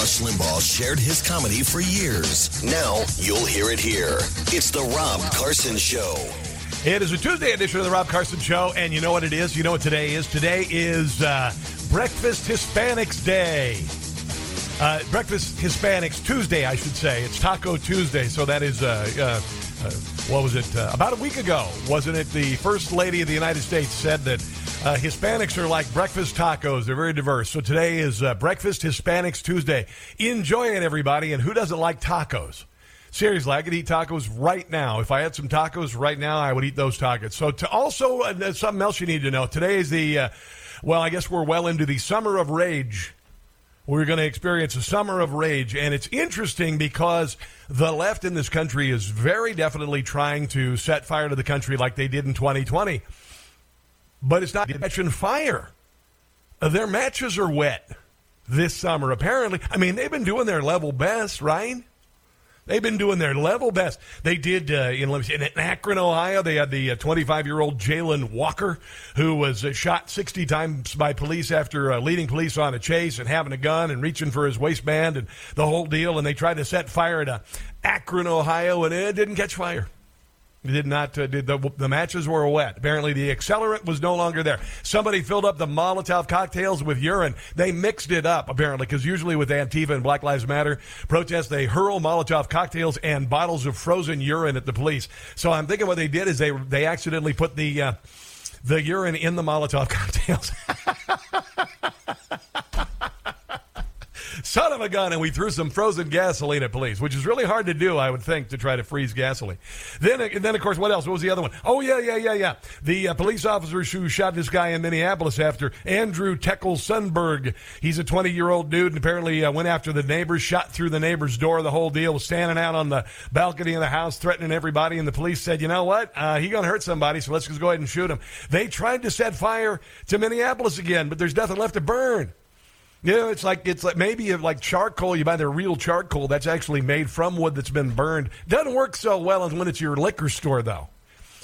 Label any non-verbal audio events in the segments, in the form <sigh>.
Rush Limbaugh shared his comedy for years. Now you'll hear it here. It's the Rob Carson Show. It is a Tuesday edition of the Rob Carson Show, and you know what it is? You know what today is? Today is uh, Breakfast Hispanics Day. Uh, Breakfast Hispanics Tuesday, I should say. It's Taco Tuesday, so that is, uh, uh, uh, what was it? Uh, about a week ago, wasn't it? The First Lady of the United States said that uh, Hispanics are like breakfast tacos. They're very diverse. So today is uh, Breakfast Hispanics Tuesday. Enjoy it, everybody. And who doesn't like tacos? Seriously, I could eat tacos right now. If I had some tacos right now, I would eat those tacos. So, to also, uh, something else you need to know. Today is the, uh, well, I guess we're well into the summer of rage. We're going to experience a summer of rage. And it's interesting because the left in this country is very definitely trying to set fire to the country like they did in 2020. But it's not catching fire. Uh, Their matches are wet this summer, apparently. I mean, they've been doing their level best, right? They've been doing their level best. They did uh, in, let me see, in Akron, Ohio. They had the 25 year old Jayland Walker, who was uh, shot 60 times by police after uh, leading police on a chase and having a gun and reaching for his waistband and the whole deal. And they tried to set fire to Akron, Ohio, and it didn't catch fire. Did not. Uh, did the, the matches were wet. Apparently, the accelerant was no longer there. Somebody filled up the Molotov cocktails with urine. They mixed it up apparently, because usually with Antifa and Black Lives Matter protests, they hurl Molotov cocktails and bottles of frozen urine at the police. So I'm thinking what they did is they they accidentally put the uh, the urine in the Molotov <laughs> cocktails. <laughs> son of a gun, and we threw some frozen gasoline at police, which is really hard to do, I would think, to try to freeze gasoline. Then, then of course, what else? What was the other one? Oh yeah, yeah, yeah, yeah. The uh, police officers who shot this guy in Minneapolis after Andrew Tekle Sundberg. He's a 20 year old dude, and apparently uh, went after the neighbors, shot through the neighbor's door. The whole deal was standing out on the balcony of the house, threatening everybody, and the police said, "You know what? Uh, he gonna hurt somebody, so let's just go ahead and shoot him." They tried to set fire to Minneapolis again, but there's nothing left to burn. You know, it's like it's like maybe like charcoal. You buy the real charcoal that's actually made from wood that's been burned. Doesn't work so well as when it's your liquor store though.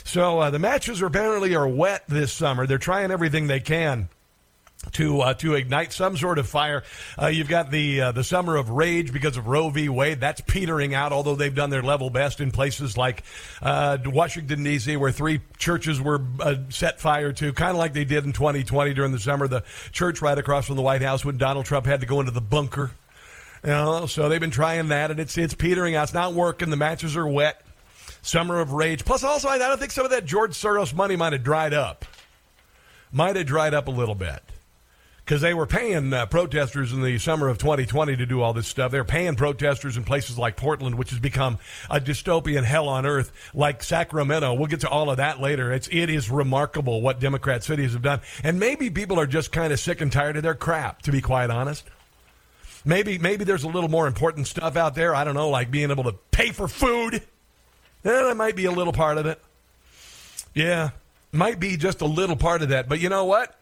So uh, the matches are apparently are wet this summer. They're trying everything they can to uh, to ignite some sort of fire. Uh, you've got the uh, the summer of rage because of Roe v. Wade. That's petering out, although they've done their level best in places like uh, Washington D.C., where three churches were uh, set fire to, kind of like they did in 2020 during the summer. The church right across from the White House when Donald Trump had to go into the bunker. You know, so they've been trying that, and it's it's petering out. It's not working. The matches are wet. Summer of rage. Plus, also, I don't think some of that George Soros money might have dried up. Might have dried up a little bit because they were paying uh, protesters in the summer of 2020 to do all this stuff. They're paying protesters in places like Portland, which has become a dystopian hell on earth, like Sacramento. We'll get to all of that later. It's it is remarkable what Democrat cities have done, and maybe people are just kind of sick and tired of their crap. To be quite honest. Maybe maybe there's a little more important stuff out there. I don't know, like being able to pay for food. Yeah, that might be a little part of it. Yeah, might be just a little part of that. But you know what?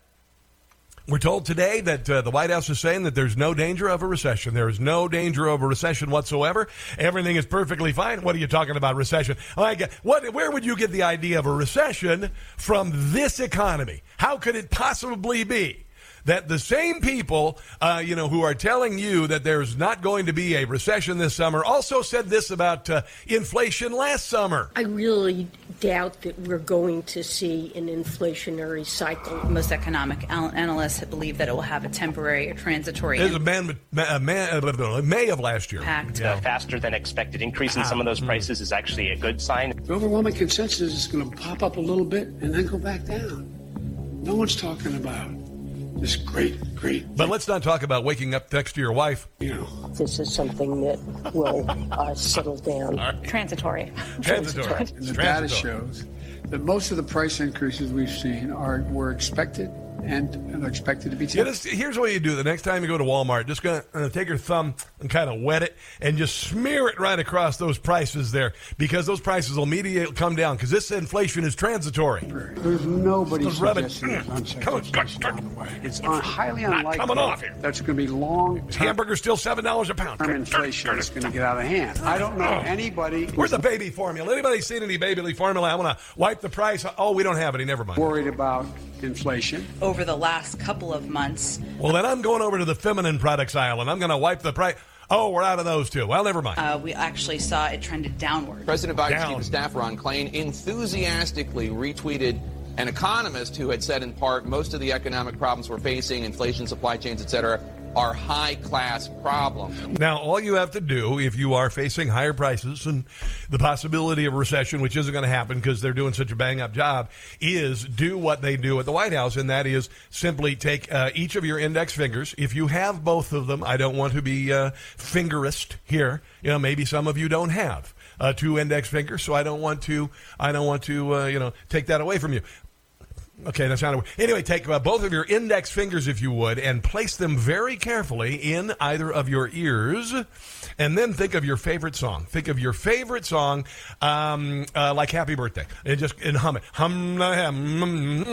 We're told today that uh, the White House is saying that there's no danger of a recession. There is no danger of a recession whatsoever. Everything is perfectly fine. What are you talking about recession? Like, what? Where would you get the idea of a recession from this economy? How could it possibly be? That the same people, uh, you know, who are telling you that there's not going to be a recession this summer, also said this about uh, inflation last summer. I really doubt that we're going to see an inflationary cycle. Most economic analysts believe that it will have a temporary or transitory There's a man, uh, man, uh, May of last year. impact. A faster than expected increase in some of those prices is actually a good sign. The overwhelming consensus is going to pop up a little bit and then go back down. No one's talking about this great, great. But let's not talk about waking up next to your wife. You know, This is something that will uh, settle down. Transitory. Transitory. and the data shows that most of the price increases we've seen are were expected and, and are expected to be Yeah, this, here's what you do. The next time you go to Walmart, just gonna uh, take your thumb and kind of wet it and just smear it right across those prices there because those prices will immediately come down because this inflation is transitory. There's nobody Just rub it. suggesting there's Come on, uncertainty come on, along the way. It's come on. un- highly unlikely coming off here. that's going to be long Hamburger's still seven dollars a pound. inflation that's going to get out of hand. I don't know anybody Where's the baby formula? Anybody seen any baby formula? I want to wipe the price. Oh, we don't have any. Never mind. worried about inflation. Over the last couple of months, Well, then I'm going over to the feminine products aisle and I'm going to wipe the price. Oh, we're out of those too. Well, never mind. uh, we actually saw it trended downward. President Biden's Down. chief of staff, Ron Klain, enthusiastically retweeted an economist who had said in part most of the economic problems we're facing, inflation, supply chains, et cetera, are high class problems. Now, all you have to do if you are facing higher prices and the possibility of recession, which isn't going to happen because they're doing such a bang up job, is do what they do at the White House, and that is simply take uh, each of your index fingers. If you have both of them, I don't want to be uh, fingerist here. You know, maybe some of you don't have. Uh, two index fingers, so I don't want to. I don't want to. Uh, you know, take that away from you. Okay, that's not a Anyway, take uh, both of your index fingers, if you would, and place them very carefully in either of your ears, and then think of your favorite song. Think of your favorite song, um, uh, like "Happy Birthday," and just and hum it. Hum, hum.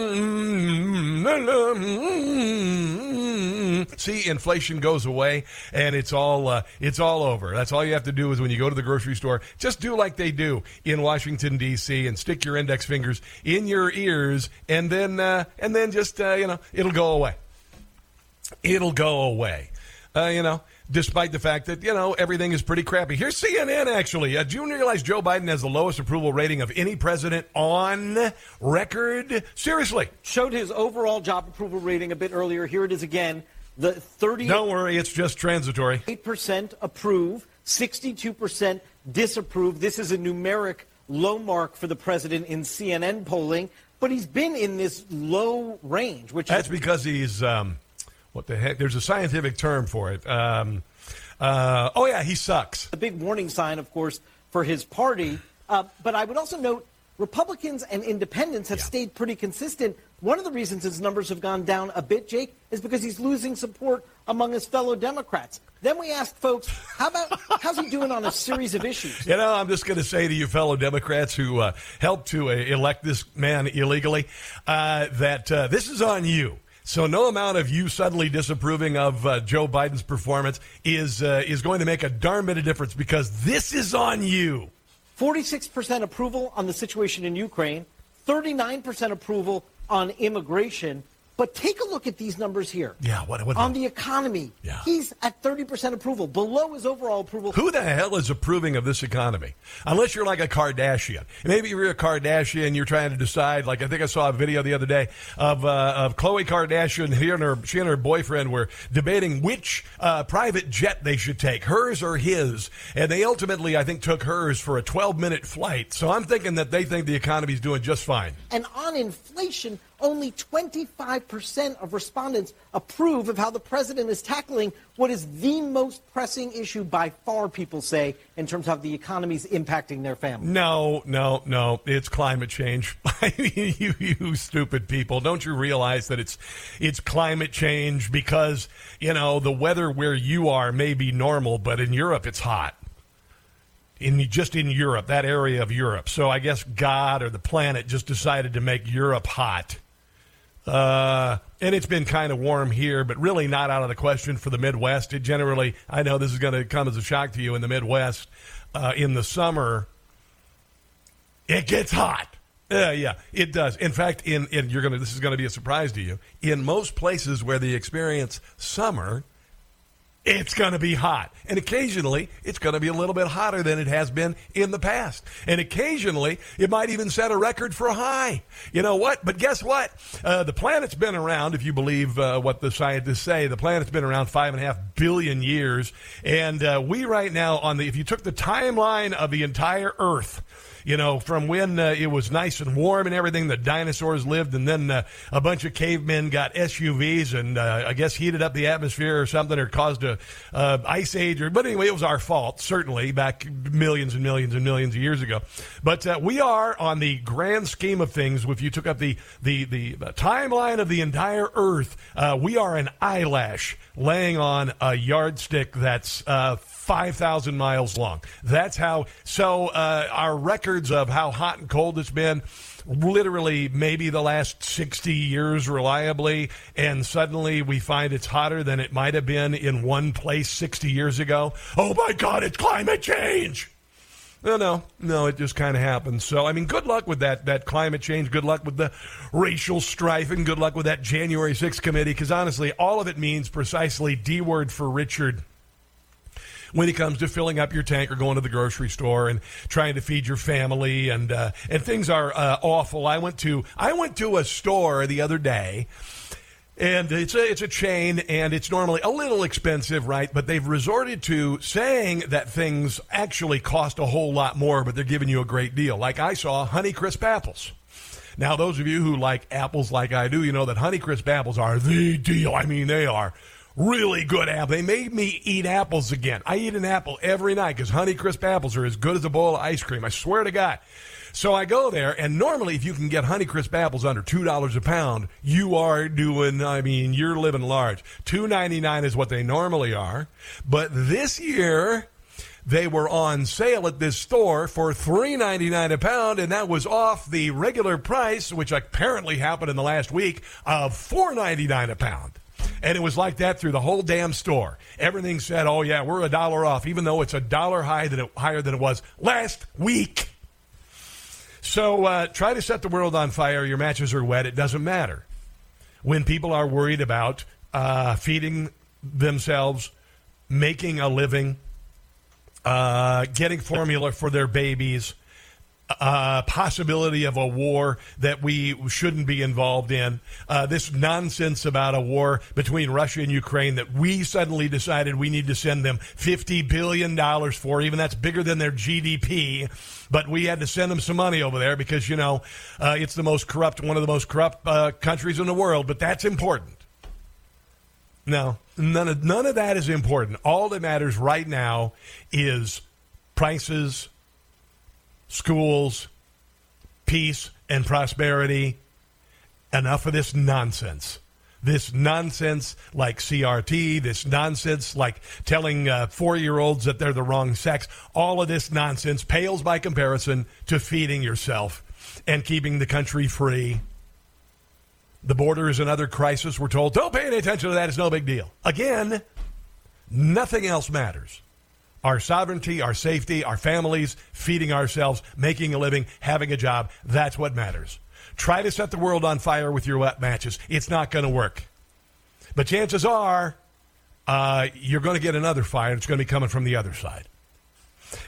See, inflation goes away, and it's all uh, it's all over. That's all you have to do is when you go to the grocery store, just do like they do in Washington D.C. and stick your index fingers in your ears, and then uh, and then just uh, you know it'll go away. It'll go away. Uh, you know, despite the fact that you know everything is pretty crappy. Here's CNN actually. Uh, do you realize Joe Biden has the lowest approval rating of any president on record? Seriously, showed his overall job approval rating a bit earlier. Here it is again. The 30 don't worry, it's just transitory. 8% approve, 62% disapprove. This is a numeric low mark for the president in CNN polling, but he's been in this low range, which That's is because he's um, what the heck? There's a scientific term for it. Um, uh, oh yeah, he sucks. a big warning sign, of course, for his party. Uh, but I would also note Republicans and independents have stayed pretty consistent. One of the reasons his numbers have gone down a bit, Jake, is because he's losing support among his fellow Democrats. Then we asked folks, how about how's he doing on a series of issues? You know, I'm just going to say to you, fellow Democrats who uh, helped to uh, elect this man illegally, uh, that uh, this is on you. So no amount of you suddenly disapproving of uh, Joe Biden's performance is uh, is going to make a darn bit of difference because this is on you. 46% approval on the situation in Ukraine, 39% approval on immigration. But take a look at these numbers here. Yeah, what- what- on the economy, Yeah. he's at 30% approval, below his overall approval. Who the hell is approving of this economy? Unless you're like a Kardashian. Maybe you're a Kardashian, you're trying to decide. Like I think I saw a video the other day of uh, of Khloe Kardashian. She and her she and her boyfriend were debating which uh, private jet they should take, hers or his, and they ultimately I think took hers for a 12 minute flight. So I'm thinking that they think the economy's doing just fine. And on inflation, only 25% of respondents approve of how the president is tackling what is the most pressing issue by far, people say, in terms of the economy is impacting their family. No, no, no. It's climate change. <laughs> You, you stupid people. Don't you realize that it's, it's climate change because, you know, the weather where you are may be normal, but in Europe it's hot. In just in Europe, that area of Europe. So I guess God or the planet just decided to make Europe hot. Uh, and it's been kind of warm here, but really not out of the question for the Midwest. It generally, I know this is going to come as a shock to you in the Midwest. Uh, in the summer, it gets hot. Yeah, it does. In fact, in, in you're gonna this is gonna be a surprise to you. In most places where they experience summer, it's going to be hot. And occasionally, it's going to be a little bit hotter than it has been in the past. And occasionally, it might even set a record for a high. You know what? But guess what? Uh, the planet's been around, if you believe uh, what the scientists say, the planet's been around five and a half billion years. And uh, we right now, on the, if you took the timeline of the entire Earth, you know, from when uh, it was nice and warm and everything, the dinosaurs lived, and then uh, a bunch of cavemen got SUVs and uh, I guess heated up the atmosphere or something, or caused a uh, ice age. Or but anyway, it was our fault, certainly back millions and millions and millions of years ago. But uh, we are on the grand scheme of things. If you took up the the the, timeline of the entire Earth, uh, we are an eyelash laying on a yardstick that's. Uh, 5,000 miles long. That's how, so uh, our records of how hot and cold it's been, literally maybe the last 60 years reliably, and suddenly we find it's hotter than it might have been in one place 60 years ago. Oh my God, it's climate change! No, no, no. It just kind of happens. So, I mean, good luck with that that climate change. Good luck with the racial strife, and good luck with that January 6th committee. Because honestly, all of it means precisely D word for Richard when it comes to filling up your tank or going to the grocery store and trying to feed your family and uh, and things are uh, awful. I went to I went to a store the other day. And it's a, it's a chain, and it's normally a little expensive, right? But they've resorted to saying that things actually cost a whole lot more, but they're giving you a great deal. Like I saw Honeycrisp apples. Now, those of you who like apples like I do, you know that Honeycrisp apples are the deal. I mean, they are really good apple. They made me eat apples again. I eat an apple every night because Honeycrisp apples are as good as a bowl of ice cream. I swear to God. So I go there, and normally, if you can get Honeycrisp apples under two dollars a pound, you are doing. I mean, you're living large. Two ninety nine is what they normally are, but this year they were on sale at this store for three ninety nine a pound, and that was off the regular price, which apparently happened in the last week of four ninety nine a pound. And it was like that through the whole damn store. Everything said, "Oh yeah, we're a dollar off," even though it's a dollar high than it, higher than it was last week. So uh, try to set the world on fire. Your matches are wet. It doesn't matter. When people are worried about uh, feeding themselves, making a living, uh, getting formula for their babies, uh, possibility of a war that we shouldn't be involved in. Uh, this nonsense about a war between Russia and Ukraine that we suddenly decided we need to send them $50 billion for, even that's bigger than their GDP. But we had to send them some money over there because, you know, uh, it's the most corrupt, one of the most corrupt uh, countries in the world. But that's important. No, none of, none of that is important. All that matters right now is prices schools, peace, and prosperity. Enough of this nonsense. This nonsense like CRT, this nonsense like telling uh, four year olds that they're the wrong sex. All of this nonsense pales by comparison to feeding yourself and keeping the country free. The border is another crisis. We're told, don't pay any attention to that. It's no big deal. Again, nothing else matters our sovereignty, our safety, our families, feeding ourselves, making a living, having a job. That's what matters. Try to set the world on fire with your wet matches. It's not going to work. But chances are uh, you're going to get another fire, and it's going to be coming from the other side.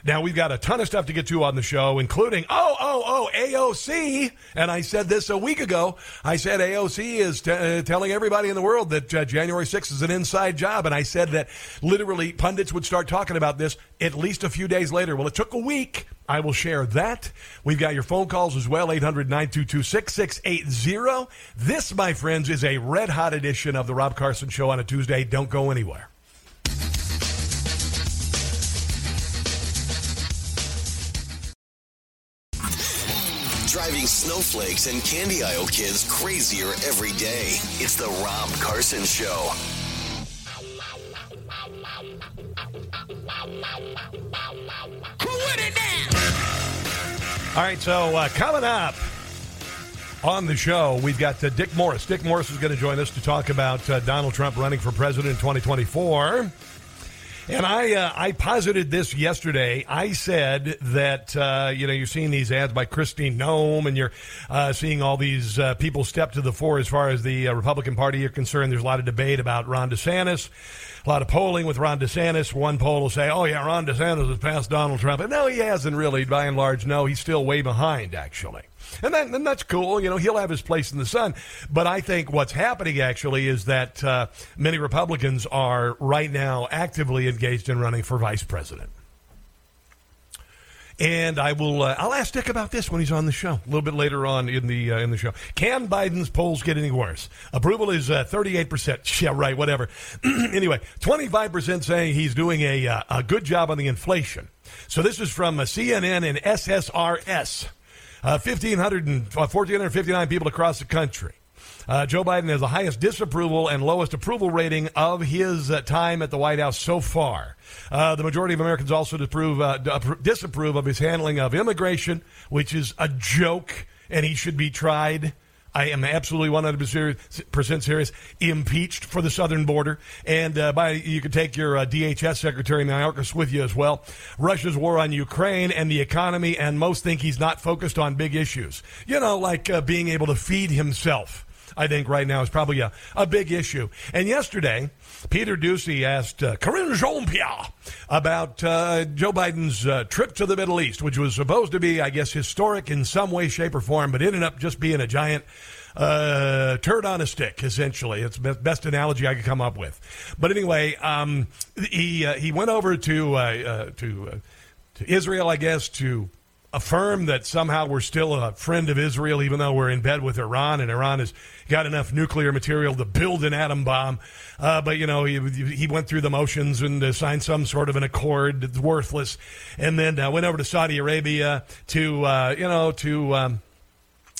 Now, we've got a ton of stuff to get to on the show, including, oh, oh, oh, AOC. And I said this a week ago. I said AOC is t- uh, telling everybody in the world that uh, January 6th is an inside job. And I said that literally pundits would start talking about this at least a few days later. Well, it took a week. I will share that. We've got your phone calls as well, 800 922 6680. This, my friends, is a red hot edition of The Rob Carson Show on a Tuesday. Don't go anywhere. Driving snowflakes and candy aisle kids crazier every day. It's the Rob Carson Show. All right, so uh, coming up on the show, we've got uh, Dick Morris. Dick Morris is going to join us to talk about uh, Donald Trump running for president in 2024. And I uh, I posited this yesterday. I said that uh, you know you're seeing these ads by Kristi Noem, and you're uh, seeing all these uh, people step to the fore as far as the uh, Republican Party are concerned. There's a lot of debate about Ron DeSantis, a lot of polling with Ron DeSantis. One poll will say, "Oh yeah, Ron DeSantis has passed Donald Trump," and no, he hasn't really. By and large, no, he's still way behind actually. And, that, and that's cool. You know, he'll have his place in the sun. But I think what's happening actually is that uh, many Republicans are right now actively engaged in running for vice president. And I will. Uh, I'll ask Dick about this when he's on the show a little bit later on in the uh, in the show. Can Biden's polls get any worse? Approval is uh, thirty eight percent. <laughs> Yeah, right. Whatever. <clears throat> anyway, twenty five percent saying he's doing a uh, a good job on the inflation. So this is from uh, CNN and SSRS. 1,500 and, 1,459 people across the country. Uh, Joe Biden has the highest disapproval and lowest approval rating of his uh, time at the White House so far. Uh, the majority of Americans also disapprove, uh, disapprove of his handling of immigration, which is a joke, and he should be tried I am absolutely 100% serious. Impeached for the southern border. And uh, by you could take your uh, DHS secretary, Mayorkas, with you as well. Russia's war on Ukraine and the economy, and most think he's not focused on big issues. You know, like uh, being able to feed himself. I think right now is probably a, a big issue. And yesterday, Peter Doocy asked uh, Karine Jean-Pierre about uh, Joe Biden's uh, trip to the Middle East, which was supposed to be, I guess, historic in some way, shape, or form, but ended up just being a giant uh, turd on a stick, essentially. It's the best analogy I could come up with. But anyway, um, he uh, he went over to uh, uh to uh, to Israel, I guess, to affirm that somehow we're still a friend of Israel, even though we're in bed with Iran, and Iran has got enough nuclear material to build an atom bomb. Uh, but you know, he, he went through the motions and uh, signed some sort of an accord that's worthless, and then uh, went over to Saudi Arabia to uh, you know to. Um,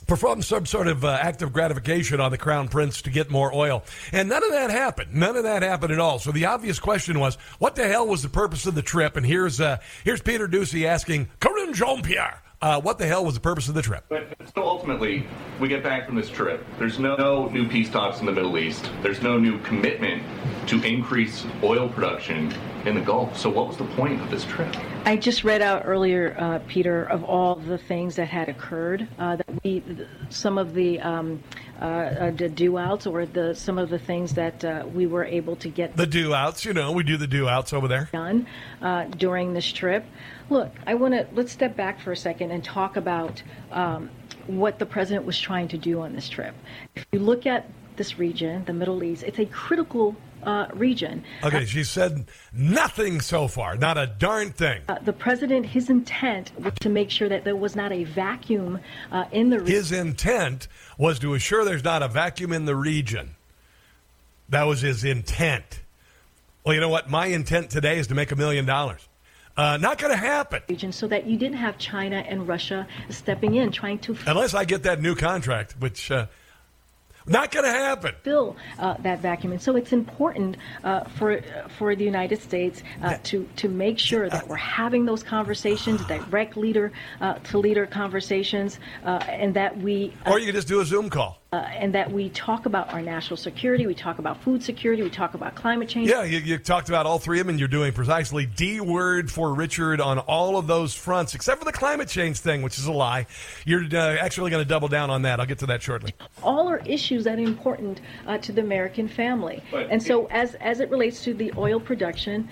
perform some sort of uh, act of gratification on the crown prince to get more oil. And none of that happened. None of that happened at all. So the obvious question was, what the hell was the purpose of the trip? And here's uh, here's Peter Doocy asking Karine Jean-Pierre. Uh, what the hell was the purpose of the trip? But so ultimately, we get back from this trip. There's no, no, new peace talks in the Middle East. There's no new commitment to increase oil production in the Gulf. So, what was the point of this trip? I just read out earlier, uh, Peter, of all the things that had occurred. Uh, that we, some of the, um, uh, uh the do outs, or the some of the things that uh, we were able to get. The do outs, you know, we do the do outs over there. Done uh, during this trip. Look, I want to let's step back for a second and talk about um, what the president was trying to do on this trip. If you look at this region, the Middle East, it's a critical uh, region. Okay, she said nothing so far, not a darn thing. Uh, the president, his intent was to make sure that there was not a vacuum uh, in the region. His intent was to assure there's not a vacuum in the region. That was his intent. Well, you know what? My intent today is to make a million dollars. Uh, not going to happen. Region, so that you didn't have China and Russia stepping in, trying to. Unless I get that new contract, which. Uh, not going to happen. Fill uh, that vacuum, and so it's important uh, for for the United States uh, to to make sure that we're having those conversations, direct leader uh, to leader conversations, uh, and that we. or you can just do a Zoom call. Uh, and that we talk about our national security, we talk about food security, we talk about climate change. Yeah, you, you talked about all three of them, and you're doing precisely D word for Richard on all of those fronts, except for the climate change thing, which is a lie. You're uh, actually going to double down on that. I'll get to that shortly. All are issues that are important uh, to the American family, but and so as as it relates to the oil production,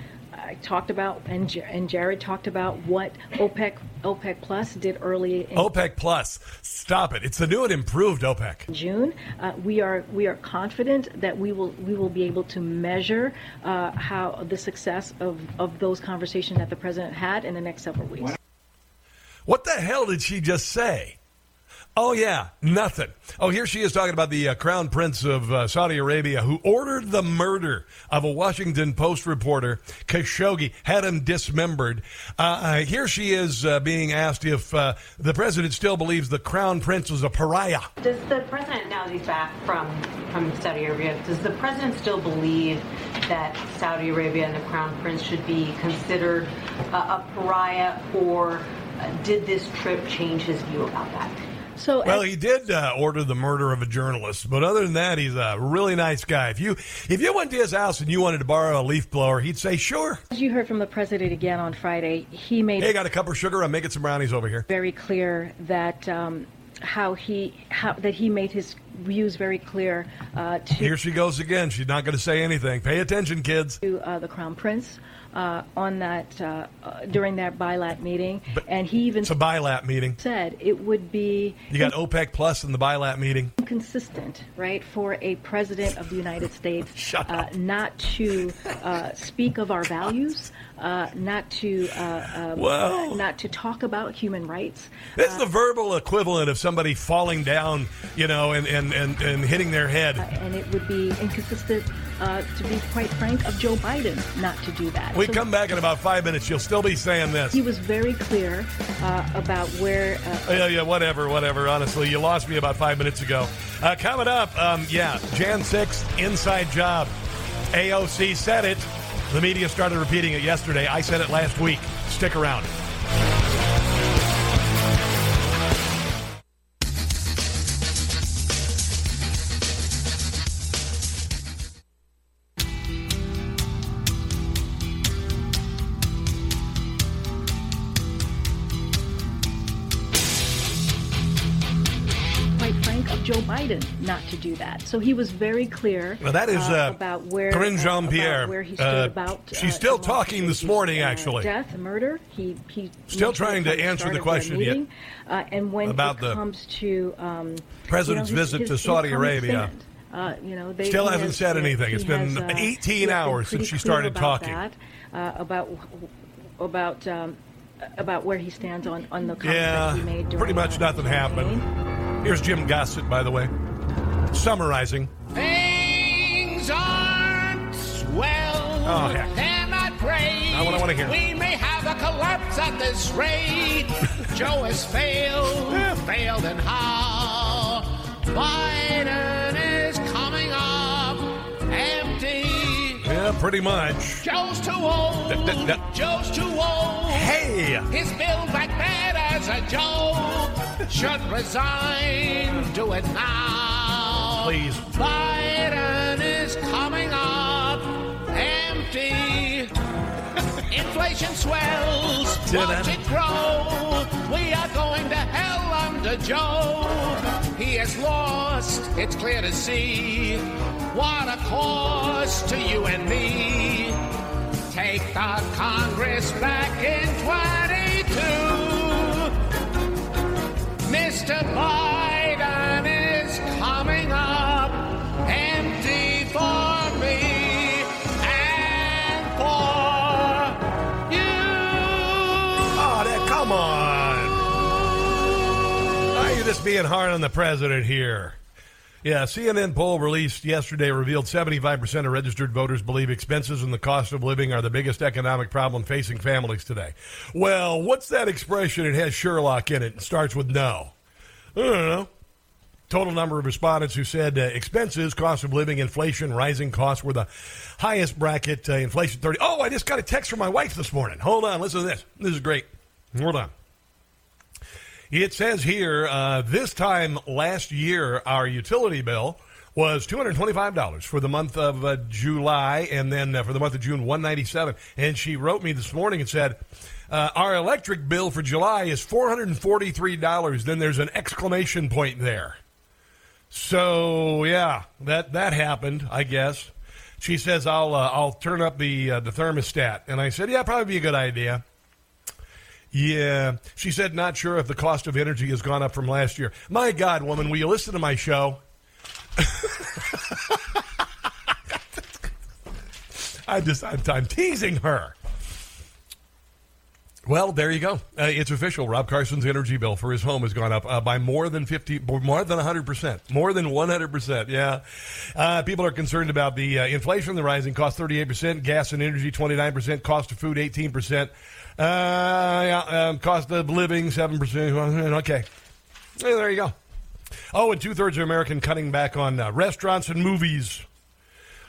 I talked about, and, and Jared talked about what OPEC OPEC Plus did early. In OPEC Plus, stop it! It's the new and improved OPEC. June, uh, we are we are confident that we will we will be able to measure uh, how the success of of those conversations that the president had in the next several weeks. What the hell did she just say? Oh, yeah, nothing. Oh, here she is talking about the uh, Crown Prince of uh, Saudi Arabia who ordered the murder of a Washington Post reporter, Khashoggi, had him dismembered. Uh, uh here she is uh, being asked if uh, the president still believes the Crown Prince was a pariah. Does the president, now that he's back from, from Saudi Arabia, does the president still believe that Saudi Arabia and the Crown Prince should be considered a pariah, or did this trip change his view about that? So, well, he did uh, order the murder of a journalist, but other than that, he's a really nice guy. If you if you went to his house and you wanted to borrow a leaf blower, he'd say sure. As you heard from the president again on Friday, he made. Hey, got a cup of sugar? I'm making some brownies over here. Very clear that. Um, how he how that he made his views very clear. Uh, to, Here she goes again. She's not going to say anything. Pay attention, kids. To uh, the crown prince, uh, on that uh, uh, during that bilat meeting, but and he even it's a bilat meeting. Said it would be. You got OPEC Plus in the bilat meeting. Consistent, right, for a president of the United States <laughs> uh, not to uh, speak of our values, uh, not to um, well, not to talk about human rights. It's the verbal equivalent of somebody falling down, you know, and and and, and hitting their head. and it would be inconsistent uh, to be quite frank, of Joe Biden not to do that. We so come back in about five minutes. You'll still be saying this. He was very clear uh, about where. Uh, yeah, yeah, whatever, whatever. Honestly, you lost me about five minutes ago. Uh, coming up, um, yeah, Jan 6th, inside job. AOC said it. The media started repeating it yesterday. I said it last week. Stick around. That. So he was very clear Well, that is uh, about where Karine uh, Jean Pierre. where he stood Uh, about. she's uh, still talking this morning, uh, actually. death murder. He he Still trying to answer the question yet. Uh, and when About it the comes to um, president's you know, his- visit his- to his Saudi Arabia. Uh, you know, they, Still hasn't has- said anything. It's been has, uh, 18 he has been hours since she started about talking. That, uh, about about um, about where he stands on on the comments Yeah, that he made. During pretty much nothing happened. Here's Jim Gossett, by the way, summarizing. Things aren't well. Oh, heck. They're not great. Not what I wanna hear. We may have a collapse at this rate. <laughs> Joe has failed, failed and how? Biden is coming up empty. Yeah, pretty much. Joe's too old. Da- da- da- Joe's too old. Hey! His bill back bad as a Joe. <laughs> Should resign. Do it now. Please. Biden is coming up empty. <laughs> Inflation swells. Watch it grow. We are going to hell under Joe. He has lost. It's clear to see. What a cost to you and me. Take the Congress back in 22. Mr. Biden just being hard on the president here? Yeah, CNN poll released yesterday revealed 75% of registered voters believe expenses and the cost of living are the biggest economic problem facing families today. Well, what's that expression? It has Sherlock in it and starts with no. I don't know. Total number of respondents who said uh, expenses, cost of living, inflation, rising costs were the highest bracket. Uh, inflation 30. Oh, I just got a text from my wife this morning. Hold on, listen to this. This is great. Hold on. It says here, uh, this time last year, our utility bill was $225 for the month of uh, July, and then uh, for the month of June, 197 And she wrote me this morning and said, uh, our electric bill for July is $443. Then there's an exclamation point there. So yeah, that that happened, I guess. She says I'll uh, I'll turn up the uh, the thermostat, and I said yeah, probably be a good idea. Yeah, she said not sure if the cost of energy has gone up from last year. My God, woman, will you listen to my show? <laughs> I just I'm, I'm teasing her. Well, there you go. Uh, it's official. Rob Carson's energy bill for his home has gone up uh, by more than fifty, more than hundred percent, more than one hundred percent. Yeah, uh, people are concerned about the uh, inflation, the rising cost, thirty-eight percent, gas and energy, twenty-nine percent, cost of food, eighteen percent, uh, yeah, um, cost of living, seven percent. Okay, Yeah, there you go. Oh, and two-thirds of American cutting back on uh, restaurants and movies.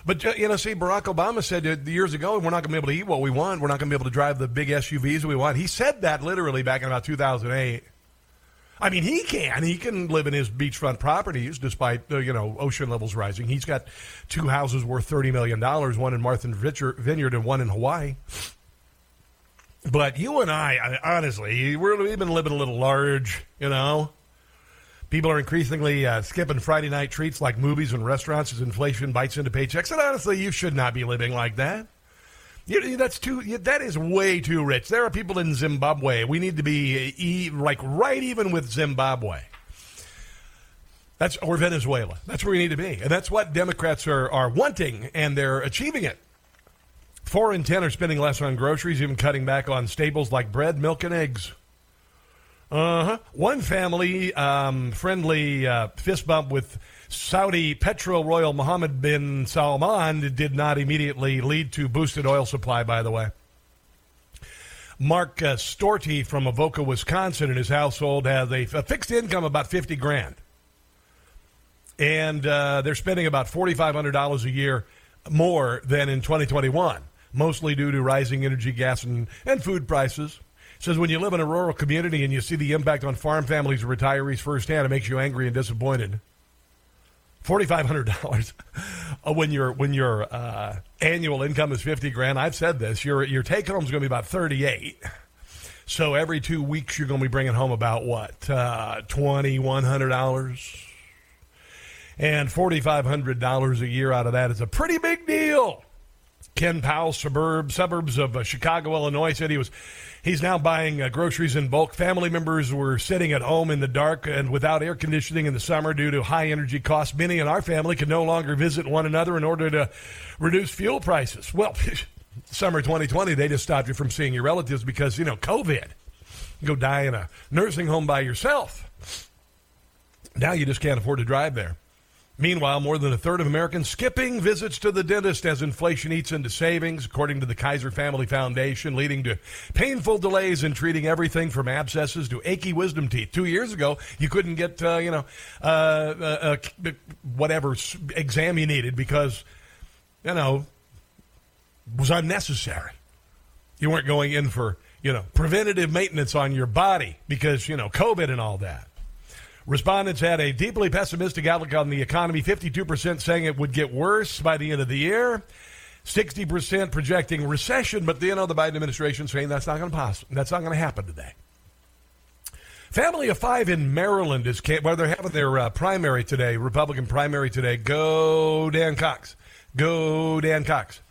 But uh, you know, see, Barack Obama said years ago, "We're not going to be able to eat what we want. We're not going to be able to drive the big SUVs we want." He said that literally back in about 2008. I mean, he can. He can live in his beachfront properties despite uh, you know ocean levels rising. He's got two houses worth thirty million dollars, one in Martha's Vineyard and one in Hawaii. But you and I, I honestly, we're, we've been living a little large, you know. People are increasingly uh, skipping Friday night treats like movies and restaurants as inflation bites into paychecks. And honestly, you should not be living like that. You, that's too. That is way too rich. There are people in Zimbabwe. We need to be e, like right even with Zimbabwe. That's or Venezuela. That's where we need to be, and that's what Democrats are are wanting, and they're achieving it. Four in ten are spending less on groceries, even cutting back on staples like bread, milk, and eggs. Uh huh. One family um, friendly uh, fist bump with Saudi petro royal Mohammed bin Salman did not immediately lead to boosted oil supply, by the way. Mark uh, Storty from Avoca, Wisconsin, and his household has a, a fixed income of about 50 grand. And uh, they're spending about $4,500 a year more than in 2021, mostly due to rising energy, gas, and, and food prices says when you live in a rural community and you see the impact on farm families and retirees firsthand, it makes you angry and disappointed. Forty five hundred dollars <laughs> when your when your uh, annual income is fifty grand. I've said this. Your your take home is going to be about thirty eight. So every two weeks you're going to be bringing home about what uh, twenty one hundred dollars. And $4,500 a year out of that is a pretty big deal. Ken Powell, suburb, suburbs of uh, Chicago, Illinois, said he was he's now buying uh, groceries in bulk. Family members were sitting at home in the dark and without air conditioning in the summer due to high energy costs. Many in our family could no longer visit one another in order to reduce fuel prices. Well, <laughs> summer 2020, they just stopped you from seeing your relatives because you know COVID. You go die in a nursing home by yourself. Now you just can't afford to drive there. Meanwhile, more than a third of Americans skipping visits to the dentist as inflation eats into savings, according to the Kaiser Family Foundation, leading to painful delays in treating everything from abscesses to achy wisdom teeth. Two years ago, you couldn't get, uh, you know, uh, uh, uh whatever exam you needed because, you know, was unnecessary. You weren't going in for, you know, preventative maintenance on your body because, you know, COVID and all that. Respondents had a deeply pessimistic outlook on the economy, 52% saying it would get worse by the end of the year. 60% projecting recession, but then know the Biden administration saying that's not going to pass. That's not going to happen today. Family of five in Maryland is well, they're having their uh, primary today, Republican primary today. Go Dan Cox, go Dan Cox.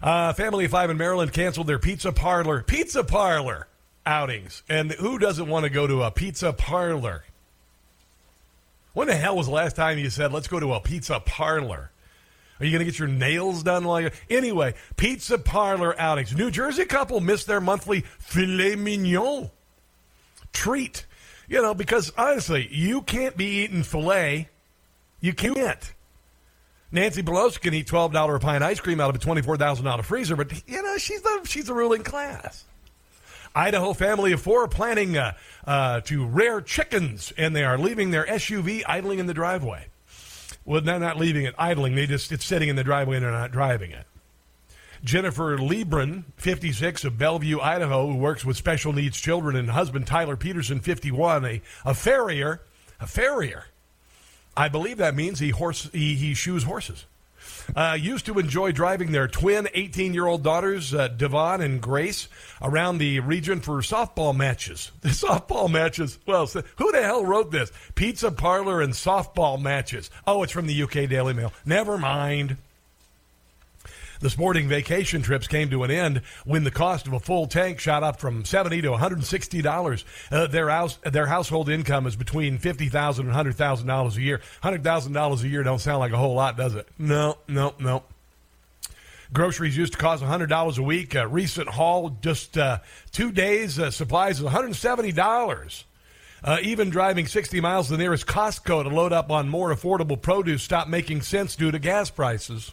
Uh, family of five in Maryland canceled their pizza parlor, pizza parlor outings, and who doesn't want to go to a pizza parlor? When the hell was the last time you said, let's go to a pizza parlor? Are you going to get your nails done like. Anyway, pizza parlor outings. New Jersey couple missed their monthly filet mignon treat. You know, because honestly, you can't be eating filet. You can't. Nancy Pelosi can eat $12 a pint ice cream out of a $24,000 freezer, but, you know, she's the, she's the ruling class. Idaho family of four planning uh, uh, to rear chickens, and they are leaving their SUV idling in the driveway. Well, they're not leaving it idling; they just it's sitting in the driveway and they're not driving it. Jennifer Liebran, 56, of Bellevue, Idaho, who works with special needs children, and husband Tyler Peterson, 51, a, a farrier, a farrier. I believe that means he horse he, he shoes horses. Uh, used to enjoy driving their twin 18 year old daughters, uh, Devon and Grace, around the region for softball matches. <laughs> The softball matches. Well, who the hell wrote this? Pizza parlor and softball matches. Oh, it's from the UK Daily Mail. Never mind. The sporting vacation trips came to an end when the cost of a full tank shot up from seventy to one hundred and sixty dollars. Uh, their house, their household income is between fifty thousand and hundred thousand dollars a year. Hundred thousand dollars a year don't sound like a whole lot, does it? No, no, no. Groceries used to cost $100 a week. A recent haul, just uh, two days, uh, supplies is $170. Uh, even driving 60 miles to the nearest Costco to load up on more affordable produce stopped making sense due to gas prices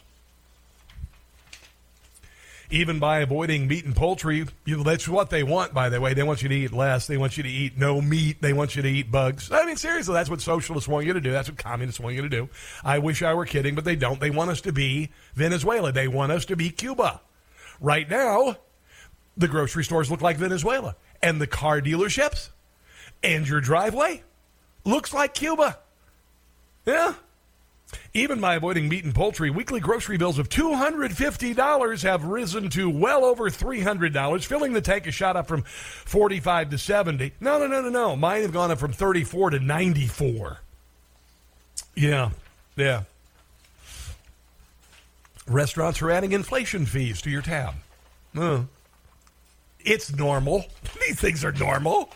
even by avoiding meat and poultry. You that's what they want, by the way. They want you to eat less. They want you to eat no meat. They want you to eat bugs. I mean, seriously, that's what socialists want you to do. That's what communists want you to do. I wish I were kidding, but they don't. They want us to be Venezuela. They want us to be Cuba. Right now, the grocery stores look like Venezuela, and the car dealerships and your driveway looks like Cuba. Yeah. Even by avoiding meat and poultry, weekly grocery bills of $250 have risen to well over $300. Filling the tank has shot up from 45 to 70. No, no, no, no, no. Mine have gone up from 34 to 94. Yeah, yeah. Restaurants are adding inflation fees to your tab. Uh, it's normal. <laughs> These things are normal.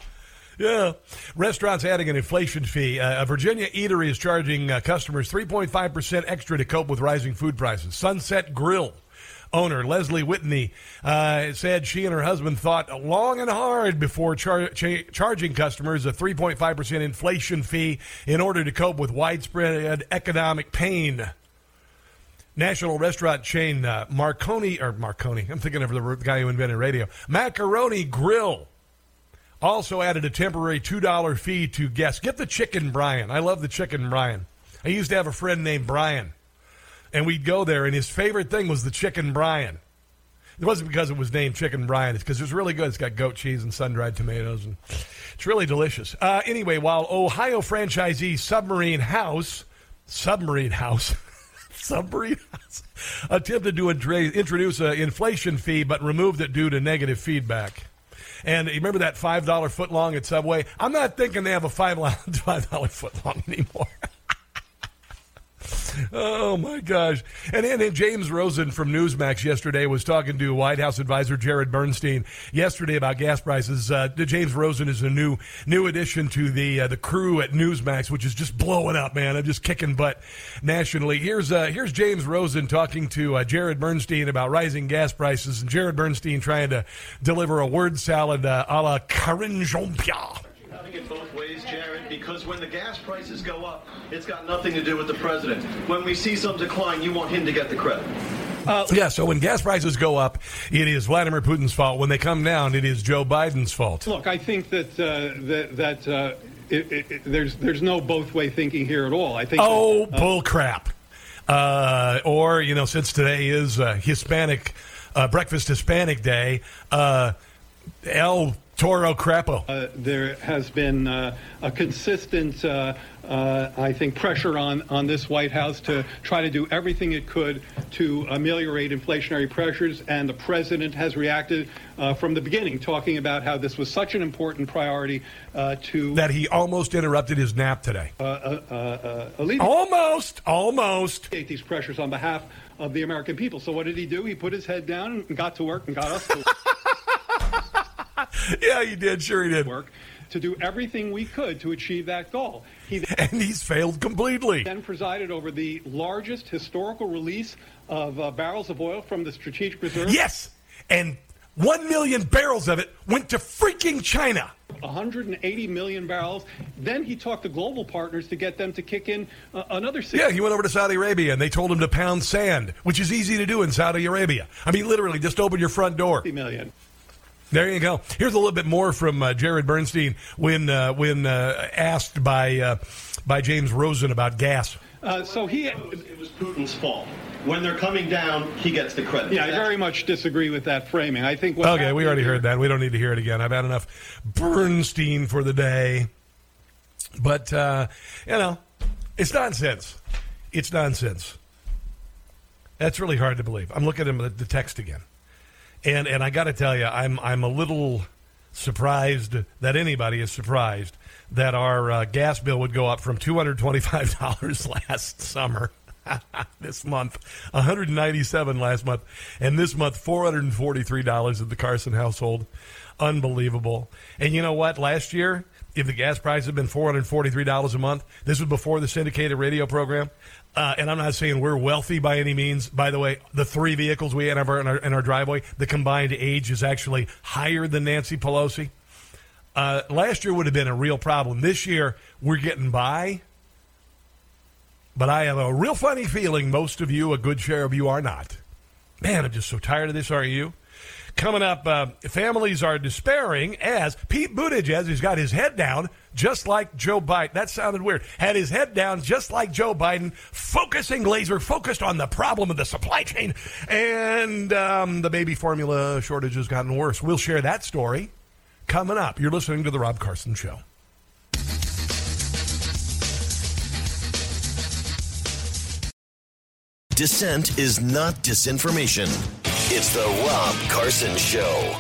Yeah. Restaurants adding an inflation fee. Uh, a Virginia eatery is charging uh, customers 3.5% extra to cope with rising food prices. Sunset Grill owner Leslie Whitney uh, said she and her husband thought long and hard before char- cha- charging customers a 3.5% inflation fee in order to cope with widespread economic pain. National restaurant chain uh, Marconi, or Marconi, I'm thinking of the guy who invented radio, Macaroni Grill also added a temporary $2 fee to guests. Get the chicken Brian. I love the chicken Brian. I used to have a friend named Brian, and we'd go there, and his favorite thing was the chicken Brian. It wasn't because it was named Chicken Brian. It's because it's really good. It's got goat cheese and sun-dried tomatoes, and it's really delicious. Uh, anyway, while Ohio franchisee Submarine House, Submarine House, <laughs> Submarine House, attempted to introduce an inflation fee but removed it due to negative feedback. And you remember that five dollar foot long at Subway? I'm not thinking they have a five <laughs> five dollar foot long anymore. Oh my gosh! And then James Rosen from Newsmax yesterday was talking to White House advisor Jared Bernstein yesterday about gas prices. Uh, James Rosen is a new new addition to the uh, the crew at Newsmax, which is just blowing up, man. I'm just kicking butt nationally. Here's uh, here's James Rosen talking to uh, Jared Bernstein about rising gas prices, and Jared Bernstein trying to deliver a word salad uh, a la Karine Jean-Pierre. Having it both ways, Jared, because when the gas prices go up, it's got nothing to do with the president. When we see some decline, you want him to get the credit. Uh, yeah, so when gas prices go up, it is Vladimir Putin's fault. When they come down, it is Joe Biden's fault. Look, I think that uh, that, that uh, it, it, it, there's there's no both way thinking here at all. I think. Oh, that, uh, bull crap! Uh, or you know, since today is uh, Hispanic Breakfast Hispanic Day, El Toro Crapo. Uh, there has been uh, a consistent, uh, uh, I think, pressure on, on this White House to try to do everything it could to ameliorate inflationary pressures, and the president has reacted uh, from the beginning, talking about how this was such an important priority uh, to. That he almost interrupted his nap today. almost, almost. These pressures on behalf of the American people. So what did he do? He put his head down and got to work and got us to work. <laughs> yeah, he did. Sure, he did. Work to do everything we could to achieve that goal. He <laughs> and he's failed completely. Then presided over the largest historical release of uh, barrels of oil from the strategic reserve. Yes, and one million barrels of it went to freaking China. 180 million barrels. Then he talked to global partners to get them to kick in uh, another. 60. Yeah, he went over to Saudi Arabia and they told him to pound sand, which is easy to do in Saudi Arabia. I mean, literally, just open your front door. 50 million. There you go. Here's a little bit more from uh, Jared Bernstein when uh, when uh, asked by uh, by James Rosen about gas. Uh, so he it was Putin's fault. When they're coming down, he gets the credit. Yeah, I very much disagree with that framing. I think. Okay, we already heard that. We don't need to hear it again. I've had enough Bernstein for the day. But uh, you know, it's nonsense. It's nonsense. That's really hard to believe. I'm looking at the text again. And and I got to tell you, I'm I'm a little surprised that anybody is surprised that our uh, gas bill would go up from two hundred twenty five <laughs> dollars last summer. <laughs> this month, 197 last month, and this month 443 dollars at the Carson household. Unbelievable. And you know what? Last year, if the gas price had been $443 a month, this was before the syndicated radio program. Uh, and I'm not saying we're wealthy by any means. By the way, the three vehicles we have in our, in our driveway, the combined age is actually higher than Nancy Pelosi. Uh, last year would have been a real problem. This year, we're getting by. But I have a real funny feeling most of you, a good share of you, are not. Man, I'm just so tired of this, are you? Coming up, uh, families are despairing as Pete Buttigieg has got his head down, just like Joe Biden. That sounded weird. Had his head down, just like Joe Biden, focusing laser focused on the problem of the supply chain, and um, the baby formula shortage has gotten worse. We'll share that story coming up. You're listening to the Rob Carson Show. Dissent is not disinformation. It's the Rob Carson Show.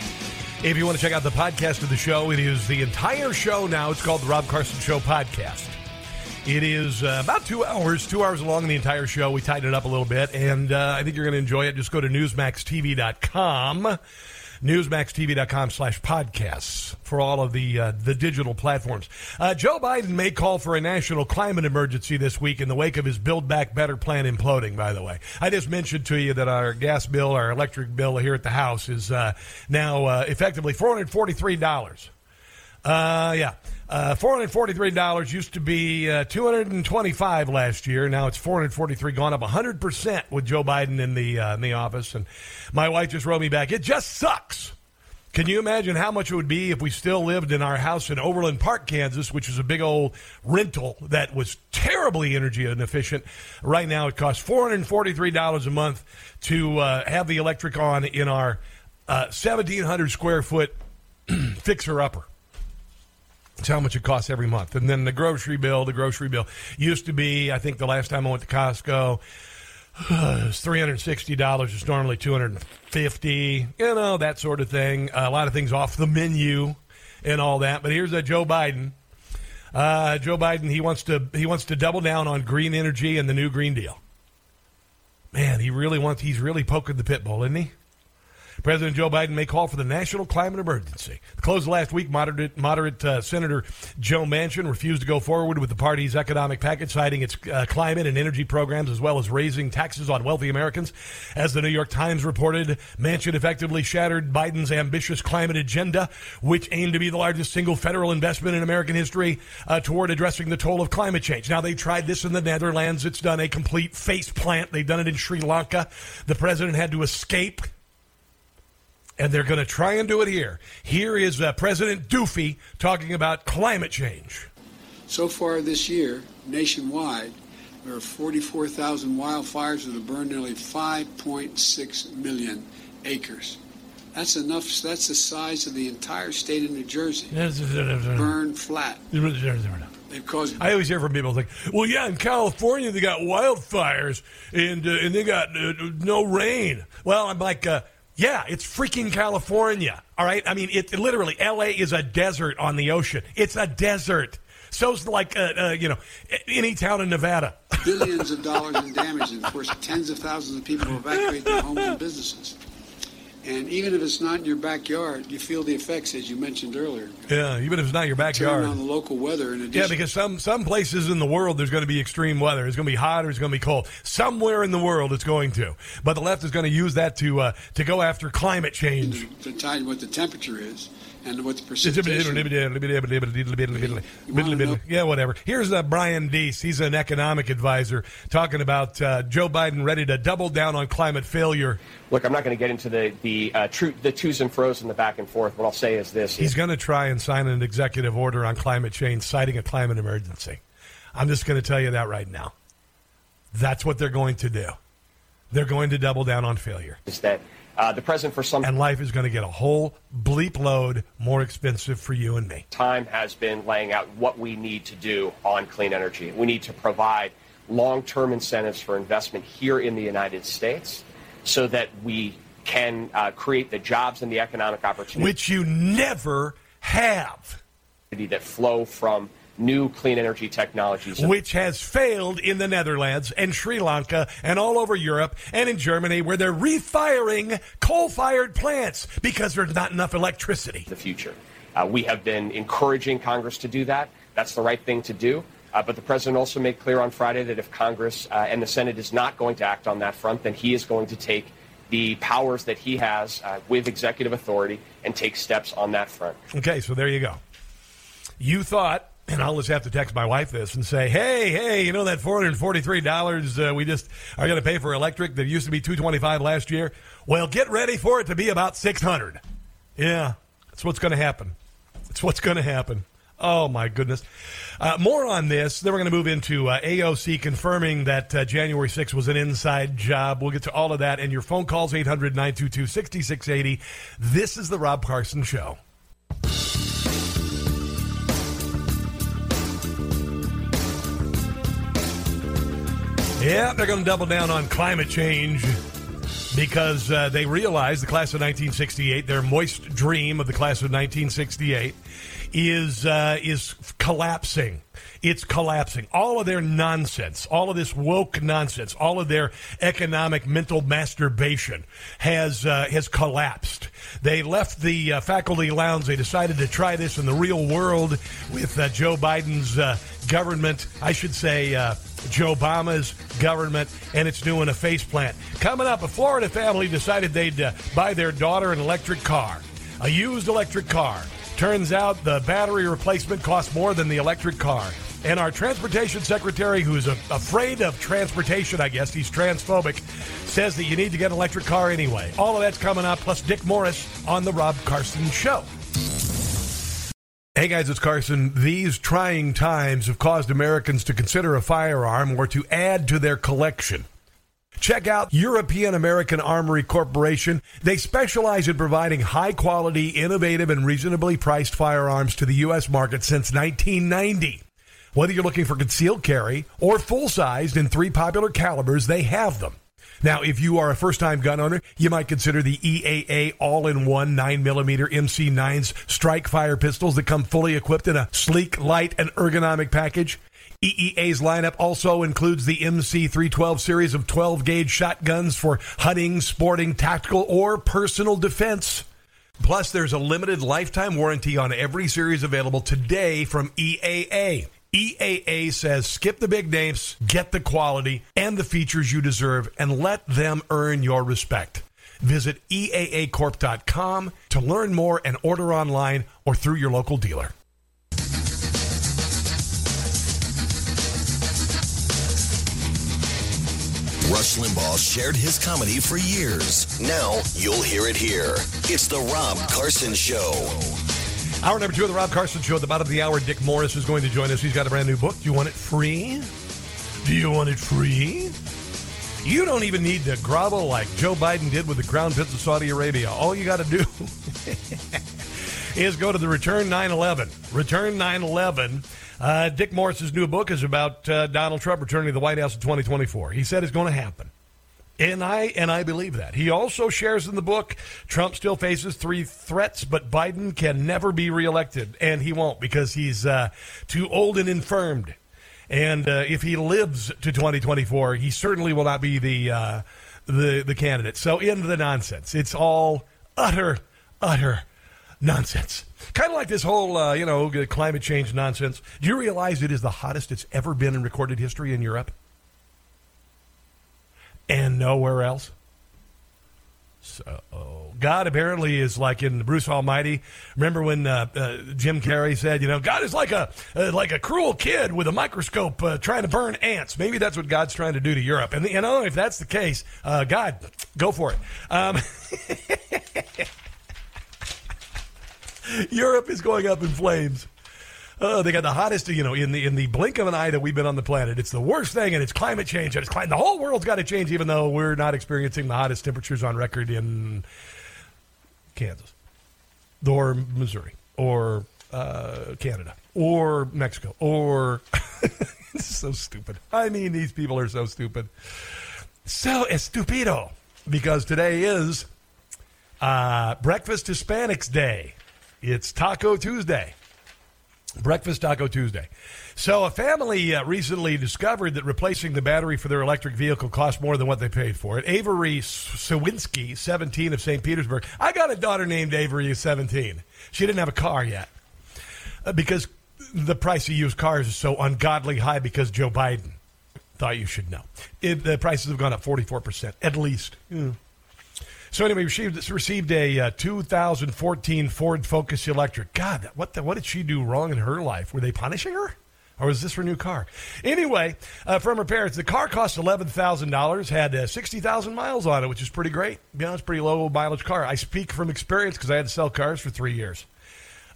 If you want to check out the podcast of the show, it is the entire show now. It's called the Rob Carson Show Podcast. It is uh, about two hours, two hours long, the entire show. We tightened it up a little bit, and uh, I think you're going to enjoy it. Just go to newsmaxtv.com newsmaxtv.com slash podcasts for all of the uh, the digital platforms. Uh, Joe Biden may call for a national climate emergency this week in the wake of his Build Back Better plan imploding, by the way. I just mentioned to you that our gas bill, our electric bill here at the house is uh, now uh, effectively $443. Uh, yeah. Uh, $443 used to be uh, 225 last year. Now it's 443 gone up 100% with Joe Biden in the uh, in the office and my wife just wrote me back. It just sucks. Can you imagine how much it would be if we still lived in our house in Overland Park, Kansas, which is a big old rental that was terribly energy inefficient? Right now, it costs $443 a month to uh, have the electric on in our uh, 1,700 square foot <clears throat> fixer upper. It's how much it costs every month. And then the grocery bill, the grocery bill used to be, I think the last time I went to Costco, <sighs> it's three hundred sixty dollars. It's normally two hundred fifty. You know that sort of thing. Uh, a lot of things off the menu and all that. But here's a Joe Biden. Uh, Joe Biden he wants to he wants to double down on green energy and the new Green Deal. Man, he really wants, he's really poking the pit bull, isn't he? President Joe Biden may call for the national climate emergency. The close of last week, moderate, moderate uh, Senator Joe Manchin refused to go forward with the party's economic package, citing its uh, climate and energy programs as well as raising taxes on wealthy Americans. As the New York Times reported, Manchin effectively shattered Biden's ambitious climate agenda, which aimed to be the largest single federal investment in American history uh, toward addressing the toll of climate change. Now, they tried this in the Netherlands. It's done a complete face plant. They've done it in Sri Lanka. The president had to escape and they're going to try and do it here. Here is uh, President Doofy talking about climate change. So far this year, nationwide, there are 44,000 wildfires that have burned nearly 5.6 million acres. That's enough. That's the size of the entire state of New Jersey. Burned flat. They've caused. I always hear from people like, "Well, yeah, in California they got wildfires and uh, and they got uh, no rain." Well, I'm like, uh, yeah, it's freaking California. All right. I mean, it literally, LA is a desert on the ocean. It's a desert. So's like, uh, uh, you know, any town in Nevada. Billions of dollars in damage, and of course, tens of thousands of people evacuate their homes and businesses. And even if it's not in your backyard, you feel the effects, as you mentioned earlier. Yeah, even if it's not your backyard. Turn on the local weather. In addition. Yeah, because some some places in the world there's going to be extreme weather. It's going to be hot or it's going to be cold. Somewhere in the world it's going to. But the left is going to use that to uh, to go after climate change. To tie what the temperature is and what the precipitation. Yeah, whatever. Here's uh, Brian Deese. He's an economic advisor talking about uh, Joe Biden ready to double down on climate failure. Look, I'm not going to get into the the uh, true the twos and fro's and the back and forth. What I'll say is this: He's going to try and sign an executive order on climate change, citing a climate emergency. I'm just going to tell you that right now. That's what they're going to do. They're going to double down on failure. Is that uh, the president for some and life is going to get a whole bleep load more expensive for you and me. Time has been laying out what we need to do on clean energy. We need to provide long-term incentives for investment here in the United States, so that we can uh, create the jobs and the economic opportunity which you never have that flow from new clean energy technologies. Which has failed in the Netherlands and Sri Lanka and all over Europe and in Germany, where they're refiring coal fired plants because there's not enough electricity. The future. Uh, we have been encouraging Congress to do that. That's the right thing to do. Uh, but the president also made clear on Friday that if Congress uh, and the Senate is not going to act on that front, then he is going to take the powers that he has uh, with executive authority and take steps on that front. Okay, so there you go. You thought and I'll just have to text my wife this and say, "Hey, hey, you know that four hundred forty-three dollars uh, we just are going to pay for electric that used to be two twenty-five last year? Well, get ready for it to be about six hundred. Yeah, that's what's going to happen. That's what's going to happen. Oh my goodness! Uh, more on this. Then we're going to move into uh, AOC confirming that uh, January 6th was an inside job. We'll get to all of that and your phone calls 800 922 6680. This is the Rob Carson Show. Yeah, they're going to double down on climate change because uh, they realize the class of 1968, their moist dream of the class of 1968, is uh, is collapsing. It's collapsing. All of their nonsense, all of this woke nonsense, all of their economic mental masturbation has uh, has collapsed. They left the uh, faculty lounge. They decided to try this in the real world with uh, Joe Biden's uh, government. I should say uh, Joe Obama's government, and it's doing a faceplant. Coming up, a Florida family decided they'd uh, buy their daughter an electric car, a used electric car. Turns out the battery replacement costs more than the electric car. And our transportation secretary, who's a, afraid of transportation, I guess, he's transphobic, says that you need to get an electric car anyway. All of that's coming up, plus Dick Morris on The Rob Carson Show. Hey guys, it's Carson. These trying times have caused Americans to consider a firearm or to add to their collection. Check out European American Armory Corporation. They specialize in providing high quality, innovative, and reasonably priced firearms to the U.S. market since 1990. Whether you're looking for concealed carry or full sized in three popular calibers, they have them. Now, if you are a first time gun owner, you might consider the EAA all in one 9mm MC9s strike fire pistols that come fully equipped in a sleek, light, and ergonomic package. EAA's lineup also includes the MC312 series of 12 gauge shotguns for hunting, sporting, tactical, or personal defense. Plus, there's a limited lifetime warranty on every series available today from EAA. EAA says skip the big names, get the quality and the features you deserve, and let them earn your respect. Visit EAAcorp.com to learn more and order online or through your local dealer. Rush Limbaugh shared his comedy for years. Now you'll hear it here. It's the Rob Carson Show. Hour number two of the Rob Carson Show. At the bottom of the hour, Dick Morris is going to join us. He's got a brand new book. Do you want it free? Do you want it free? You don't even need to grovel like Joe Biden did with the Crown Prince of Saudi Arabia. All you got to do <laughs> is go to the Return 911. Return 911. Uh, Dick Morris's new book is about uh, Donald Trump returning to the White House in 2024. He said it's going to happen. And I and I believe that. He also shares in the book Trump still faces three threats, but Biden can never be reelected, and he won't because he's uh, too old and infirmed. And uh, if he lives to 2024, he certainly will not be the uh, the the candidate. So into the nonsense. It's all utter utter nonsense. Kind of like this whole, uh, you know, climate change nonsense. Do you realize it is the hottest it's ever been in recorded history in Europe? And nowhere else? So, God apparently is like in Bruce Almighty. Remember when uh, uh, Jim Carrey said, you know, God is like a uh, like a cruel kid with a microscope uh, trying to burn ants. Maybe that's what God's trying to do to Europe. And you know, if that's the case, uh, God, go for it. Um, <laughs> Europe is going up in flames. Oh, they got the hottest, you know, in the in the blink of an eye that we've been on the planet. It's the worst thing, and it's climate change, and it's climate. The whole world's got to change, even though we're not experiencing the hottest temperatures on record in Kansas, or Missouri, or uh, Canada, or Mexico, or <laughs> it's so stupid. I mean, these people are so stupid, so estupido. Because today is uh, Breakfast Hispanics Day. It's Taco Tuesday. Breakfast Taco Tuesday. So, a family uh, recently discovered that replacing the battery for their electric vehicle cost more than what they paid for it. Avery Siwinski, 17 of St. Petersburg. I got a daughter named Avery, 17. She didn't have a car yet uh, because the price of used cars is so ungodly high because Joe Biden thought you should know. It, the prices have gone up 44%, at least. Yeah. So anyway, she received a uh, 2014 Ford Focus Electric. God, what the, what did she do wrong in her life? Were they punishing her? Or was this her new car? Anyway, uh, from her parents, the car cost eleven thousand dollars, had uh, sixty thousand miles on it, which is pretty great. To be honest, pretty low mileage car. I speak from experience because I had to sell cars for three years.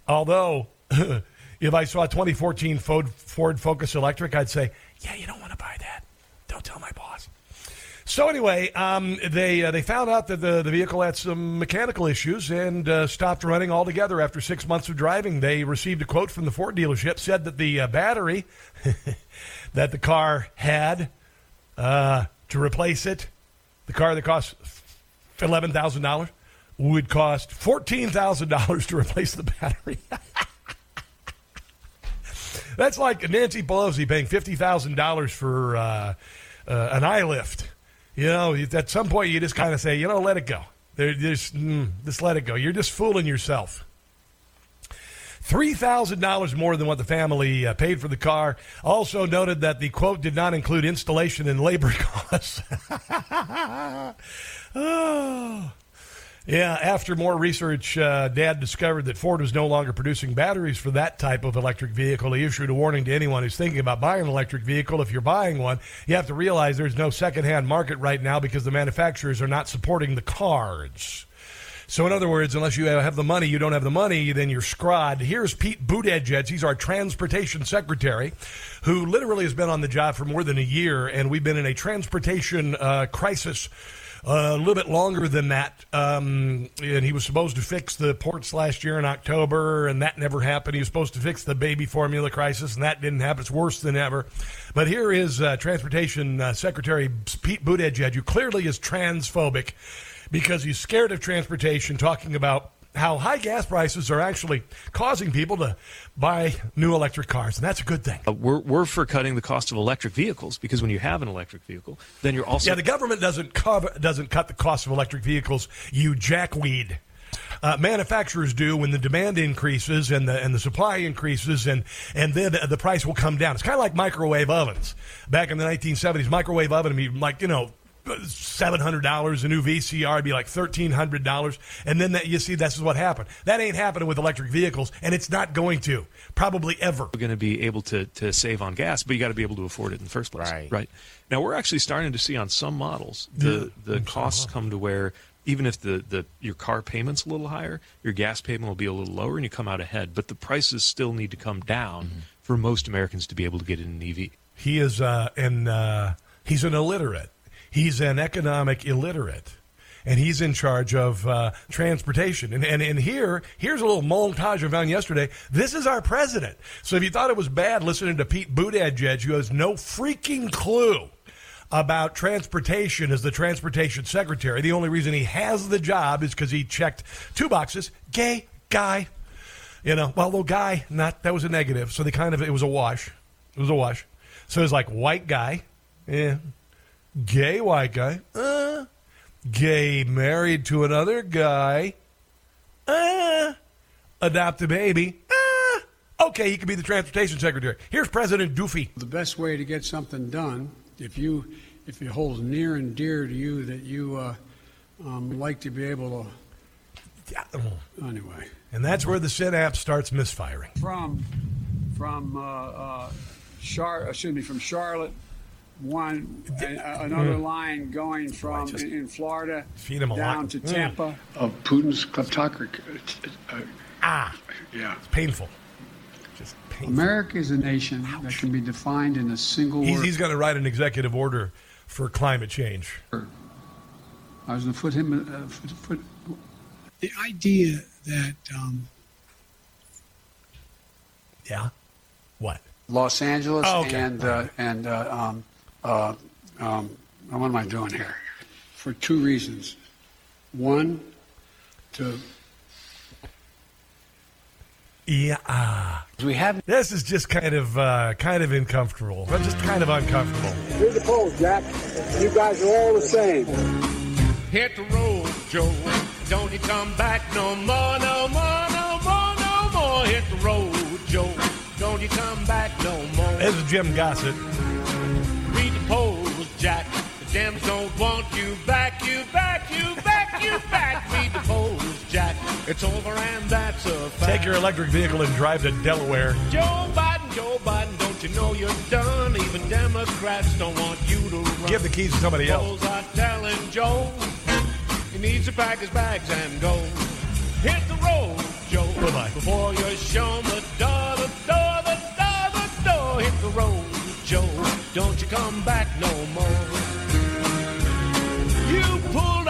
Although, <laughs> if I saw a 2014 Ford, Ford Focus Electric, I'd say, "Yeah, you don't want to buy that. Don't tell my boss." So anyway, um, they uh, they found out that the, the vehicle had some mechanical issues and uh, stopped running altogether after six months of driving. They received a quote from the Ford dealership said that the uh, battery <laughs> that the car had uh, to replace it, the car that cost eleven thousand dollars, would cost fourteen thousand dollars to replace the battery. <laughs> That's like Nancy Pelosi paying fifty thousand dollars for uh, uh, an eye lift you know, at some point you just kind of say, you know, let it go. Just, mm, just let it go. You're just fooling yourself. $3,000 more than what the family uh, paid for the car. Also noted that the quote did not include installation and labor <laughs> costs. oh. <laughs> Yeah, after more research, uh, Dad discovered that Ford was no longer producing batteries for that type of electric vehicle. He issued a warning to anyone who's thinking about buying an electric vehicle. If you're buying one, you have to realize there's no secondhand market right now because the manufacturers are not supporting the cars. So, in other words, unless you have the money, you don't have the money, then you're scrod. Here's Pete Buttigieg. He's our transportation secretary, who literally has been on the job for more than a year, and we've been in a transportation uh, crisis a little bit longer than that. Um, and he was supposed to fix the ports last year in October, and that never happened. He was supposed to fix the baby formula crisis, and that didn't happen. It's worse than ever. But here is uh, Transportation uh, Secretary Pete Buttigieg, who clearly is transphobic because he's scared of transportation, talking about how high gas prices are actually causing people to buy new electric cars, and that's a good thing. Uh, we're, we're for cutting the cost of electric vehicles because when you have an electric vehicle, then you're also yeah, the government doesn't cover doesn't cut the cost of electric vehicles. You jackweed. Uh, manufacturers do when the demand increases and the and the supply increases, and and then the price will come down. It's kind of like microwave ovens. Back in the 1970s, microwave oven would be like you know seven hundred dollars. A new VCR would be like thirteen hundred dollars, and then that you see that's what happened. That ain't happening with electric vehicles, and it's not going to probably ever. We're going to be able to to save on gas, but you got to be able to afford it in the first place. Right. Right. Now we're actually starting to see on some models the the costs come to where even if the, the your car payment's a little higher, your gas payment will be a little lower, and you come out ahead. But the prices still need to come down for most Americans to be able to get in an EV. He is uh, an uh, he's an illiterate. He's an economic illiterate, and he's in charge of uh, transportation. And, and and here here's a little montage I found yesterday. This is our president. So if you thought it was bad listening to Pete Buttigieg, who has no freaking clue about transportation as the transportation secretary, the only reason he has the job is because he checked two boxes: gay guy. You know, well, the guy, not that was a negative. So they kind of it was a wash. It was a wash. So it's like white guy, yeah, gay white guy, uh, gay married to another guy, uh, adopt a baby. Uh, okay, he could be the transportation secretary. Here's President Doofy. The best way to get something done, if you if it holds near and dear to you that you uh, um, like to be able to. Yeah. Anyway. And that's where the synapse starts misfiring. From from uh, uh, Char- excuse me from Charlotte, one and, uh, another Mm. line going from in, in Florida Feed him a down lot. to Mm. Tampa of Putin's kleptocracy. Uh, ah, yeah, it's painful. Just painful. America is a nation that can be defined in a single He's, word. he's going to write an executive order for climate change. I was going to put him. Uh, put, put, the idea that um, Yeah. What? Los Angeles Oh, okay. and uh, and uh, um, uh, um, what am I doing here? For two reasons. One, to Yeah. ah. we have This is just kind of uh, kind of uncomfortable. But just kind of uncomfortable. Read the polls, Jack. You guys are all the same. Hit the road, Joe. Don't you come back no more, no more, no more, no more. Hit the road, Joe. Don't you come back no more. This is Jim Gossett. Dems don't want you back, you back, you back, you back. Read the polls, Jack. It's over and that's a fact. Take your electric vehicle and drive to Delaware. Joe Biden, Joe Biden, don't you know you're done? Even Democrats don't want you to run. Give the keys to somebody else. Polls are telling Joe he needs to pack his bags and go. Hit the road, Joe. Bye-bye. Before you're shown the door, the door, the door, the door. Hit the road, Joe. Don't you come back no more.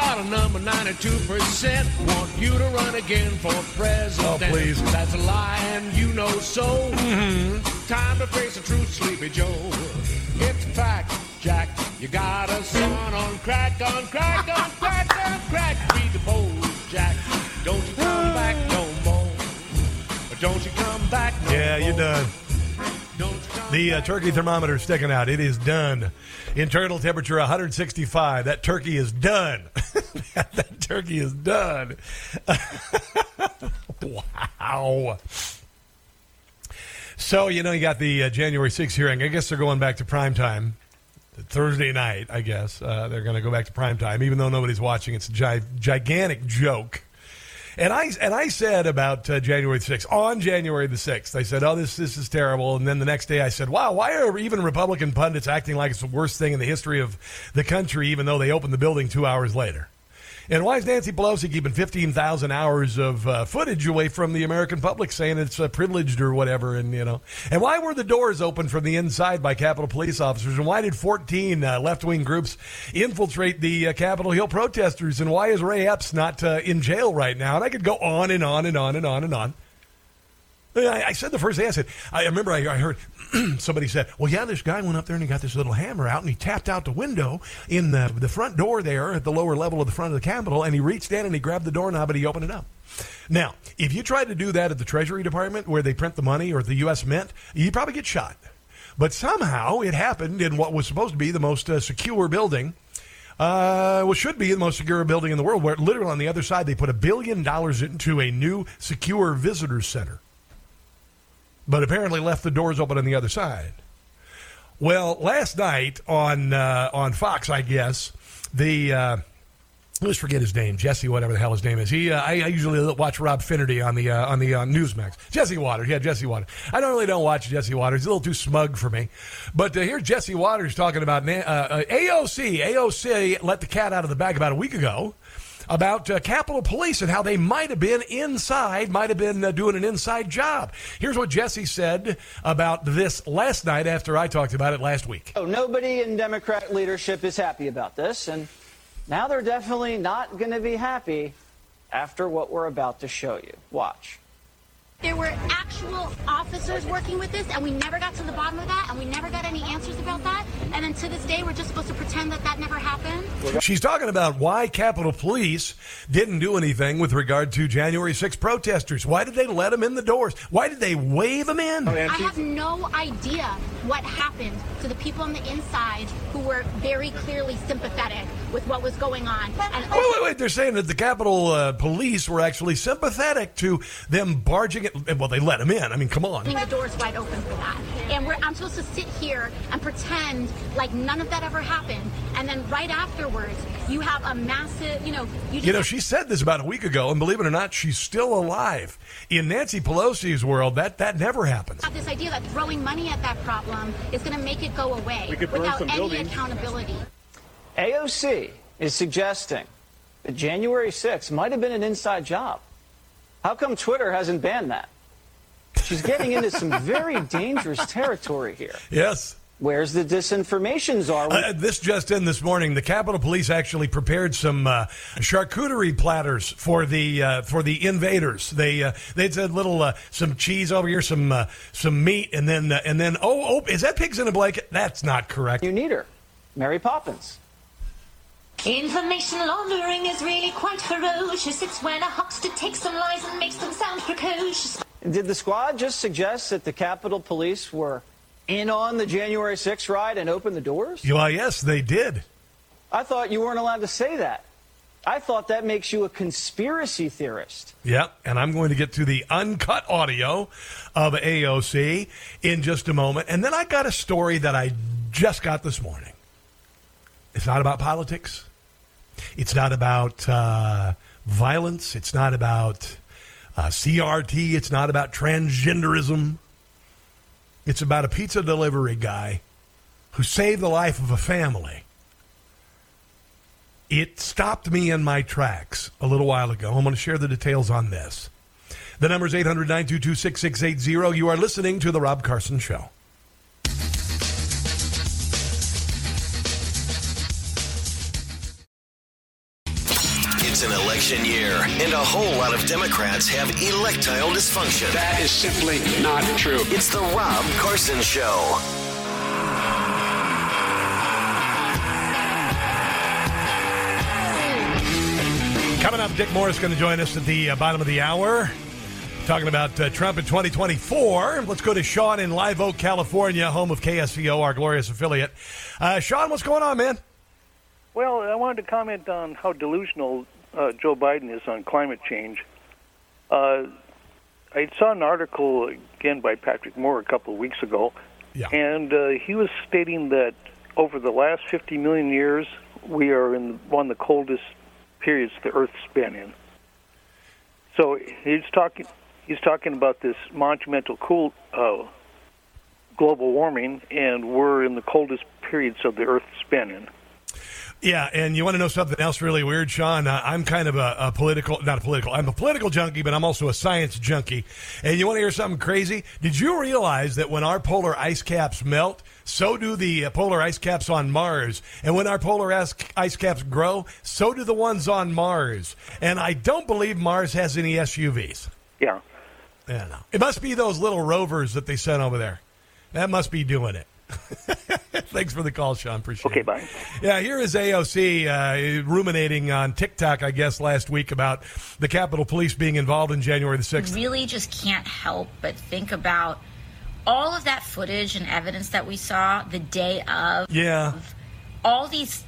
You pulled out a number 92%. Want you to run again for president. Oh, please. That's a lie, and you know so. Mm-hmm. Time to face the truth, Sleepy Joe. It's fact, Jack. You got a son on crack, on crack, on crack, on crack. Read the polls, Jack. Don't you come <gasps> back no more. Don't you come back no Yeah, you're done. The uh, turkey thermometer is sticking out. It is done. Internal temperature 165. That turkey is done. <laughs> that turkey is done. <laughs> wow. So, you know, you got the uh, January 6th hearing. I guess they're going back to prime time. Thursday night, I guess. Uh, they're going to go back to prime time, even though nobody's watching. It's a gi- gigantic joke. And I and I said about uh, January the sixth on January the sixth, I said, "Oh, this this is terrible." And then the next day, I said, "Wow, why are even Republican pundits acting like it's the worst thing in the history of the country, even though they opened the building two hours later?" And why is Nancy Pelosi keeping 15,000 hours of uh, footage away from the American public saying it's uh, privileged or whatever? And, you know, and why were the doors open from the inside by Capitol police officers? And why did 14 uh, left wing groups infiltrate the uh, Capitol Hill protesters? And why is Ray Epps not uh, in jail right now? And I could go on and on and on and on and on. I, I said the first day, I said, I remember I, I heard <clears throat> somebody said, well, yeah, this guy went up there and he got this little hammer out and he tapped out the window in the, the front door there at the lower level of the front of the Capitol and he reached in and he grabbed the doorknob and he opened it up. Now, if you try to do that at the Treasury Department where they print the money or the U.S. Mint, you probably get shot. But somehow it happened in what was supposed to be the most uh, secure building. Uh, what should be the most secure building in the world, where literally on the other side they put a billion dollars into a new secure visitor center, but apparently left the doors open on the other side. Well, last night on uh, on Fox, I guess the uh, let's forget his name, Jesse, whatever the hell his name is. He, uh, I, I usually watch Rob Finnerty on the uh, on the uh, Newsmax. Jesse Watters, yeah, Jesse Watters. I normally don't watch Jesse Watters; he's a little too smug for me. But uh, here's Jesse Watters talking about uh, uh, AOC. AOC let the cat out of the bag about a week ago about uh, Capitol Police and how they might have been inside, might have been uh, doing an inside job. Here's what Jesse said about this last night after I talked about it last week. Oh, nobody in Democrat leadership is happy about this, and now they're definitely not going to be happy after what we're about to show you. Watch. There were actual officers working with this, and we never got to the bottom of that, and we never got any answers about that. And then to this day, we're just supposed to pretend that that never happened. She's talking about why Capitol Police didn't do anything with regard to January 6 protesters. Why did they let them in the doors? Why did they wave them in? I have no idea what happened to the people on the inside who were very clearly sympathetic with what was going on. And Wait, wait, wait. They're saying that the Capitol uh, Police were actually sympathetic to them barging it. Well, they let them in. I mean, come on. opening the doors wide open for that. And we're, I'm supposed to sit here and pretend like none of that ever happened. And then right afterwards, you have a massive, you know, you just You know, she said this about a week ago, and believe it or not, she's still alive. In Nancy Pelosi's world, that, that never happens. have this idea that throwing money at that problem is going to make it go away We could burn without any buildings. accountability. AOC is suggesting that January 6th might have been an inside job. How come Twitter hasn't banned that? She's getting into some <laughs> very dangerous territory here. Yes. Where's the disinformation czar? Uh, this just in this morning. The Capitol Police actually prepared some uh, charcuterie platters for the uh, for the invaders. They uh, they said little uh, some cheese over here, some uh, some meat, and then uh, and then oh oh is that pigs in a blanket? That's not correct. You need her, Mary Poppins. Information laundering is really quite ferocious. It's when a huckster takes some lies and makes them sound precocious. Did the squad just suggest that the Capitol Police were in on the January 6th ride and opened the doors? Well, yes, they did. I thought you weren't allowed to say that. I thought that makes you a conspiracy theorist. Yep, and I'm going to get to the uncut audio of AOC in just a moment. And then I got a story that I just got this morning. It's not about politics. It's not about uh, violence. It's not about uh, CRT. It's not about transgenderism. It's about a pizza delivery guy who saved the life of a family. It stopped me in my tracks a little while ago. I'm going to share the details on this. The number is 800 922 6680. You are listening to The Rob Carson Show. Election year, and a whole lot of Democrats have electile dysfunction. That is simply not true. It's the Rob Carson Show. Coming up, Dick Morris going to join us at the uh, bottom of the hour. Talking about uh, Trump in 2024. Let's go to Sean in Live Oak, California, home of KSVO, our glorious affiliate. Uh, Sean, what's going on, man? Well, I wanted to comment on how delusional uh, Joe Biden is on climate change. Uh, I saw an article again by Patrick Moore a couple of weeks ago, and uh, he was stating that over the last 50 million years, we are in one of the coldest periods the Earth's been in. So he's talking. He's talking about this monumental cool uh, global warming, and we're in the coldest periods of the Earth's been in. Yeah, and you want to know something else really weird, Sean? Uh, I'm kind of a, a political, not a political, I'm a political junkie, but I'm also a science junkie. And you want to hear something crazy? Did you realize that when our polar ice caps melt, so do the uh, polar ice caps on Mars? And when our polar ice, ice caps grow, so do the ones on Mars. And I don't believe Mars has any SUVs. Yeah. Yeah, no. It must be those little rovers that they sent over there. That must be doing it. <laughs> Thanks for the call, Sean. Appreciate Okay, it. Okay, bye. Yeah, here is AOC uh, ruminating on TikTok, I guess, last week about the Capitol Police being involved in January the 6th. really just can't help but think about all of that footage and evidence that we saw the day of Yeah. all these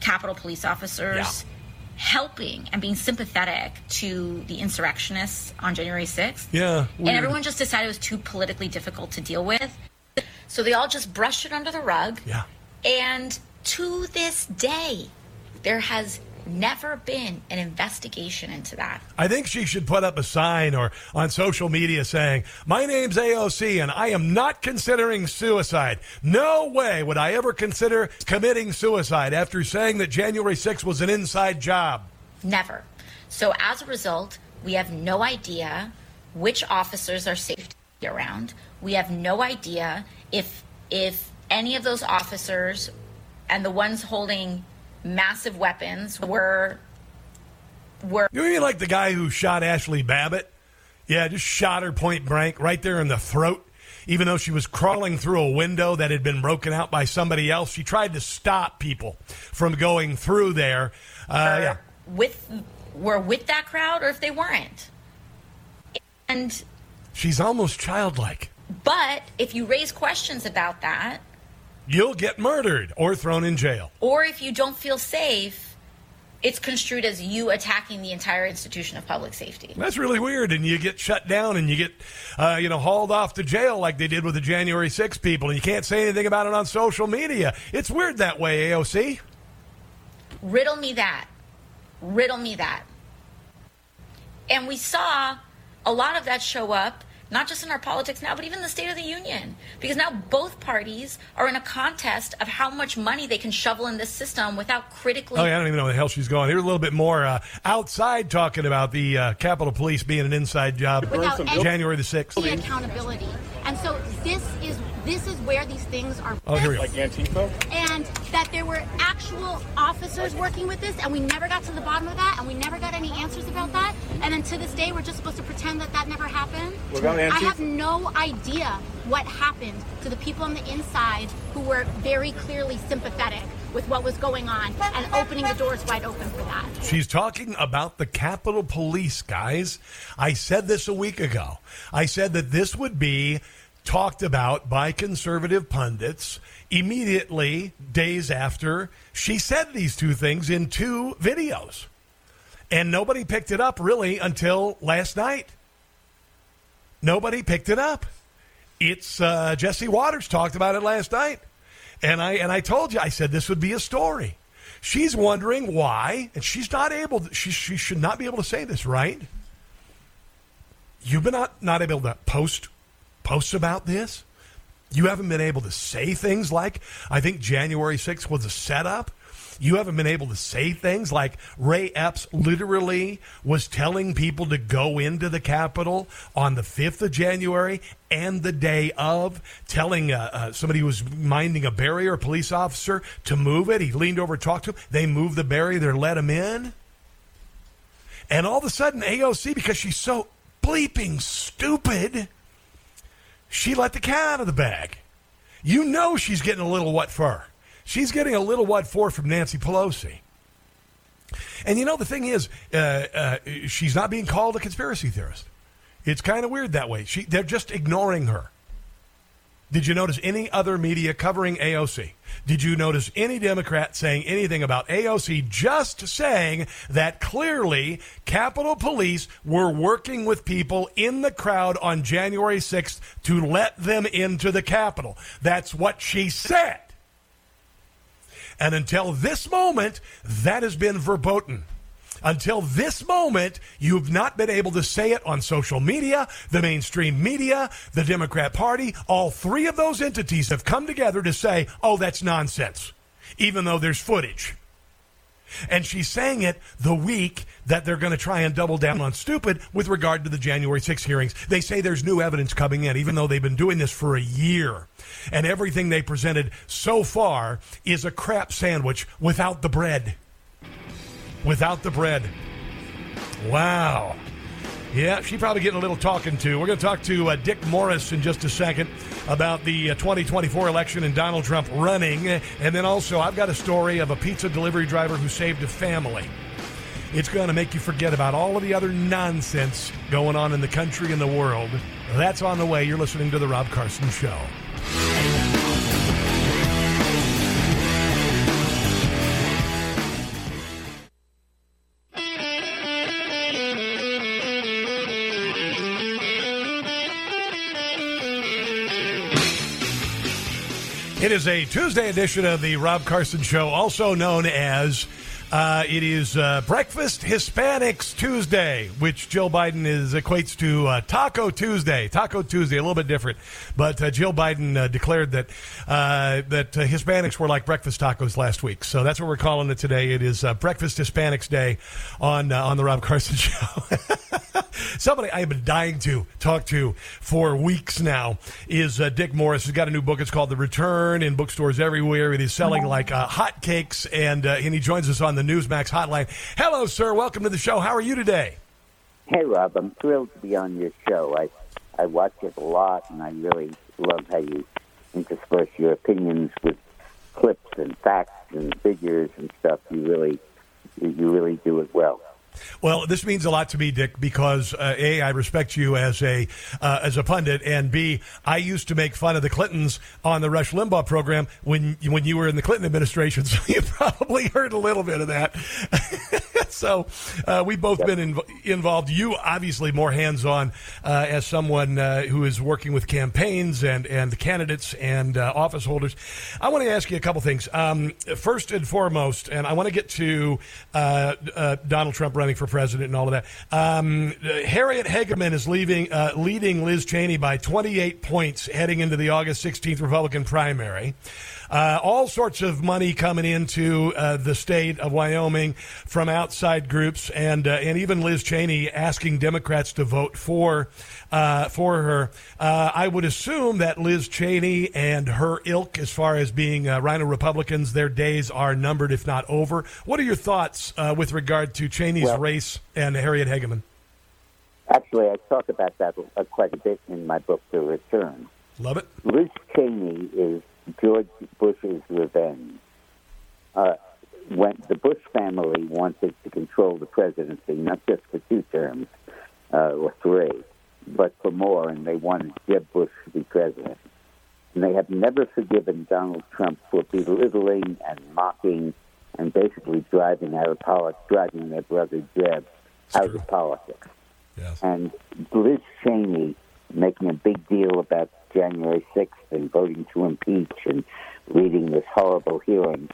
Capitol police officers helping and being sympathetic to the insurrectionists on January 6th. Yeah. And everyone just decided it was too politically difficult to deal with. So they all just brushed it under the rug. Yeah. And to this day, there has never been an investigation into that. I think she should put up a sign or on social media saying, My name's AOC and I am not considering suicide. No way would I ever consider committing suicide after saying that January 6th was an inside job. Never. So as a result, we have no idea which officers are safe to be around. We have no idea if if any of those officers and the ones holding massive weapons were were You mean like the guy who shot Ashli Babbitt? Yeah, just shot her point blank right there in the throat. Even though she was crawling through a window that had been broken out by somebody else, she tried to stop people from going through there. Uh, yeah. with were with that crowd or if they weren't. And She's almost childlike. but if you raise questions about that You'll get murdered or thrown in jail. or if you don't feel safe, it's construed as you attacking the entire institution of public safety. That's really weird, and you get shut down, and you get, uh, you know, hauled off to jail like they did with the January 6 people, and you can't say anything about it on social media. It's weird that way, AOC. Riddle me that. Riddle me that. And we saw a lot of that show up, not just in our politics now, but even the State of the Union. Because now both parties are in a contest of how much money they can shovel in this system without critically Oh, yeah, I don't even know where the hell she's going. Here's a little bit more uh, outside talking about the uh, Capitol Police being an inside job. Without January the 6th. the accountability. And so this is this is where these things are. Oh, here we go. Like Antifa? And that there were actual officers working with this, and we never got to the bottom of that, and we never got any answers about that. And then to this day, we're just supposed to pretend that that never happened. What about I have no idea what happened to the people on the inside who were very clearly sympathetic with what was going on and opening the doors wide open for that. She's talking about the Capitol Police, guys. I said this a week ago. I said that this would be talked about by conservative pundits immediately days after she said these two things in two videos. And nobody picked it up really until last night. Nobody picked it up. It's uh, Jesse Watters talked about it last night. And I and I told you I said this would be a story. She's wondering why, and she's not able. To, she she should not be able to say this, right? You've been not not able to post posts about this. You haven't been able to say things like I think January 6th was a setup. You haven't been able to say things like Ray Epps literally was telling people to go into the Capitol on the 5th of January and the day of, telling uh, uh, somebody who was minding a barrier, a police officer, to move it. He leaned over, talked to him. They moved the barrier, they let him in. And all of a sudden, AOC, because she's so bleeping stupid, she let the cat out of the bag. You know she's getting a little what for. She's getting a little what for from Nancy Pelosi. And you know, the thing is, uh, uh, she's not being called a conspiracy theorist. It's kind of weird that way. She, they're just ignoring her. Did you notice any other media covering AOC? Did you notice any Democrat saying anything about AOC just saying that clearly Capitol Police were working with people in the crowd on January 6th to let them into the Capitol? That's what she said. And until this moment, that has been verboten. Until this moment, you've not been able to say it on social media, the mainstream media, the Democrat Party. All three of those entities have come together to say, oh, that's nonsense, even though there's footage. And she's saying it the week that they're going to try and double down on stupid with regard to the January 6 hearings. They say there's new evidence coming in, even though they've been doing this for a year. And everything they presented so far is a crap sandwich without the bread. Without the bread. Wow. Yeah, she probably getting a little talking to. We're going to talk to uh, Dick Morris in just a second about the uh, 2024 election and Donald Trump running. And then also, I've got a story of a pizza delivery driver who saved a family. It's going to make you forget about all of the other nonsense going on in the country and the world. That's on the way. You're listening to The Rob Carson Show. It is a Tuesday edition of the Rob Carson Show, also known as uh, it is uh, Breakfast Hispanics Tuesday, which Jill Biden is equates to uh, Taco Tuesday. Taco Tuesday, a little bit different, but uh, Jill Biden uh, declared that uh, that Hispanics were like breakfast tacos last week. So that's what we're calling it today. It is Breakfast Hispanics Day on on the Rob Carson <laughs> Show. <laughs> Somebody I have been dying to talk to for weeks now is uh, Dick Morris. He's got a new book. It's called The Return in bookstores everywhere. It is selling like uh, hotcakes, and uh, and he joins us on the Newsmax hotline. Hello, sir. Welcome to the show. How are you today? Hey, Rob. I'm thrilled to be on your show. I I watch it a lot, and I really love how you intersperse your opinions with clips and facts and figures and stuff. You really you really do it well. Well, this means a lot to me, Dick, because uh, a I respect you as a uh, as a pundit, and b I used to make fun of the Clintons on the Rush Limbaugh program when when you were in the Clinton administration, <laughs> so you probably heard a little bit of that. <laughs> so uh, we've both yep. been inv- involved. You obviously more hands on uh, as someone uh, who is working with campaigns and and candidates and uh, office holders. I want to ask you a couple things. Um, first and foremost, and I want to get to Donald Trump running running for president and all of that. Um, Harriet Hageman is leaving, uh, leading Liz Cheney by 28 points heading into the August 16th Republican primary. Uh, all sorts of money coming into uh, the state of Wyoming from outside groups, and uh, and even Liz Cheney asking Democrats to vote for uh, for her. Uh, I would assume that Liz Cheney and her ilk, as far as being uh, RINO Republicans, their days are numbered, if not over. What are your thoughts with regard to Cheney's well, race and Harriet Hageman? Actually, I talk about that quite a bit in my book, The Return. Love it. Liz Cheney is George Bush's revenge. Uh, when the Bush family wanted to control the presidency, not just for two terms uh, or three, but for more, and they wanted Jeb Bush to be president. And they have never forgiven Donald Trump for belittling and mocking and basically driving out of politics, driving their brother Jeb out of politics. Yes. And Liz Cheney making a big deal about January 6th and voting to impeach and leading this horrible hearing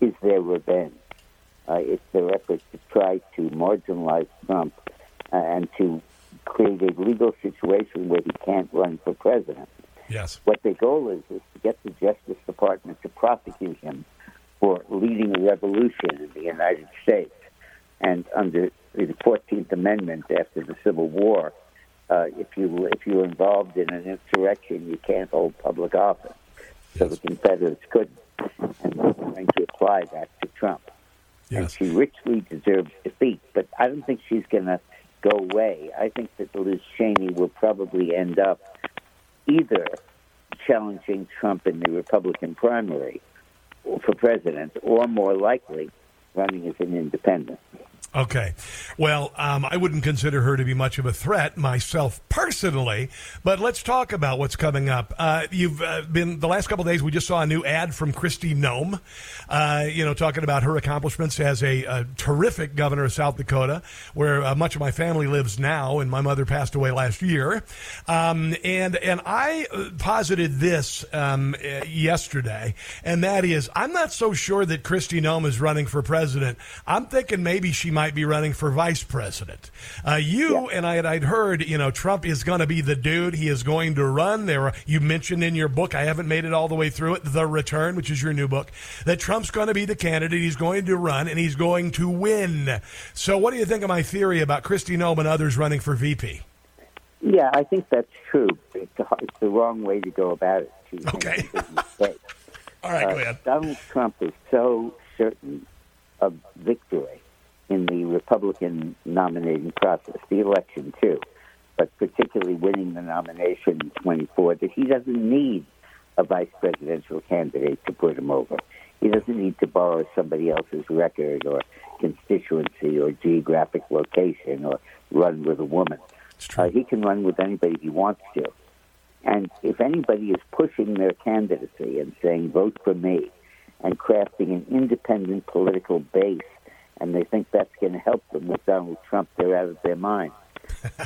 is their revenge. Uh, it's their effort to try to marginalize Trump uh, and to create a legal situation where he can't run for president. Yes. What their goal is is to get the Justice Department to prosecute him for leading a revolution in the United States. And under the 14th Amendment after the Civil War, uh, if you if you're involved in an insurrection, you can't hold public office. So the Confederates couldn't, and they're trying to apply that to Trump. Yes. And she richly deserves defeat, but I don't think she's going to go away. I think that Liz Cheney will probably end up either challenging Trump in the Republican primary for president, or more likely, running as an independent. Okay. Well, um, I wouldn't consider her to be much of a threat myself personally, but let's talk about what's coming up. Uh, you've uh, been the last couple days. We just saw a new ad from Kristi Noem, uh, you know, talking about her accomplishments as a, a terrific governor of South Dakota, where uh, much of my family lives now, and my mother passed away last year. Um, and and I uh, posited this um, uh, yesterday, and that is, I'm not so sure that Kristi Noem is running for president. I'm thinking maybe she might be running for vice president. Uh, you yeah. and I had I'd heard, you know, Trump is going to be the dude. He is going to run. There, you mentioned in your book. I haven't made it all the way through it. The Return, which is your new book, that Trump's going to be the candidate. He's going to run and he's going to win. So, what do you think of my theory about Kristi Noem and others running for VP? Yeah, I think that's true. It's, it's the wrong way to go about it. okay. <laughs> all right, uh, Donald Trump is so certain of victory in the Republican nominating process, the election too, but particularly winning the nomination in 24, that he doesn't need a vice presidential candidate to put him over. He doesn't need to borrow somebody else's record or constituency or geographic location or run with a woman. Uh, he can run with anybody he wants to. And if anybody is pushing their candidacy and saying, vote for me, and crafting an independent political base, and they think that's going to help them with Donald Trump, they're out of their mind. <laughs>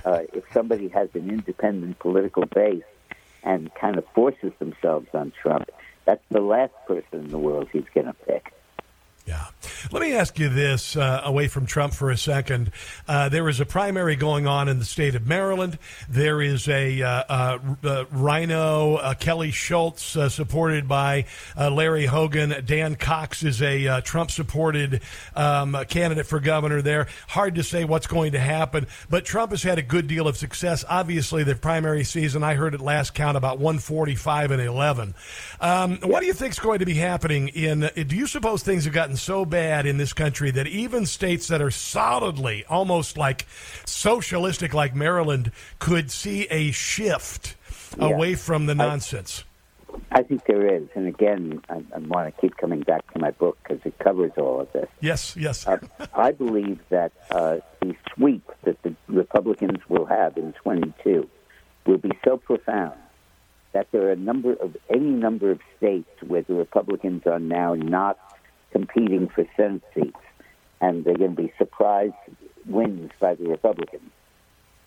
Uh, if somebody has an independent political base and kind of forces themselves on Trump, that's the last person in the world he's going to pick. Yeah. Let me ask you this uh, away from Trump for a second. Uh, there is a primary going on in the state of Maryland. There is a uh, uh, uh RINO, uh, Kelly Schulz, supported by Larry Hogan. Dan Cox is a Trump supported um, candidate for governor there. Hard to say what's going to happen, but Trump has had a good deal of success. Obviously, the primary season, I heard at last count about 145 and 11. Um, what do you think is going to be happening in? Do you suppose things have gotten so bad in this country that even states that are solidly almost like socialistic, like Maryland, could see a shift yeah. away from the nonsense. I, I think there is, and again, I, I want to keep coming back to my book because it covers all of this. Yes, yes. uh, I believe that uh, the sweep that the Republicans will have in 22 will be so profound that there are a number of any number of states where the Republicans are now not competing for Senate seats, and they're going to be surprise wins by the Republicans.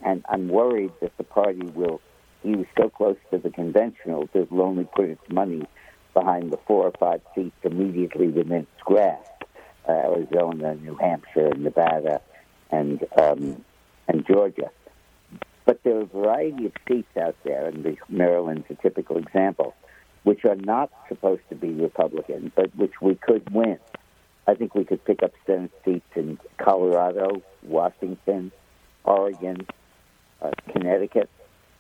And I'm worried that the party will, was so close to the conventional, that will only put its money behind the four or five seats immediately within its grasp uh, Arizona, New Hampshire, Nevada, and, um, and Georgia. But there are a variety of seats out there, and Maryland's a typical example, which are not supposed to be Republican, but which we could win. I think we could pick up Senate seats in Colorado, Washington, Oregon, uh, Connecticut.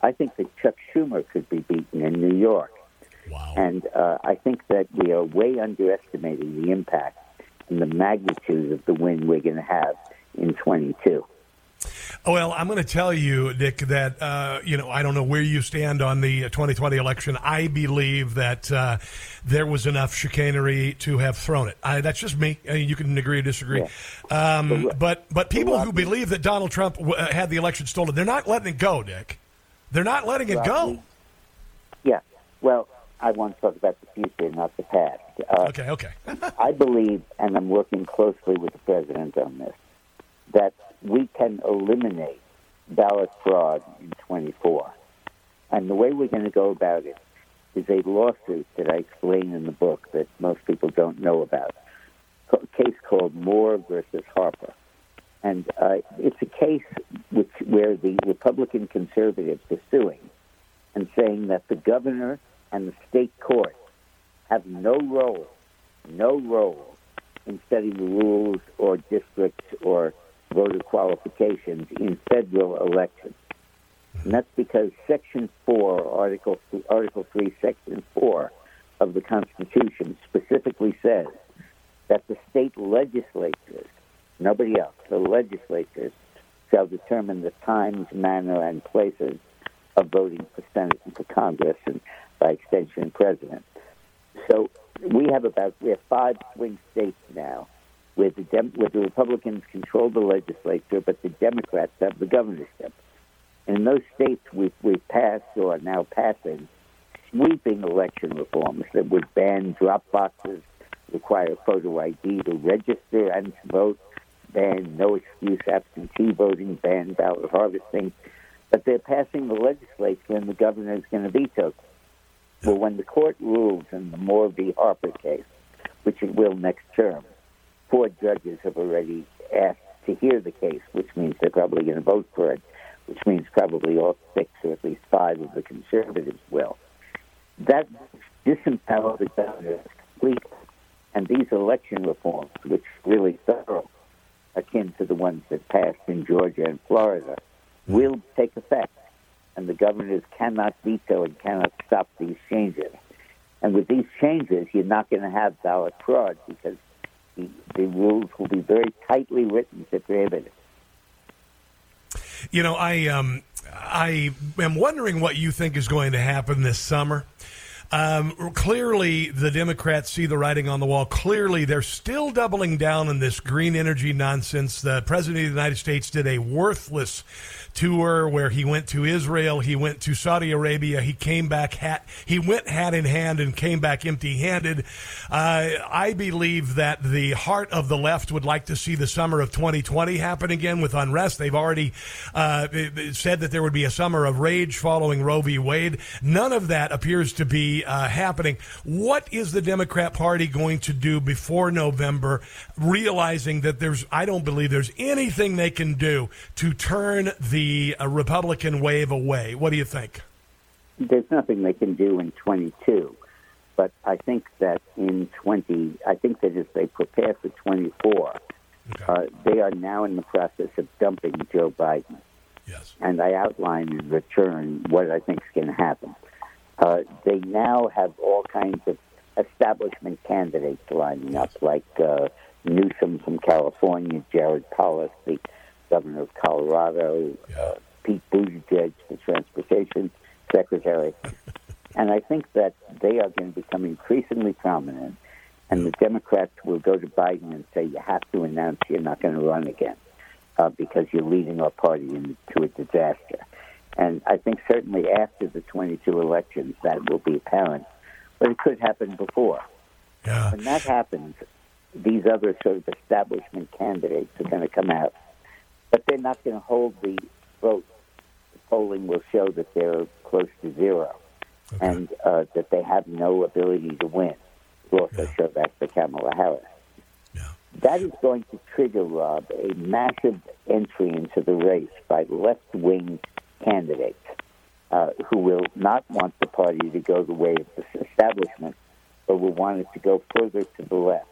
I think that Chuck Schumer could be beaten in New York. Wow. And uh, I think that we are way underestimating the impact and the magnitude of the win we're going to have in 22. Well, I'm going to tell you, Dick, that uh, you know I don't know where you stand on the 2020 election. I believe that uh, there was enough chicanery to have thrown it. I, that's just me. I mean, you can agree or disagree. Yeah. Um, but but people who believe that Donald Trump w- uh, had the election stolen, they're not letting it go, Dick. They're not letting it go. Yeah. Well, I want to talk about the future, not the past. Uh, okay. Okay. <laughs> I believe, and I'm working closely with the president on this, that we can eliminate ballot fraud in 24. And the way we're going to go about it is a lawsuit that I explain in the book that most people don't know about, a case called Moore versus Harper. And uh, it's a case which, where the Republican conservatives are suing and saying that the governor and the state court have no role, no role in setting the rules or districts or voter qualifications in federal elections. And that's because Section 4, Article, Article 3, Section 4 of the Constitution specifically says that the state legislatures, nobody else, the legislatures, shall determine the times, manner, and places of voting for Senate and for Congress, and by extension, President. So we have about we have five swing states now where the, Dem- where the Republicans control the legislature, but the Democrats have the governorship. And in those states, we've, we've passed or are now passing sweeping election reforms that would ban drop boxes, require photo ID to register and vote, ban no excuse absentee voting, ban ballot harvesting. But they're passing the legislature, and the governor is going to veto them. Well, when the court rules in the Moore v. Harper case, which it will next term, four judges have already asked to hear the case, which means they're probably going to vote for it, which means probably all six or at least five of the conservatives will. That disempowers the governor completely. And these election reforms, which are really thorough, akin to the ones that passed in Georgia and Florida, mm. will take effect. And the governors cannot veto and cannot stop these changes. And with these changes, you're not going to have ballot fraud because The, rules will be very tightly written to prohibit it. You know, I um, I am wondering what you think is going to happen this summer. Um, clearly, the Democrats see the writing on the wall. Clearly, they're still doubling down on this green energy nonsense. The President of the United States did a worthless tour where he went to Israel, he went to Saudi Arabia, he came back hat he went hat in hand and came back empty handed. Uh, I believe that the heart of the left would like to see the summer of 2020 happen again with unrest. They've already uh, said that there would be a summer of rage following Roe v. Wade. None of that appears to be uh, happening. What is the Democrat Party going to do before November, realizing that there's I don't believe there's anything they can do to turn the the uh, Republican wave away. What do you think? There's nothing they can do in 22, but I think that in 20, I think that as they prepare for 24, okay. uh, they are now in the process of dumping Joe Biden. Yes. And I outline in return what I think is going to happen. Uh, they now have all kinds of establishment candidates lining up, like uh, Newsom from California, Jared Polis, the governor of Colorado, uh, Pete Buttigieg, the transportation secretary. <laughs> and I think that they are going to become increasingly prominent. And the Democrats will go to Biden and say, you have to announce you're not going to run again uh, because you're leading our party into a disaster. And I think certainly after the 22 elections, that will be apparent. But it could happen before. Yeah. When that happens, these other sort of establishment candidates are going to come out but they're not going to hold the vote. The polling will show that they're close to zero okay. and uh, that they have no ability to win. It will also yeah. show that for Kamala Harris. Yeah. That is going to trigger, Rob, a massive entry into the race by left wing candidates uh, who will not want the party to go the way of the establishment, but will want it to go further to the left.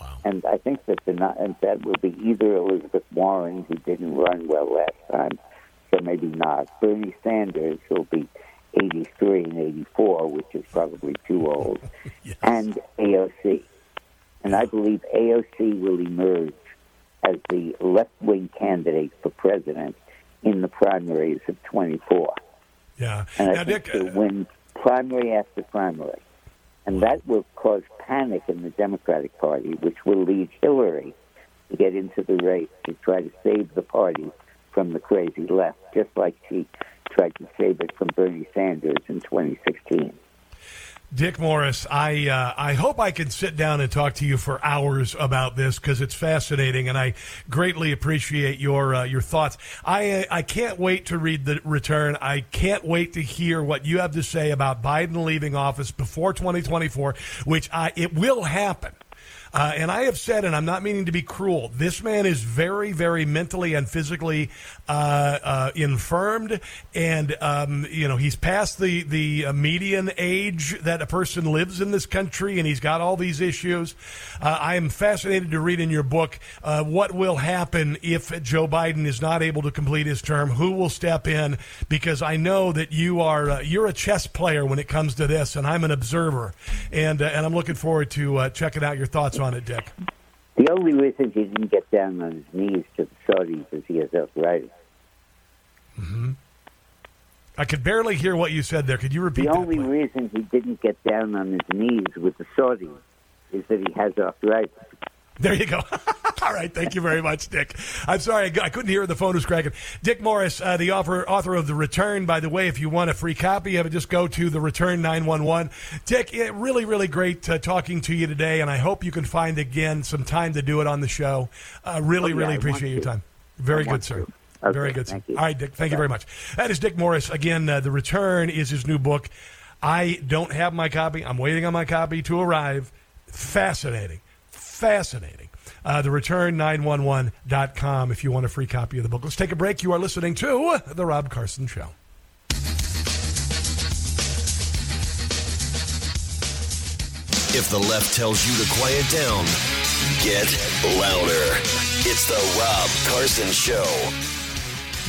Wow. And I think that the and that will be either Elizabeth Warren, who didn't run well last time, so maybe not. Bernie Sanders, who'll be 83 and 84, which is probably too old, <laughs> yes. and AOC. And I believe AOC will emerge as the left wing candidate for president in the primaries of 24. Yeah. And I now, think Dick, she'll uh, win primary after primary. And that will cause panic in the Democratic Party, which will lead Hillary to get into the race to try to save the party from the crazy left, just like she tried to save it from Bernie Sanders in 2016. Dick Morris, I uh, I hope I can sit down and talk to you for hours about this because it's fascinating, and I greatly appreciate your uh, your thoughts. I I can't wait to read the return. I can't wait to hear what you have to say about Biden leaving office before 2024, which I it will happen. Uh, and I have said, and I'm not meaning to be cruel, this man is very, very mentally and physically uh, uh, infirmed, and um, you know he's past the the uh, median age that a person lives in this country, and he's got all these issues. Uh, I am fascinated to read in your book uh, what will happen if Joe Biden is not able to complete his term. Who will step in? Because I know that you are you're a chess player when it comes to this, and I'm an observer, and and I'm looking forward to checking out your thoughts on it, Dick? The only reason he didn't get down on his knees to the Saudis is he has arthritis. Mm-hmm. I could barely hear what you said there. Could you repeat the only please? reason he didn't get down on his knees with the Saudis is that he has arthritis. There you go. <laughs> All right. Thank you very much, Dick. I'm sorry. I couldn't hear the phone was cracking. Dick Morris, uh, the author, author of The Return. By the way, if you want a free copy of it, just go to The Return 911. Dick, it, really, really great uh, talking to you today, and I hope you can find again some time to do it on the show. Uh, really, Oh, yeah, really I appreciate your time. Very good, sir. to. Okay, very good, sir. thank you. All right, Dick. Thank you very much. That is Dick Morris. Again, uh, The Return is his new book. I don't have my copy. I'm waiting on my copy to arrive. Fascinating. Fascinating. Uh, the return911.com if you want a free copy of the book. Let's take a break. You are listening to The Rob Carson Show. If the left tells you to quiet down, get louder. It's the Rob Carson Show.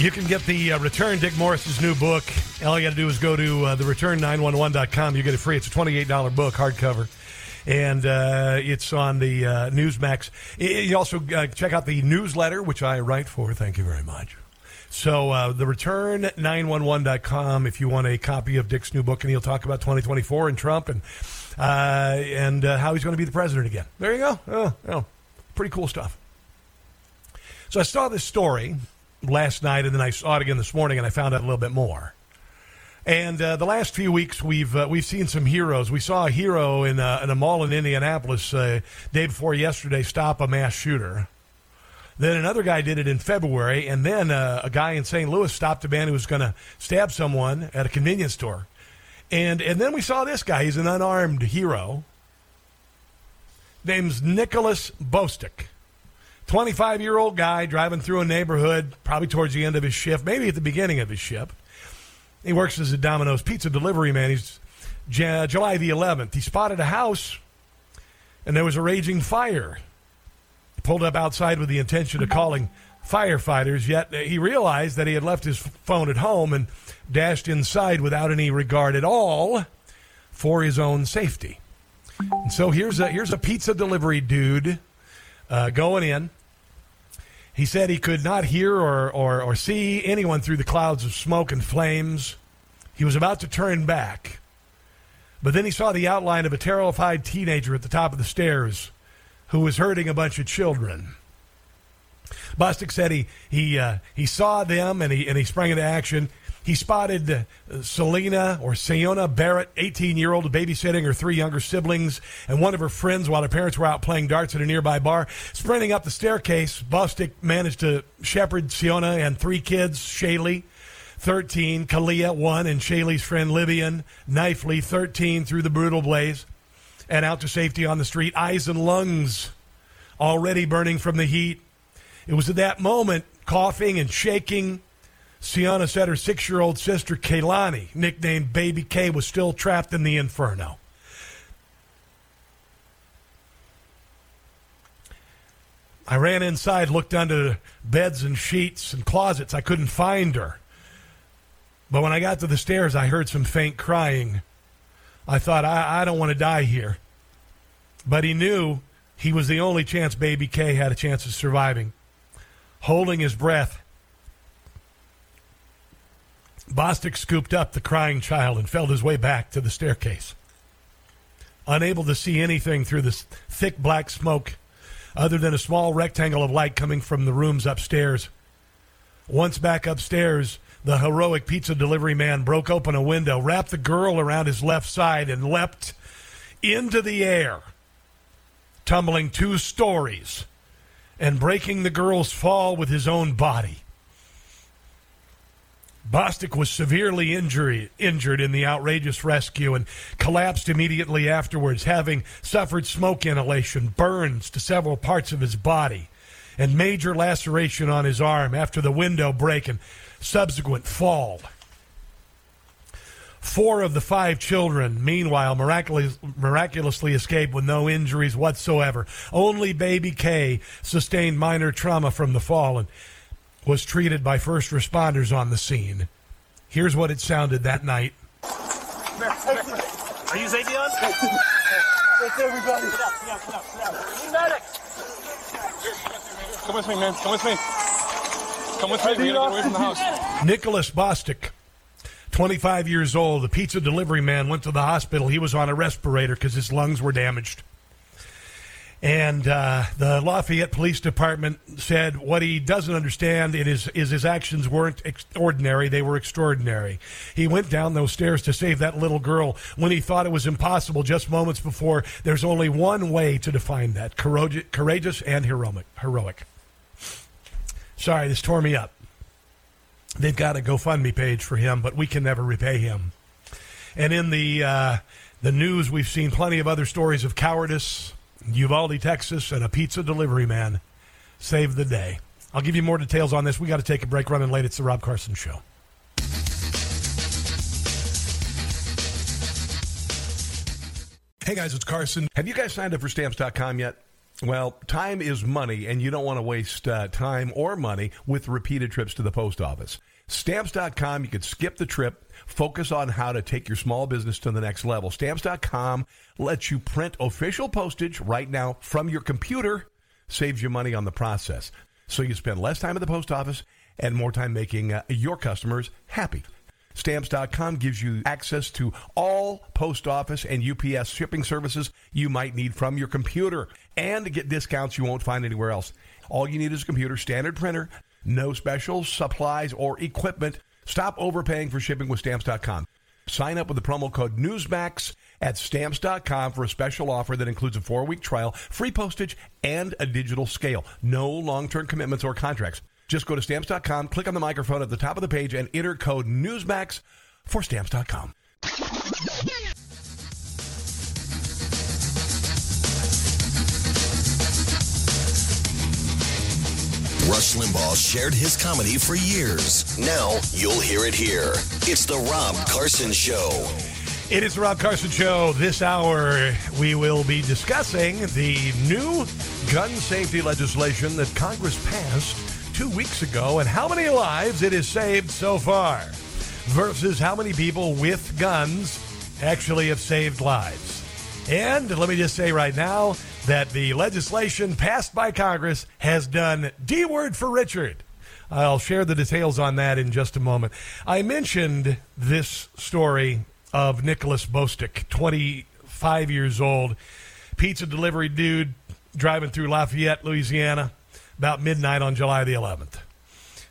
You can get the uh, Return Dick Morris's new book. All you got to do is go to uh, the return911.com. You get it free. It's a $28 book, hardcover. And uh, it's on the uh, Newsmax. You also uh, check out the newsletter, which I write for. Thank you very much. So, uh, the return 911.com if you want a copy of Dick's new book, and he'll talk about 2024 and Trump and uh, and uh, how he's going to be the president again. There you go. Oh, oh, pretty cool stuff. So, I saw this story last night, and then I saw it again this morning, and I found out a little bit more. And uh, the last few weeks, we've uh, we've seen some heroes. We saw a hero in, uh, in a mall in Indianapolis uh, day before yesterday stop a mass shooter. Then another guy did it in February, and then uh, a guy in St. Louis stopped a man who was going to stab someone at a convenience store. And and then we saw this guy. He's an unarmed hero. Name's Nicholas Bostic. 25 year old guy driving through a neighborhood, probably towards the end of his shift, maybe at the beginning of his shift. He works as a Domino's pizza delivery man. He's J- July the 11th. He spotted a house, and there was a raging fire. He pulled up outside with the intention of calling firefighters, yet he realized that he had left his phone at home and dashed inside without any regard at all for his own safety. And so here's a here's a pizza delivery dude uh, going in. He said he could not hear or, or, or see anyone through the clouds of smoke and flames. He was about to turn back, but then he saw the outline of a terrified teenager at the top of the stairs who was hurting a bunch of children. Bostic said he he uh, he saw them and he and he sprang into action. He spotted uh, Selena or Siona Barrett, 18 year old, babysitting her three younger siblings and one of her friends while her parents were out playing darts at a nearby bar. Sprinting up the staircase, Bostic managed to shepherd Siona and three kids, Shaylee, 13, Kalia, 1, and Shaylee's friend Livian, Knifely, 13, through the brutal blaze and out to safety on the street, eyes and lungs already burning from the heat. It was at that moment, coughing and shaking, Sienna said her six year old sister, Kaylani, nicknamed Baby K, was still trapped in the inferno. I ran inside, looked under beds and sheets and closets. I couldn't find her. But when I got to the stairs, I heard some faint crying. I thought, I, I don't want to die here. But he knew he was the only chance Baby K had a chance of surviving. Holding his breath, Bostic scooped up the crying child and felt his way back to the staircase. Unable to see anything through the thick black smoke other than a small rectangle of light coming from the rooms upstairs. Once back upstairs, the heroic pizza delivery man broke open a window, wrapped the girl around his left side, and leapt into the air, tumbling two stories and breaking the girl's fall with his own body. Bostic was severely injury, injured in the outrageous rescue and collapsed immediately afterwards, having suffered smoke inhalation, burns to several parts of his body, and major laceration on his arm after the window break and subsequent fall. Four of the five children, meanwhile, miraculous, miraculously escaped with no injuries whatsoever. Only baby K sustained minor trauma from the fall and was treated by first responders on the scene. Here's what it sounded that night. Are you Zavion? It's everybody. Get up, get up, get up, get up. Medic! Come with me, man. Come with me. Come with me. We gotta get away from the house. Nicholas Bostic, 25 years old, the pizza delivery man, went to the hospital. He was on a respirator because his lungs were damaged. And uh, the Lafayette Police Department said what he doesn't understand is, is his actions weren't ordinary; they were extraordinary. He went down those stairs to save that little girl when he thought it was impossible just moments before. There's only one way to define that courageous and heroic. heroic. Sorry, this tore me up. They've got a GoFundMe page for him, but we can never repay him. And in the, uh, the news, we've seen plenty of other stories of cowardice Uvalde, Texas, and a pizza delivery man saved the day. I'll give you more details on this. We got to take a break running late. It's the Rob Carson Show. Hey guys, it's Carson. Have you guys signed up for stamps.com yet? Well, time is money, and you don't want to waste uh, time or money with repeated trips to the post office. Stamps.com, you could skip the trip, focus on how to take your small business to the next level. Stamps.com lets you print official postage right now from your computer, saves you money on the process. So you spend less time at the post office and more time making uh, your customers happy. Stamps.com gives you access to all post office and UPS shipping services you might need from your computer and get discounts you won't find anywhere else. All you need is a computer, standard printer, no special supplies or equipment. Stop overpaying for shipping with Stamps.com. Sign up with the promo code Newsmax at Stamps.com for a special offer that includes a four week trial, free postage, and a digital scale. No long term commitments or contracts. Just go to Stamps.com, click on the microphone at the top of the page, and enter code Newsmax for Stamps.com. Rush Limbaugh shared his comedy for years. Now you'll hear it here. It's the Rob Carson Show. It is the Rob Carson Show. This hour, we will be discussing the new gun safety legislation that Congress passed two weeks ago and how many lives it has saved so far versus how many people with guns actually have saved lives. And let me just say right now that the legislation passed by Congress has done D word for Richard. I'll share the details on that in just a moment. I mentioned this story of Nicholas Bostic, 25 years old, pizza delivery dude driving through Lafayette, Louisiana, about midnight on July the 11th.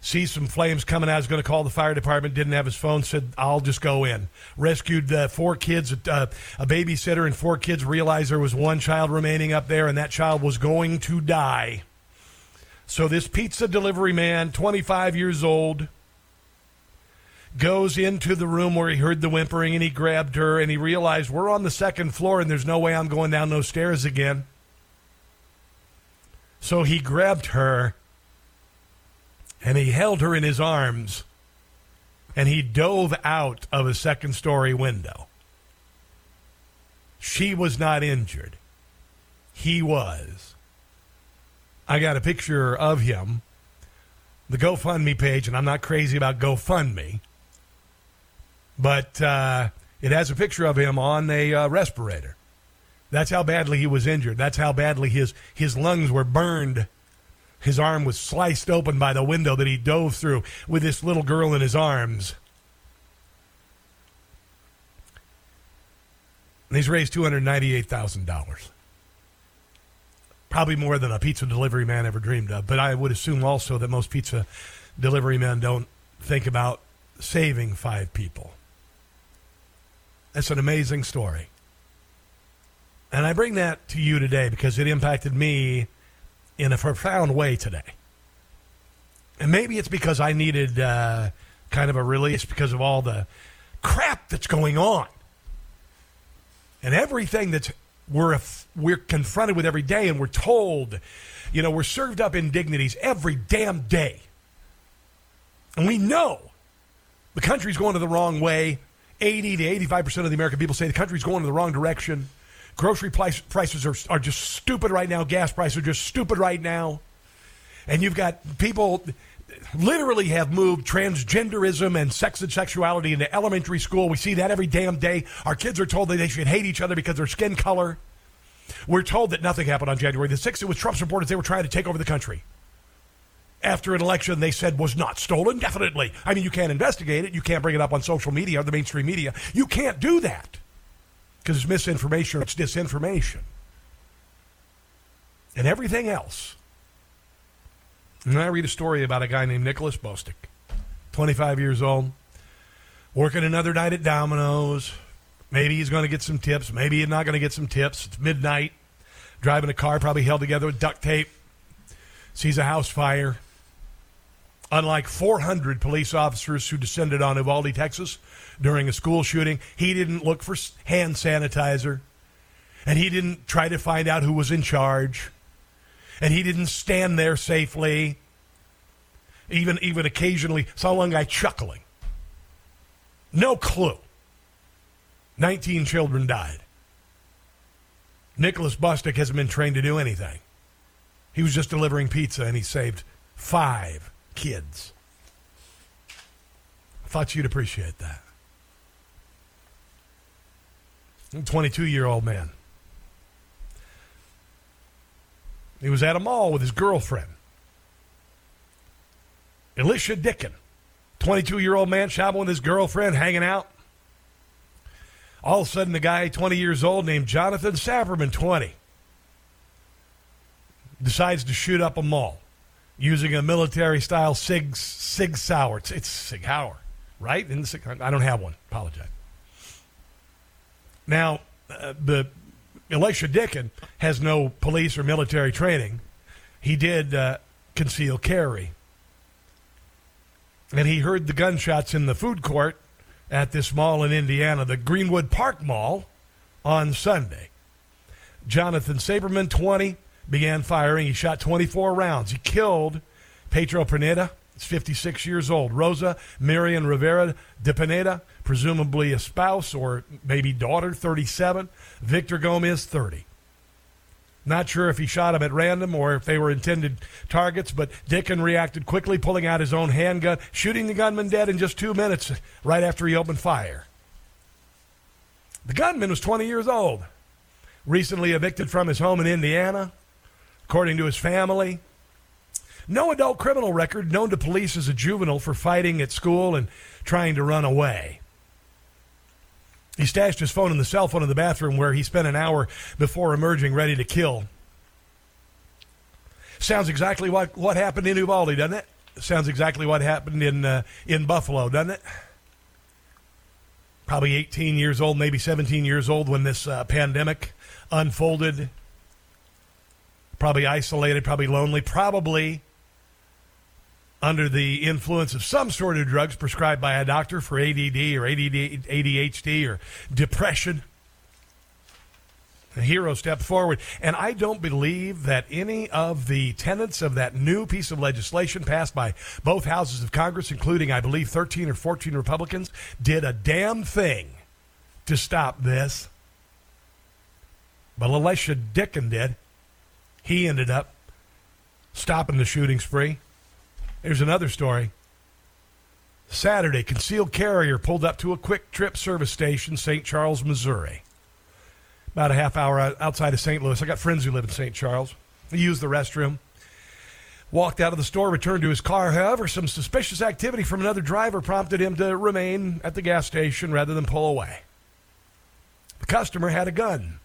Sees some flames coming out, was going to call the fire department, didn't have his phone, said, I'll just go in. Rescued uh, four kids, uh, a babysitter, and four kids realized there was one child remaining up there, and that child was going to die. So this pizza delivery man, 25 years old, goes into the room where he heard the whimpering and he grabbed her and he realized we're on the second floor and there's no way I'm going down those stairs again. So he grabbed her and he held her in his arms and he dove out of a second story window. She was not injured. He was. I got a picture of him, the GoFundMe page, and I'm not crazy about GoFundMe, but uh, it has a picture of him on a uh, respirator. That's how badly he was injured. That's how badly his, his lungs were burned his arm was sliced open by the window that he dove through with this little girl in his arms. And he's raised $298,000. Probably more than a pizza delivery man ever dreamed of. But I would assume also that most pizza delivery men don't think about saving five people. That's an amazing story. And I bring that to you today because it impacted me in a profound way today. And maybe it's because I needed uh, kind of a release because of all the crap that's going on and everything that's we're we're confronted with every day, and we're told, you know, we're served up indignities every damn day, and we know the country's going to the wrong way. Eighty to eighty-five percent of the American people say the country's going in the wrong direction. Grocery price, prices are, are just stupid right now. Gas prices are just stupid right now. And you've got people literally have moved transgenderism and sex and sexuality into elementary school. We see that every damn day. Our kids are told that they should hate each other because of their skin color. We're told that nothing happened on January the 6th. It was Trump's supporters. They were trying to take over the country. After an election they said was not stolen, definitely. I mean, you can't investigate it. You can't bring it up on social media or the mainstream media. You can't do that because it's misinformation or it's disinformation. And everything else. And I read a story about a guy named Nicholas Bostic, 25 years old, working another night at Domino's. Maybe he's going to get some tips. Maybe he's not going to get some tips. It's midnight. Driving a car probably held together with duct tape. Sees a house fire. Unlike 400 police officers who descended on Uvalde, Texas during a school shooting, he didn't look for hand sanitizer. And he didn't try to find out who was in charge. And he didn't stand there safely. Even, even occasionally, saw one guy chuckling. No clue. 19 children died. Nicholas Bostic hasn't been trained to do anything. He was just delivering pizza and he saved five kids. I thought you'd appreciate that. 22 year old man. He was at a mall with his girlfriend. Alicia Dicken, 22 year old man, shopping with his girlfriend, hanging out. All of a sudden, the guy, 20 years old, named Jonathan Sapirman, 20, decides to shoot up a mall using a military style Sig, Sig Sauer. It's, it's Sig Sauer, right? I don't have one. Apologize. Now, uh, the Elisha Dicken has no police or military training. He did uh, conceal carry. And he heard the gunshots in the food court at this mall in Indiana, the Greenwood Park Mall, on Sunday. Jonathan Sapirman, 20, began firing. He shot 24 rounds. He killed Pedro Pineda, He's 56 years old. Rosa Marian Rivera de Pineda, presumably a spouse or maybe daughter, 37. Victor Gomez, 30. Not sure if he shot him at random or if they were intended targets, but Dicken reacted quickly, pulling out his own handgun, shooting the gunman dead in just two minutes right after he opened fire. The gunman was 20 years old, recently evicted from his home in Indiana, according to his family. No adult criminal record, known to police as a juvenile for fighting at school and trying to run away. He stashed his phone and the cell phone in the bathroom where he spent an hour before emerging ready to kill. Sounds exactly what, what happened in Uvalde, doesn't it? Sounds exactly what happened in, uh, in Buffalo, doesn't it? Probably 18 years old, maybe 17 years old when this uh, pandemic unfolded. Probably isolated, probably lonely, probably under the influence of some sort of drugs prescribed by a doctor for ADD or ADHD or depression. The hero stepped forward. And I don't believe that any of the tenets of that new piece of legislation passed by both houses of Congress, including, I believe, 13 or 14 Republicans, did a damn thing to stop this. But Elisha Dicken did. He ended up stopping the shooting spree. Here's another story. Saturday, concealed carrier pulled up to a QuikTrip service station, St. Charles, Missouri. About a half hour outside of St. Louis. I got friends who live in St. Charles. He used the restroom. Walked out of the store, returned to his car. However, some suspicious activity from another driver prompted him to remain at the gas station rather than pull away. The customer had a gun.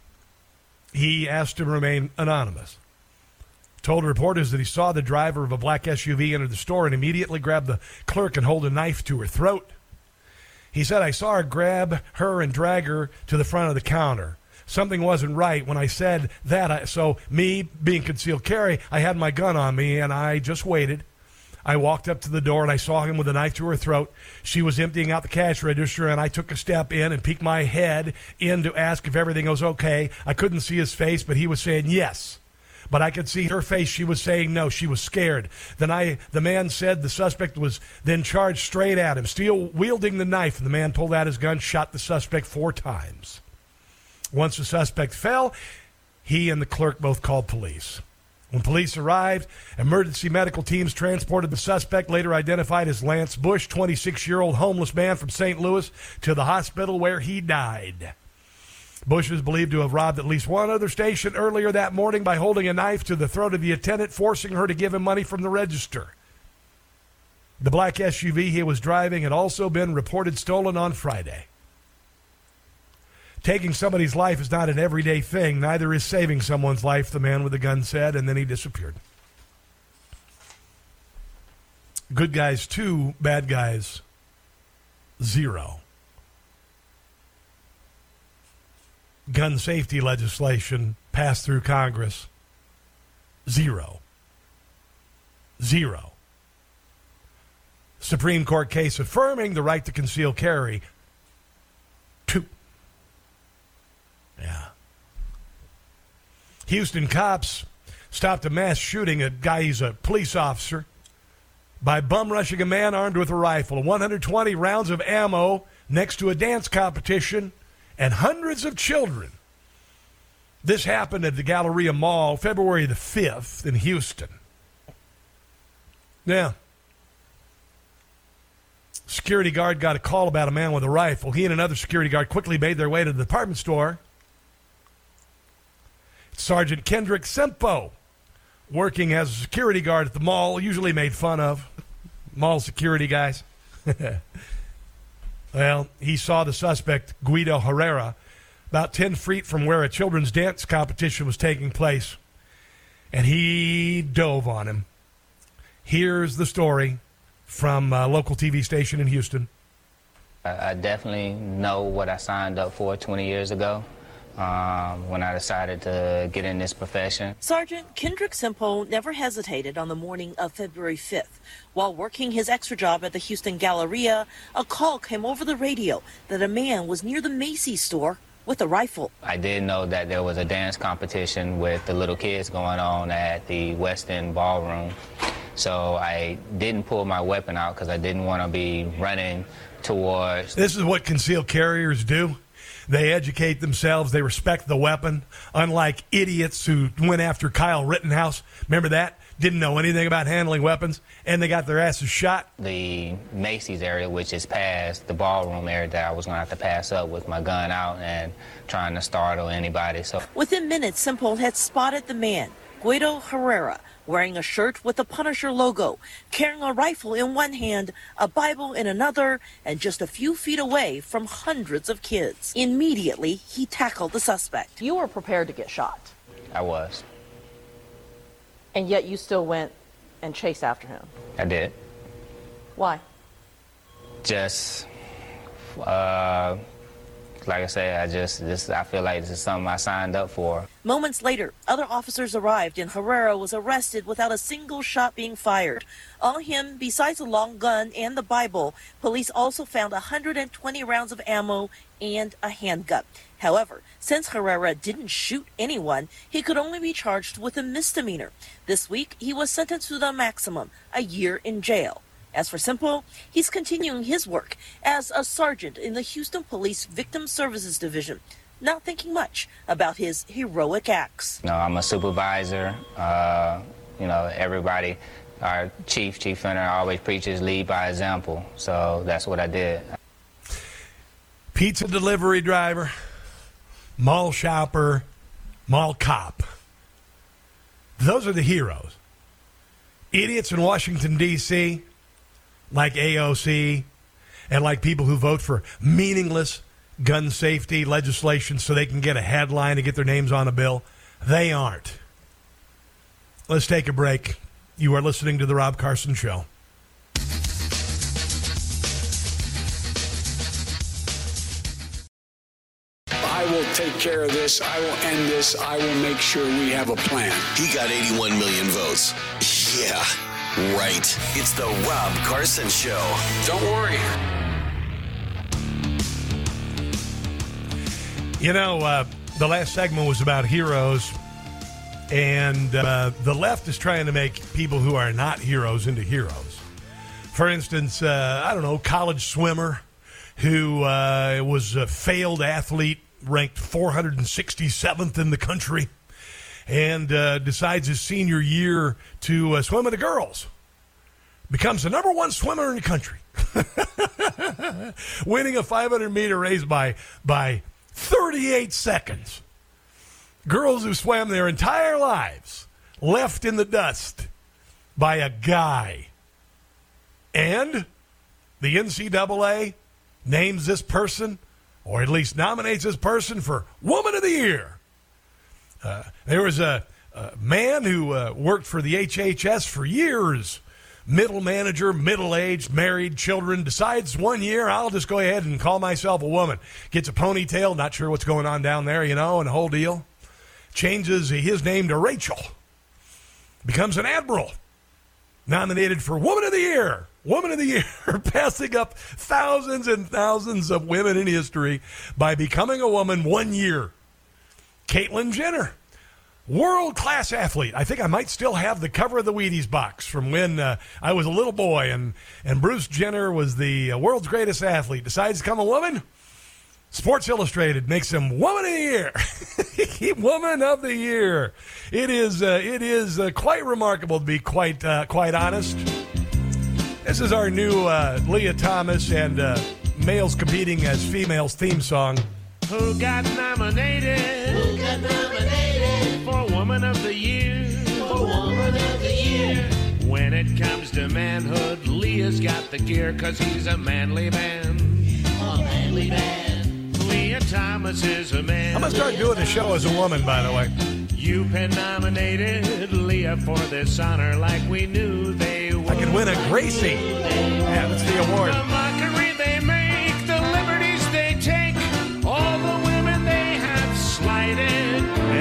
He asked to remain anonymous told reporters that he saw the driver of a black SUV enter the store and immediately grabbed the clerk and hold a knife to her throat. He said, I saw her grab her and drag her to the front of the counter. Something wasn't right when I said that. I, so, me being concealed carry, I had my gun on me and I just waited. I walked up to the door and I saw him with a knife to her throat. She was emptying out the cash register and I took a step in and peeked my head in to ask if everything was okay. I couldn't see his face, but he was saying yes but I could see her face. She was saying no. She was scared. Then I, the man said the suspect was then charged straight at him, still wielding the knife. And the man pulled out his gun, shot the suspect four times. Once the suspect fell, he and the clerk both called police. When police arrived, emergency medical teams transported the suspect, later identified as Lance Bush, 26 year old homeless man from St. Louis, to the hospital where he died. Bush is believed to have robbed at least one other station earlier that morning by holding a knife to the throat of the attendant, forcing her to give him money from the register. The black SUV he was driving had also been reported stolen on Friday. Taking somebody's life is not an everyday thing, neither is saving someone's life, the man with the gun said, and then he disappeared. Good guys, two, bad guys, zero. Gun safety legislation passed through Congress? Zero. Zero. Supreme Court case affirming the right to conceal carry? Two. Yeah. Houston cops stopped a mass shooting. A guy, he's a police officer, by bum rushing a man armed with a rifle. 120 rounds of ammo next to a dance competition and hundreds of children This happened at the Galleria Mall February the 5th in Houston. Now, Security guard got a call about a man with a rifle. He and another security guard quickly made their way to the department store. Sergeant Kendrick Sempo, working as a security guard at the mall, usually made fun of. Mall security guys. <laughs> well, he saw the suspect, Guido Herrera, about 10 feet from where a children's dance competition was taking place, and he dove on him. Here's the story from a local TV station in Houston. I definitely know what I signed up for 20 years ago um, when I decided to get in this profession. Sergeant Kendrick Semple never hesitated on the morning of February 5th. While working his extra job at the Houston Galleria, a call came over the radio that a man was near the Macy's store with a rifle. I did know that there was a dance competition with the little kids going on at the West End Ballroom. So I didn't pull my weapon out because I didn't want to be running towards. This is what concealed carriers do. They educate themselves. They respect the weapon, unlike idiots who went after Kyle Rittenhouse. Remember that? Didn't know anything about handling weapons, and they got their asses shot. The Macy's area, which is past the ballroom area that I was going to have to pass up with my gun out and trying to startle anybody. So within minutes, Simple had spotted the man, Guido Herrera, wearing a shirt with the Punisher logo, carrying a rifle in one hand, a Bible in another, and just a few feet away from hundreds of kids. Immediately, he tackled the suspect. You were prepared to get shot. I was. And yet you still went and chased after him. I did. Why? Just, uh, like I said, I just, I feel like this is something I signed up for. Moments later, other officers arrived and Herrera was arrested without a single shot being fired. On him, besides a long gun and the Bible, police also found 120 rounds of ammo and a handgun. However, since Herrera didn't shoot anyone, he could only be charged with a misdemeanor. This week, he was sentenced to the maximum, a year in jail. As for Simple, he's continuing his work as a sergeant in the Houston Police Victim Services Division, not thinking much about his heroic acts. No, I'm a supervisor. Uh, you know, everybody, our chief, Chief Finner, always preaches lead by example. So that's what I did. Pizza delivery driver, mall shopper, mall cop. Those are the heroes. Idiots in Washington, D.C., like AOC and like people who vote for meaningless gun safety legislation so they can get a headline to get their names on a bill. They aren't. Let's take a break. You are listening to The Rob Carson Show. I will take care of this. I will end this. I will make sure we have a plan. He got 81 million votes. Yeah. Right. It's the Rob Carson Show. Don't worry. You know, uh, the last segment was about heroes, and uh, the left is trying to make people who are not heroes into heroes. For instance, uh, I don't know, college swimmer who uh, was a failed athlete, ranked 467th in the country and uh, decides his senior year to uh, swim with the girls. Becomes the number one swimmer in the country, <laughs> winning a 500 meter race by by 38 seconds. Girls who swam their entire lives left in the dust by a guy. And the NCAA names this person, or at least nominates this person for Woman of the Year. Uh, there was a, a man who uh, worked for the HHS for years, middle manager, middle aged, married, children, decides one year, I'll just go ahead and call myself a woman. Gets a ponytail, not sure what's going on down there, you know, and the whole deal. Changes his name to Rachel. Becomes an admiral. Nominated for Woman of the Year. Woman of the Year, <laughs> passing up thousands and thousands of women in history by becoming a woman one year. Caitlyn Jenner, world class athlete. I think I might still have the cover of the Wheaties box from when uh, I was a little boy, and, and Bruce Jenner was the uh, world's greatest athlete. Decides to become a woman, Sports Illustrated makes him Woman of the Year. <laughs> woman of the Year. It is uh, it is uh, quite remarkable to be quite uh, quite honest. This is our new uh, Lia Thomas and uh, males competing as females theme song. Who got nominated? Who got nominated for Woman of the Year? For Woman of the Year. When it comes to manhood, Lia's got the gear cause he's a manly man. A manly man. Lia Thomas is a man. I'm gonna start doing the show as a woman, by the way. You've been nominated, Lia, for this honor like we knew they would. I could win a Gracie. Yeah, that's the award. The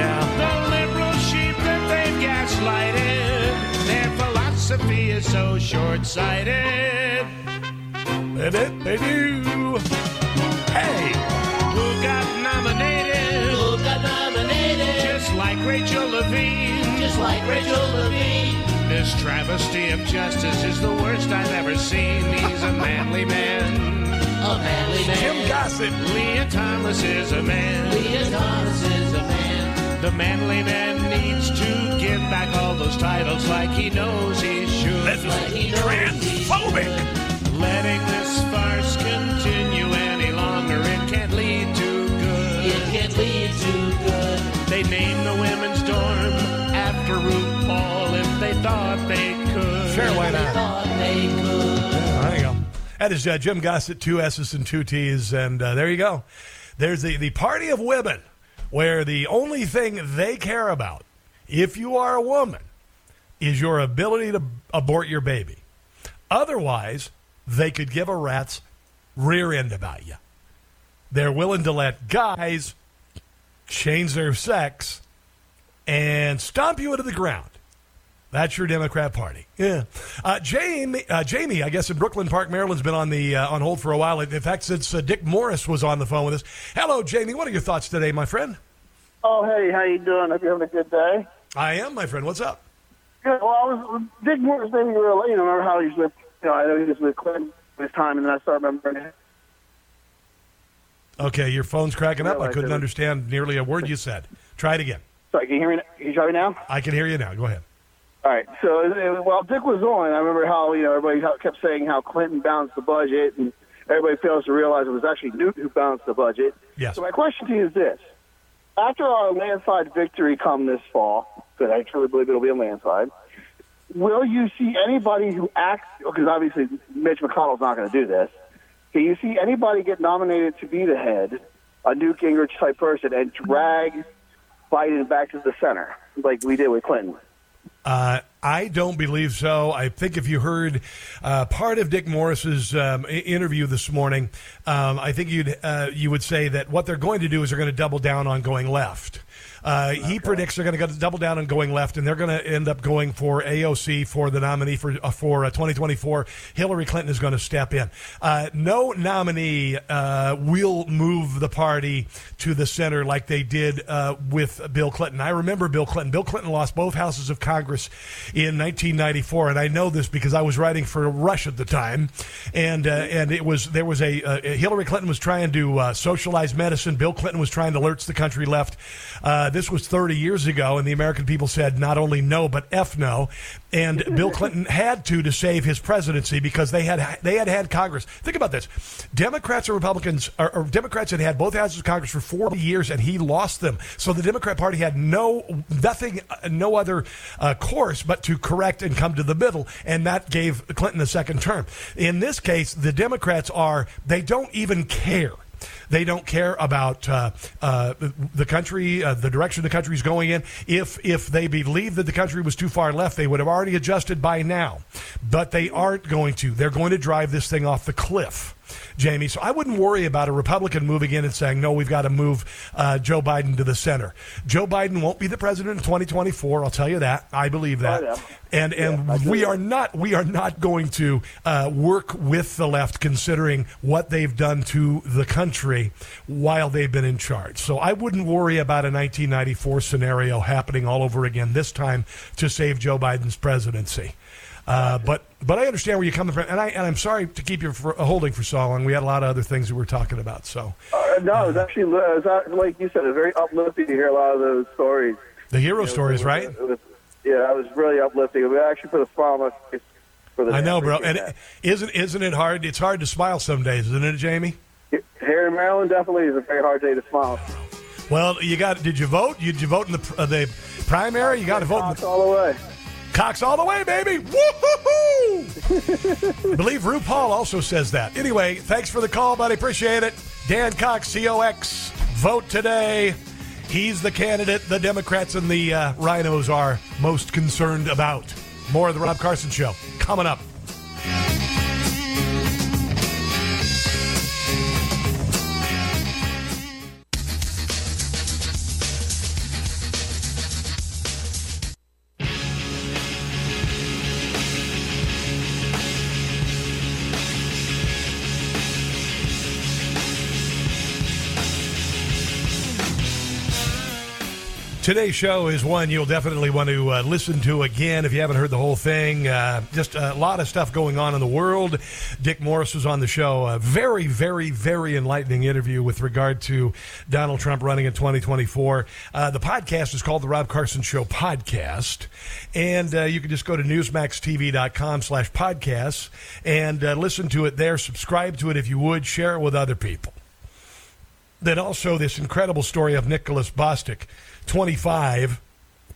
Yeah. The liberal sheep that they've gaslighted. Their philosophy is so short sighted. They, did, they do. Hey! Who got nominated? Who got nominated? Just like Rachel Levine. Just like Rachel Levine. This travesty of justice is the worst I've ever seen. He's a manly man. A manly man. Jim Gossett. Lia Thomas is a man. Lia Thomas is a man. The manly man needs to give back all those titles like he knows he should. This is like he transphobic. should. Letting this farce continue any longer, it can't lead to good. It can't lead to good. They named the women's dorm after RuPaul if they thought they could. Sure, why not? Thought they could. There you go. That is uh, Jim Gossett, two S's and two T's, and uh, there you go. There's the, the party of women where the only thing they care about, if you are a woman, is your ability to abort your baby. Otherwise, they could give a rat's rear end about you. They're willing to let guys change their sex and stomp you into the ground. That's your Democrat Party. Yeah. Uh, Jamie, uh, Jamie, I guess in Brooklyn Park, Maryland's been on the uh, on hold for a while. In fact, since uh, Dick Morris was on the phone with us. Hello, Jamie. What are your thoughts today, my friend? Oh, hey, how you doing? Hope you're having a good day. I am, my friend. What's up? Good. Well, I was Dick Morris made me real. You know, remember how he's with? You know, I know he was with Clinton this time, and then I start remembering. Okay, your phone's cracking up. No, I I couldn't didn't. understand nearly a word you said. Try it again. Sorry, can you hear me? Can you hear me now? I can hear you now. Go ahead. All right. So uh, while Dick was on, I remember how you know everybody kept saying how Clinton balanced the budget, and everybody fails to realize it was actually Newt who balanced the budget. Yes. So my question to you is this: After our landslide victory come this fall, because I truly believe it'll be a landslide, will you see anybody who acts? Because obviously Mitch McConnell's not going to do this. Can you see anybody get nominated to be the head, a Newt Gingrich type person, and drag Biden back to the center like we did with Clinton? Uh, I don't believe so. I think if you heard uh, part of Dick Morris's um, interview this morning, um, I think you'd uh, you would say that what they're going to do is they're going to double down on going left. Uh, He predicts they're going to double down on going left, and they're going to end up going for AOC for the nominee for uh, for uh, 2024. Hillary Clinton is going to step in. Uh, no nominee uh, will move the party to the center like they did uh, with Bill Clinton. I remember Bill Clinton. Bill Clinton lost both houses of Congress in 1994, and I know this because I was writing for Rush at the time, and uh, and it was there was a uh, Hillary Clinton was trying to uh, socialize medicine. Bill Clinton was trying to lurch the country left. Uh, this was 30 years ago, and the American people said not only no but f no, and Bill Clinton had to to save his presidency because they had they had had Congress. Think about this: Democrats and Republicans, or, or Democrats had had both houses of Congress for 40 years, and he lost them. So the Democrat Party had no nothing, no other uh, course but to correct and come to the middle, and that gave Clinton a second term. In this case, the Democrats are they don't even care. They don't care about uh, uh, the country, uh, the direction the country is going in. If if they believe that the country was too far left, they would have already adjusted by now. But they aren't going to. They're going to drive this thing off the cliff. Jamie. So I wouldn't worry about a Republican moving in and saying, no, we've got to move uh, Joe Biden to the center. Joe Biden won't be the president in 2024. I'll tell you that. I believe that. Yeah. And and we are not we are not going to uh, work with the left, considering what they've done to the country while they've been in charge. So I wouldn't worry about a 1994 scenario happening all over again this time to save Joe Biden's presidency. Uh, but but I understand where you're coming from, and I and I'm sorry to keep you for, uh, holding for so long. We had a lot of other things that we were talking about. So Uh, no, it was actually, it uh, like you said, it was very uplifting to hear a lot of those stories. the hero You know, stories, it was- right? It was, yeah, it was really uplifting. It actually put a smile on my face. For the I know, bro. And that. isn't isn't it hard? It's hard to smile some days, isn't it, Jamie? Here in Maryland, definitely is a very hard day to smile. Well, you got. Did you vote? Did you vote in the uh, the primary? You got to vote in the, all the way. Cox all the way, baby! Woo-hoo-hoo! I <laughs> believe RuPaul also says that. Anyway, thanks for the call, buddy. Appreciate it. Dan Cox, COX, vote today. He's the candidate the Democrats and the uh, RINOs are most concerned about. More of the Rob Carson Show coming up. Today's show is one you'll definitely want to uh, listen to again if you haven't heard the whole thing. Uh, just a lot of stuff going on in the world. Dick Morris was on the show. A very, very, very enlightening interview with regard to Donald Trump running in 2024. Uh, the podcast is called the Rob Carson Show Podcast. And uh, you can just go to newsmaxtv.com slash podcasts and uh, listen to it there. Subscribe to it if you would. Share it with other people. Then also this incredible story of Nicholas Bostic, 25,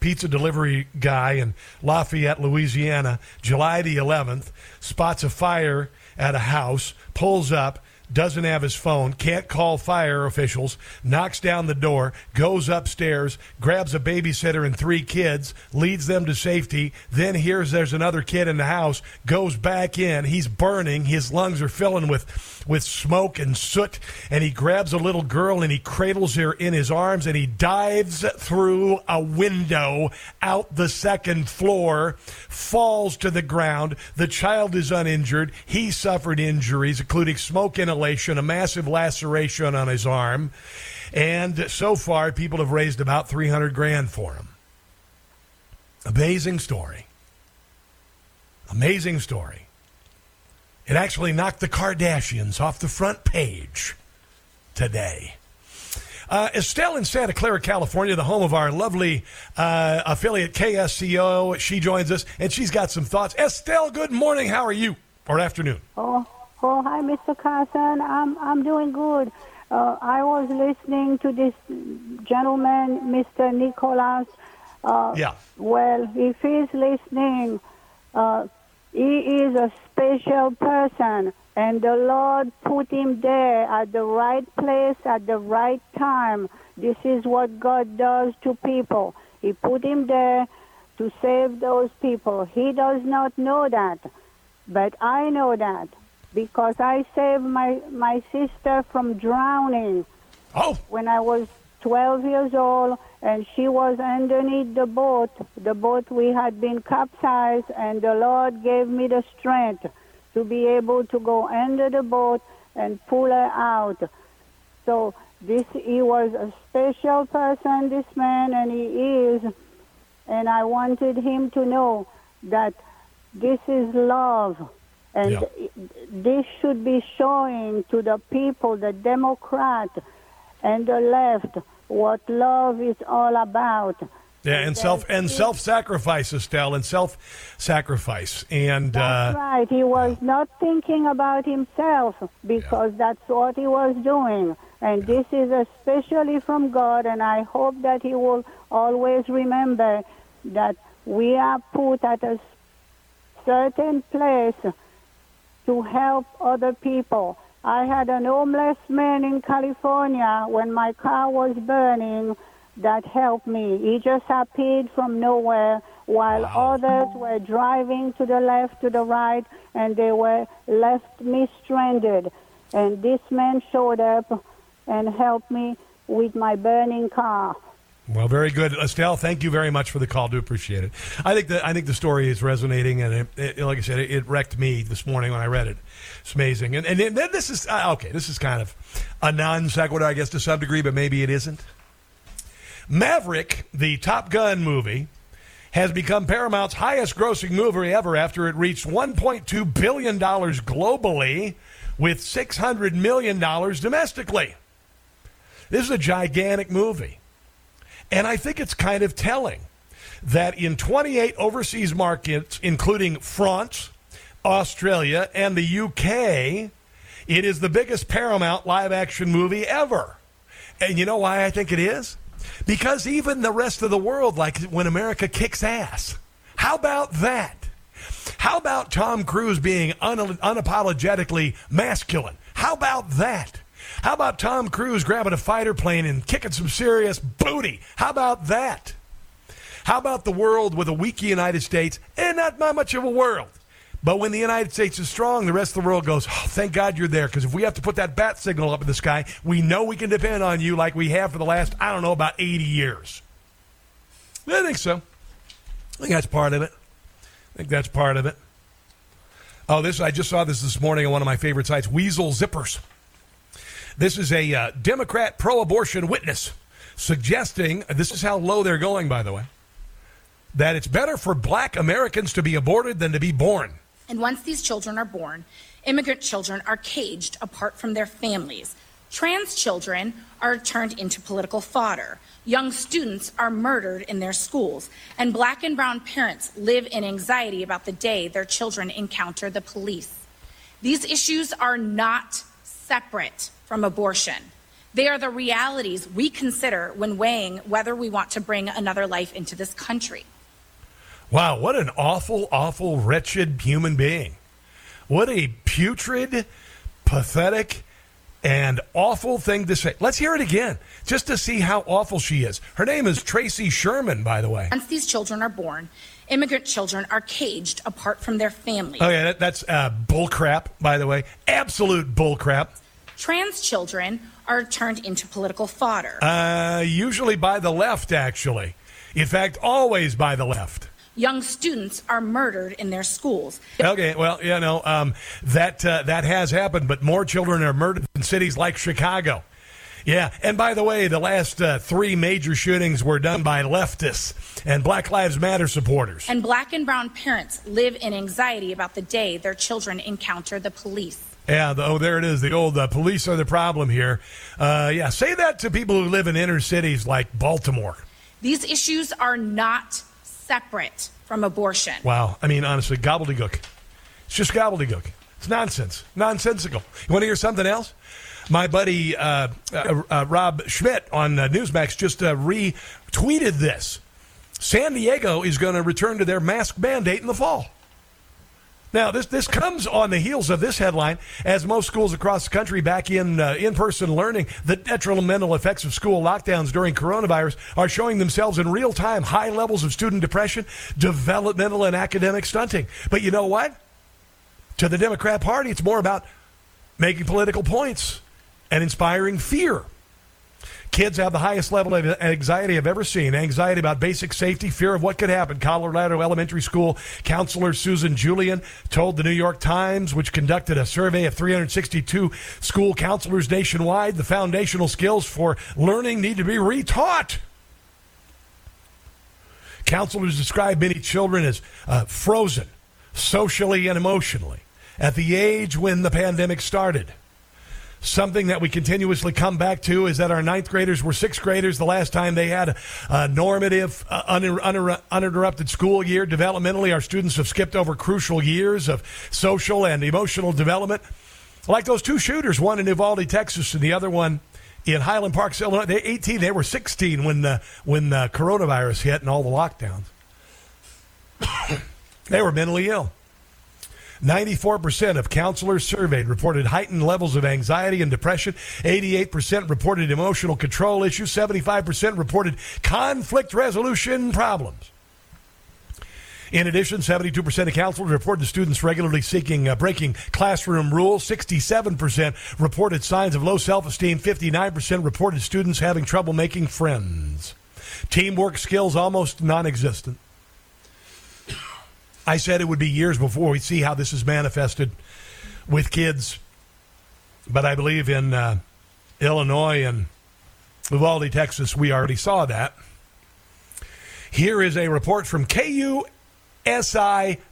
pizza delivery guy in Lafayette, Louisiana, July the 11th, spots a fire at a house, pulls up, doesn't have his phone, can't call fire officials, knocks down the door, goes upstairs, grabs a babysitter and three kids, leads them to safety, then hears there's another kid in the house, goes back in, he's burning, his lungs are filling with with smoke and soot, and he grabs a little girl and he cradles her in his arms and he dives through a window out the second floor, falls to the ground. The child is uninjured. He suffered injuries, including smoke inhalation, a massive laceration on his arm. And so far, people have raised about 300 grand for him. Amazing story. Amazing story. It actually knocked the Kardashians off the front page today. Uh, Estelle in Santa Clara, California, the home of our lovely uh, affiliate KSCO. She joins us and she's got some thoughts. Estelle, good morning. How are you? Or afternoon? Oh, oh, hi, Mr. Carson. I'm I'm doing good. Uh, I was listening to this gentleman, Mr. Nicholas. Uh, yeah. Well, if he's listening, uh, he is a special person, and the Lord put him there at the right place at the right time. This is what God does to people. He put him there to save those people. He does not know that, but I know that because I saved my, my sister from drowning. Oh. When I was 12 years old, and she was underneath the boat. The boat we had been capsized, and the Lord gave me the strength to be able to go under the boat and pull her out. So this he was a special person, this man, and he is. And I wanted him to know that this is love. And Yeah. this should be showing to the people, the Democrat and the left, what love is all about. Yeah, and self and self sacrifice, Estelle, and self sacrifice, and That's uh, right. He was not thinking about himself because that's what he was doing. And this is especially from God, and I hope that he will always remember that we are put at a certain place to help other people. I had an homeless man in California when my car was burning that helped me. He just appeared from nowhere while others were driving to the left, to the right, and they were left me stranded. And this man showed up and helped me with my burning car. Well, very good, Estelle. Thank you very much for the call. Do appreciate it. I think the I think the story is resonating, and it, it, like I said, it, it wrecked me this morning when I read it. It's amazing, and and then this is uh, okay. This is kind of a non sequitur, I guess, to some degree, but maybe it isn't. Maverick, the Top Gun movie, has become Paramount's highest grossing movie ever after it reached $1.2 billion globally with $600 million domestically. This is a gigantic movie. And I think it's kind of telling that in 28 overseas markets, including France, Australia, and the UK, it is the biggest Paramount live action movie ever. And you know why I think it is? Because even the rest of the world, like when America kicks ass. How about that? How about Tom Cruise being un- unapologetically masculine? How about that? How about Tom Cruise grabbing a fighter plane and kicking some serious booty? How about that? How about the world with a weak United States and not, much of a world? But when the United States is strong, the rest of the world goes, oh, thank God you're there. Because if we have to put that bat signal up in the sky, we know we can depend on you like we have for the last, I don't know, about 80 years. I think so. I think that's part of it. I think that's part of it. Oh, this I just saw this this morning on one of my favorite sites, Weasel Zippers. This is a uh, Democrat pro-abortion witness suggesting this is how low they're going, by the way, that it's better for Black Americans to be aborted than to be born. And once these children are born, immigrant children are caged apart from their families. Trans children are turned into political fodder. Young students are murdered in their schools. And black and brown parents live in anxiety about the day their children encounter the police. These issues are not separate from abortion. They are the realities we consider when weighing whether we want to bring another life into this country. Wow, what an awful, awful, wretched human being. What a putrid, pathetic, and awful thing to say. Let's hear it again, just to see how awful she is. Her name is Tracy Sherman, by the way. Once these children are born, immigrant children are caged apart from their families. Oh, yeah, that, that's uh, bullcrap, by the way. Absolute bullcrap. Trans children are turned into political fodder. Uh, usually by the left, actually. In fact, always by the left. Young students are murdered in their schools. Okay, well, you know um, that uh, that has happened, but more children are murdered in cities like Chicago. Yeah, and by the way, the last uh, three major shootings were done by leftists and Black Lives Matter supporters. And black and brown parents live in anxiety about the day their children encounter the police. Yeah, the, oh, there it is. The old uh, police are the problem here. Uh, yeah, say that to people who live in inner cities like Baltimore. These issues are not separate from abortion. Wow. I mean, honestly, gobbledygook. It's just gobbledygook. It's nonsense. Nonsensical. You want to hear something else? My buddy uh, uh, uh, Rob Schmitt on uh, Newsmax just uh, retweeted this. San Diego is going to return to their mask mandate in the fall. Now, this, this comes on the heels of this headline as most schools across the country back in uh, in person learning. The detrimental effects of school lockdowns during coronavirus are showing themselves in real time high levels of student depression, developmental, and academic stunting. But you know what? To the Democrat Party, it's more about making political points and inspiring fear. Kids have the highest level of anxiety I've ever seen. Anxiety about basic safety, fear of what could happen. Colorado Elementary School counselor Susan Julian told the New York Times, which conducted a survey of 362 school counselors nationwide, the foundational skills for learning need to be retaught. Counselors describe many children as uh, frozen socially and emotionally at the age when the pandemic started. Something that we continuously come back to is that our ninth graders were sixth graders the last time they had a, normative, uh, un- un- uninterrupted school year. Developmentally, our students have skipped over crucial years of social and emotional development. Like those two shooters, one in Uvalde, Texas, and the other one in Highland Park, Illinois. They're 18, they were 16 when the, when the coronavirus hit and all the lockdowns. <coughs> they were mentally ill. 94% of counselors surveyed reported heightened levels of anxiety and depression. 88% reported emotional control issues. 75% reported conflict resolution problems. In addition, 72% of counselors reported students regularly seeking uh, breaking classroom rules. 67% reported signs of low self esteem. 59% reported students having trouble making friends. Teamwork skills almost non existent. I said it would be years before we see how this is manifested with kids. But I believe in uh, Illinois and Uvalde, Texas, we already saw that. Here is a report from KUSI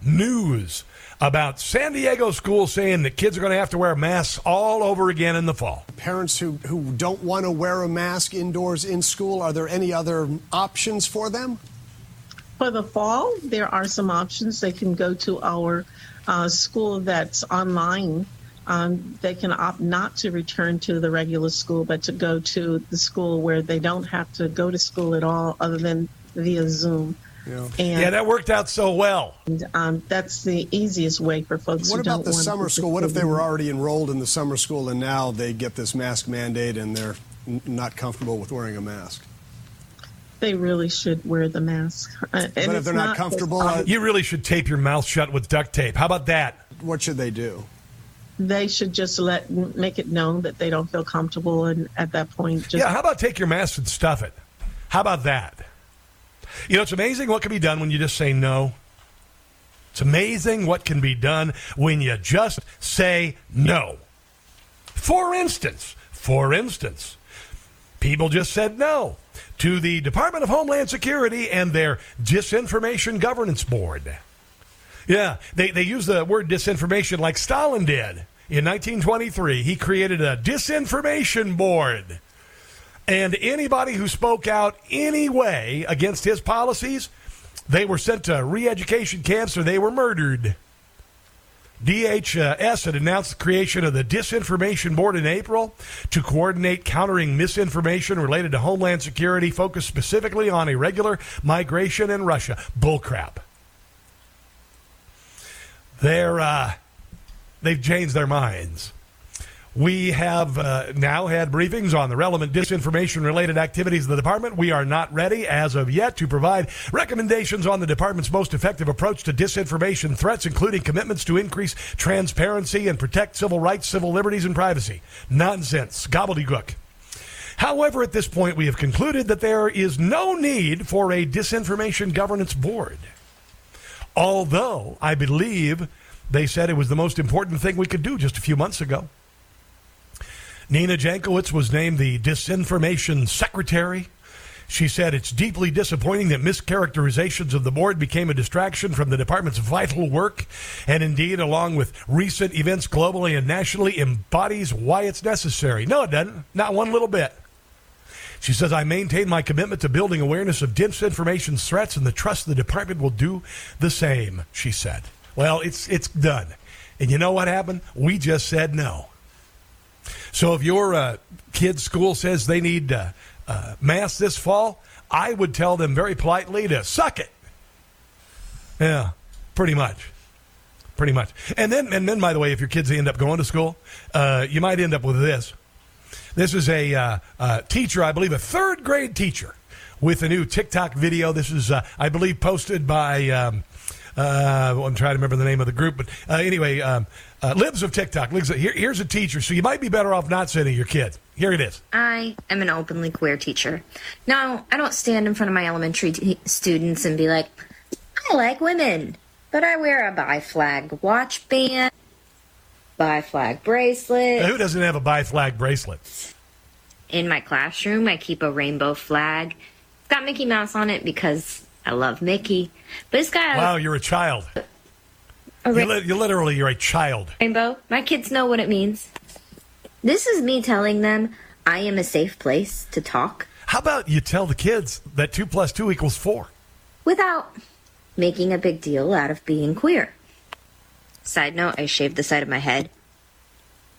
News about San Diego schools saying that kids are going to have to wear masks all over again in the fall. Parents who, who don't want to wear a mask indoors in school, are there any other options for them? For the fall, there are some options. They can go to our uh, school that's online. Um, they can opt not to return to the regular school, but to go to the school where they don't have to go to school at all other than via Zoom. Yeah, And- yeah that worked out so well. And, um, that's the easiest way for folks What who about don't the want summer to school? What if they were already enrolled in the summer school and now they get this mask mandate and they're n- not comfortable with wearing a mask? They really should wear the mask. Uh, and But if they're not comfortable, uh, You really should tape your mouth shut with duct tape. How about that? What should they do? they should just let make it known that they don't feel comfortable, and at that point, just yeah, how about take your mask and stuff it? How about that? You know, it's amazing what can be done when you just say no. It's amazing what can be done when you just say no. For instance, for instance, people just said no to the Department of Homeland Security and their Disinformation Governance Board. Yeah, they, they use the word disinformation like Stalin did in 1923. He created a disinformation board. And anybody who spoke out any way against his policies, they were sent to re education camps or they were murdered. DHS had announced the creation of the Disinformation Board in April to coordinate countering misinformation related to Homeland Security, focused specifically on irregular migration in Russia. Bullcrap. They're uh, they've changed their minds. We have uh, now had briefings on the relevant disinformation related activities of the department. We are not ready as of yet to provide recommendations on the department's most effective approach to disinformation threats, including commitments to increase transparency and protect civil rights, civil liberties, and privacy. Nonsense. Gobbledygook. However, at this point, we have concluded that there is no need for a disinformation governance board. Although I believe they said it was the most important thing we could do just a few months ago. Nina Jankowicz was named the disinformation secretary. She said it's deeply disappointing that mischaracterizations of the board became a distraction from the department's vital work, and indeed, along with recent events globally and nationally, embodies why it's necessary. No, it doesn't. Not one little bit. She says, I maintain my commitment to building awareness of disinformation threats and the trust the department will do the same, she said. Well, it's, it's done. And you know what happened? We just said no. So if your uh, kid's school says they need uh, uh, masks this fall, I would tell them very politely to suck it. Yeah, pretty much. Pretty much. And then, and then, by the way, if your kids end up going to school, uh, you might end up with this. This is a uh, uh, teacher, I believe, a third grade teacher with a new TikTok video. This is, I believe, posted by. Um, uh, I'm trying to remember the name of the group, but uh, anyway, um, uh, Libs of TikTok. Libs of- here, here's a teacher, so you might be better off not sending your kid. Here it is. I am an openly queer teacher. Now, I don't stand in front of my elementary t- students and be like, I like women, but I wear a bi flag watch band, bi flag bracelet. Who doesn't have a bi flag bracelet? In my classroom, I keep a rainbow flag. It's got Mickey Mouse on it because I love Mickey. But it's got Wow, you're a child. A You, li- you literally, you're a child. rainbow. My kids know what it means. This is me telling them I am a safe place to talk How about you tell the kids that two plus two equals four? without making a big deal out of being queer. Side note, I shaved the side of my head.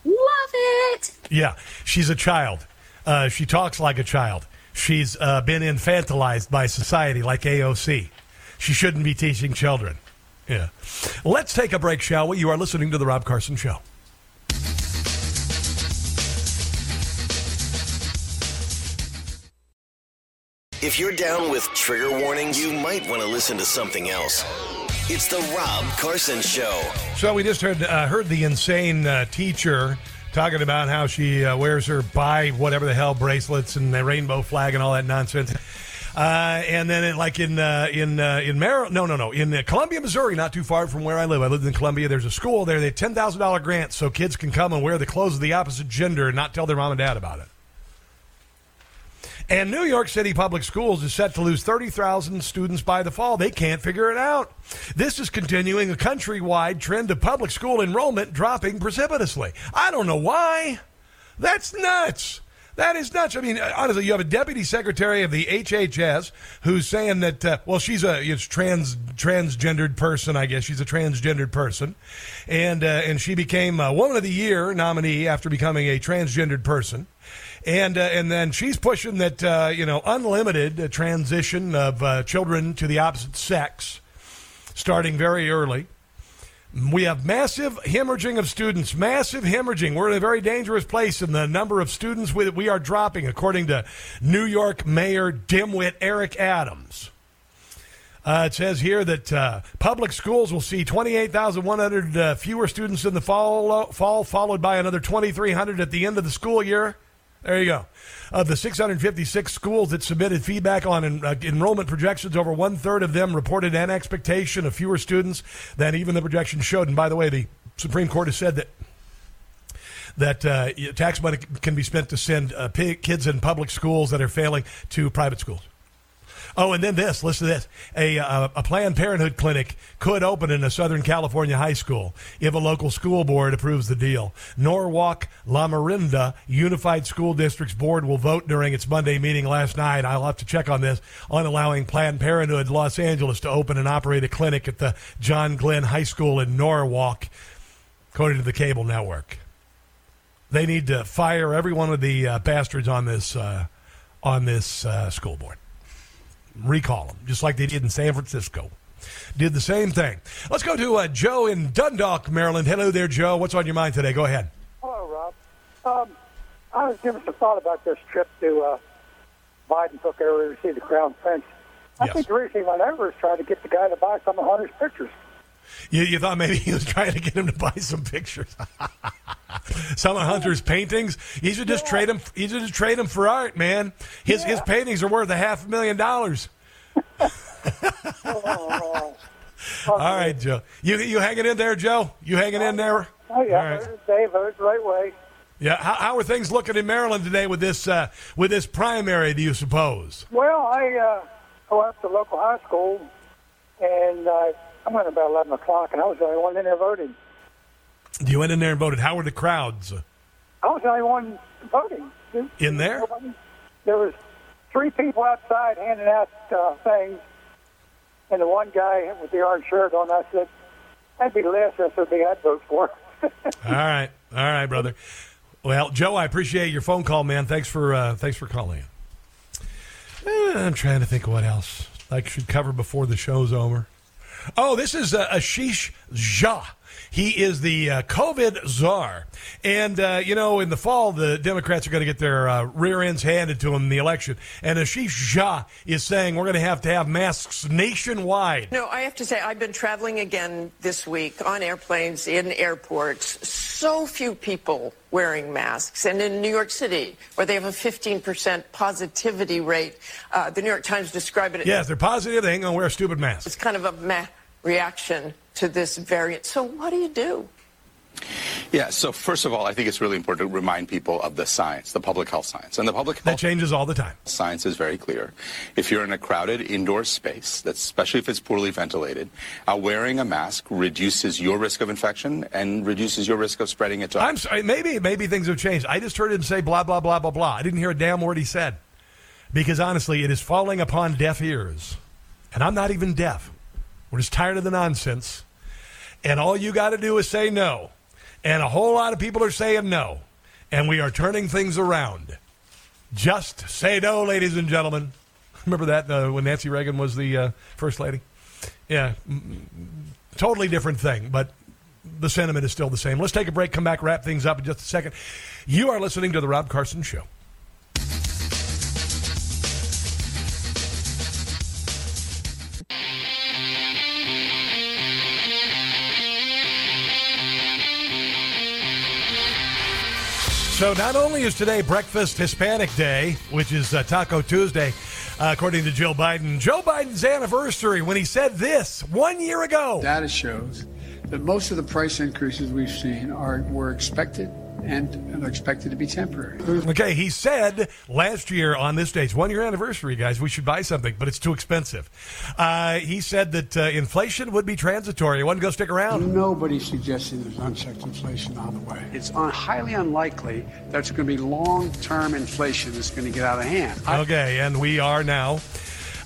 Love it! Yeah, she's a child. Uh, she talks like a child. She's uh, been infantilized by society like AOC. She shouldn't be teaching children. Yeah. Let's take a break, shall we? You are listening to The Rob Carson Show. If you're down with trigger warnings, you might want to listen to something else. It's the Rob Carson Show. So we just heard uh, heard the insane uh, teacher talking about how she uh, wears her buy whatever the hell bracelets and the rainbow flag and all that nonsense. Uh, and then, it, like in uh, in uh, in Maryland, no, no, no, in uh, Columbia, Missouri, not too far from where I live. I lived in Columbia. There's a school there. They have ten thousand dollar grants so kids can come and wear the clothes of the opposite gender and not tell their mom and dad about it. And New York City Public Schools is set to lose 30,000 students by the fall. They can't figure it out. This is continuing a countrywide trend of public school enrollment dropping precipitously. I don't know why. That's nuts. That is nuts. I mean, honestly, you have a deputy secretary of the HHS who's saying that, uh, well, she's a it's trans transgendered person. I guess she's a transgendered person, and uh, and she became a Woman of the Year nominee after becoming a transgendered person, and uh, and then she's pushing that uh, you know unlimited uh, transition of uh, children to the opposite sex, starting very early. We have massive hemorrhaging of students, massive hemorrhaging. We're in a very dangerous place in the number of students we, we are dropping, according to New York Mayor Dimwit Eric Adams. Uh, it says here that uh, public schools will see 28,100 uh, fewer students in the fall, fall, followed by another 2,300 at the end of the school year. There you go. Of the 656 schools that submitted feedback on en- uh, enrollment projections, over one third of them reported an expectation of fewer students than even the projections showed. And by the way, the Supreme Court has said that that uh, tax money can be spent to send uh, kids in public schools that are failing to private schools. Oh, and then this. Listen to this. A, uh, a Planned Parenthood clinic could open in a Southern California high school if a local school board approves the deal. Norwalk La Mirada Unified School District's board will vote during its Monday meeting last night. I'll have to check on this on allowing Planned Parenthood Los Angeles to open and operate a clinic at the John Glenn High School in Norwalk, according to the cable network. They need to fire every one of the uh, bastards on this uh, on this uh, school board recall them, just like they did in San Francisco. Did the same thing. Let's go to uh, Joe in Dundalk, Maryland. Hello there, Joe. What's on your mind today? Go ahead. Hello, Rob. Um, I was giving some thought about this trip to uh, Biden took earlier to see the Crown Prince. I Yes. think the reason he went over is trying to get the guy to buy some of Hunter's pictures. You, you thought maybe <laughs> he was trying to get him to buy some pictures, <laughs> some of Hunter's paintings. He should just trade him. He should just trade him for art, man. His his paintings are worth a half a million dollars. <laughs> All right, Joe. You you hanging in there, Joe? You hanging in there? Oh, yeah, All right. Dave voted the right way. Yeah. How, how are things looking in Maryland today with this uh, with this primary? Do you suppose? Well, I uh, go up to local high school, and uh, I went about 11 o'clock, and I was the only one in there voting. You went in there and voted. How were the crowds I was the only one voting. in there? Nobody- There was three people outside handing out uh, things, and the one guy with the orange shirt on, I said, that'd be the last SOB I'd vote for. <laughs> All right, all right, brother. Well, Joe, I appreciate your phone call, man. Thanks for uh, thanks for calling. in. Eh, I'm trying to think of what else I should cover before the show's over. Oh, this is uh, Ashish Jha. He is the uh, COVID czar. And, uh, you know, in the fall, the Democrats are going to get their uh, rear ends handed to them in the election. And Ashish Jha is saying we're going to have to have masks nationwide. No, I have to say, I've been traveling again this week on airplanes, in airports. So few people wearing masks. And in New York City, where they have a 15% positivity rate, uh, the New York Times described it Yes, they're positive. They ain't going to wear a stupid masks. It's kind of a meh reaction to this variant. So what do you do? Yeah, so first of all, I think it's really important to remind people of the science, the public health science. And the public health That changes all the time. science is very clear. If you're in a crowded indoor space, that's especially if it's poorly ventilated, uh, wearing a mask reduces your risk of infection and reduces your risk of spreading it to others. I'm sorry. Maybe maybe things have changed. I just heard him say blah blah blah blah blah. I didn't hear a damn word he said because honestly, it is falling upon deaf ears, and I'm not even deaf. We're just tired of the nonsense, and all you got to do is say no, and a whole lot of people are saying no, and we are turning things around. Just say no, ladies and gentlemen. <laughs> Remember that uh, when Nancy Reagan was the uh, first lady? Yeah, totally different thing, but the sentiment is still the same. Let's take a break, come back, wrap things up in just a second. You are listening to The Rob Carson Show. So, not only is today Breakfast Hispanic Day, which is uh, Taco Tuesday, uh, according to Joe Biden, Joe Biden's anniversary when he said this one year ago. Data shows that most of the price increases we've seen are were expected and, and they're expected to be temporary. Okay, he said last year on this day, it's one year anniversary, guys, we should buy something, but it's too expensive. Uh, he said that uh, inflation would be transitory. It wasn't going to stick around. Nobody's suggesting there's unchecked inflation on the way. It's un- highly unlikely that's going to be long term inflation that's going to get out of hand. Okay, and we are now.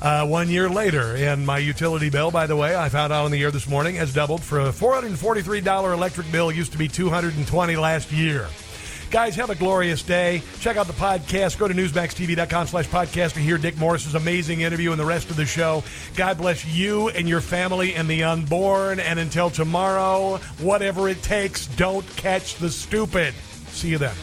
Uh, one year later, and my utility bill, by the way, I found out on the air this morning, has doubled for a $443 electric bill. Used to be 220 last year. Guys, have a glorious day. Check out the podcast. Go to newsmaxtv.com slash podcast to hear Dick Morris's amazing interview and the rest of the show. God bless you and your family and the unborn. And until tomorrow, whatever it takes, don't catch the stupid. See you then.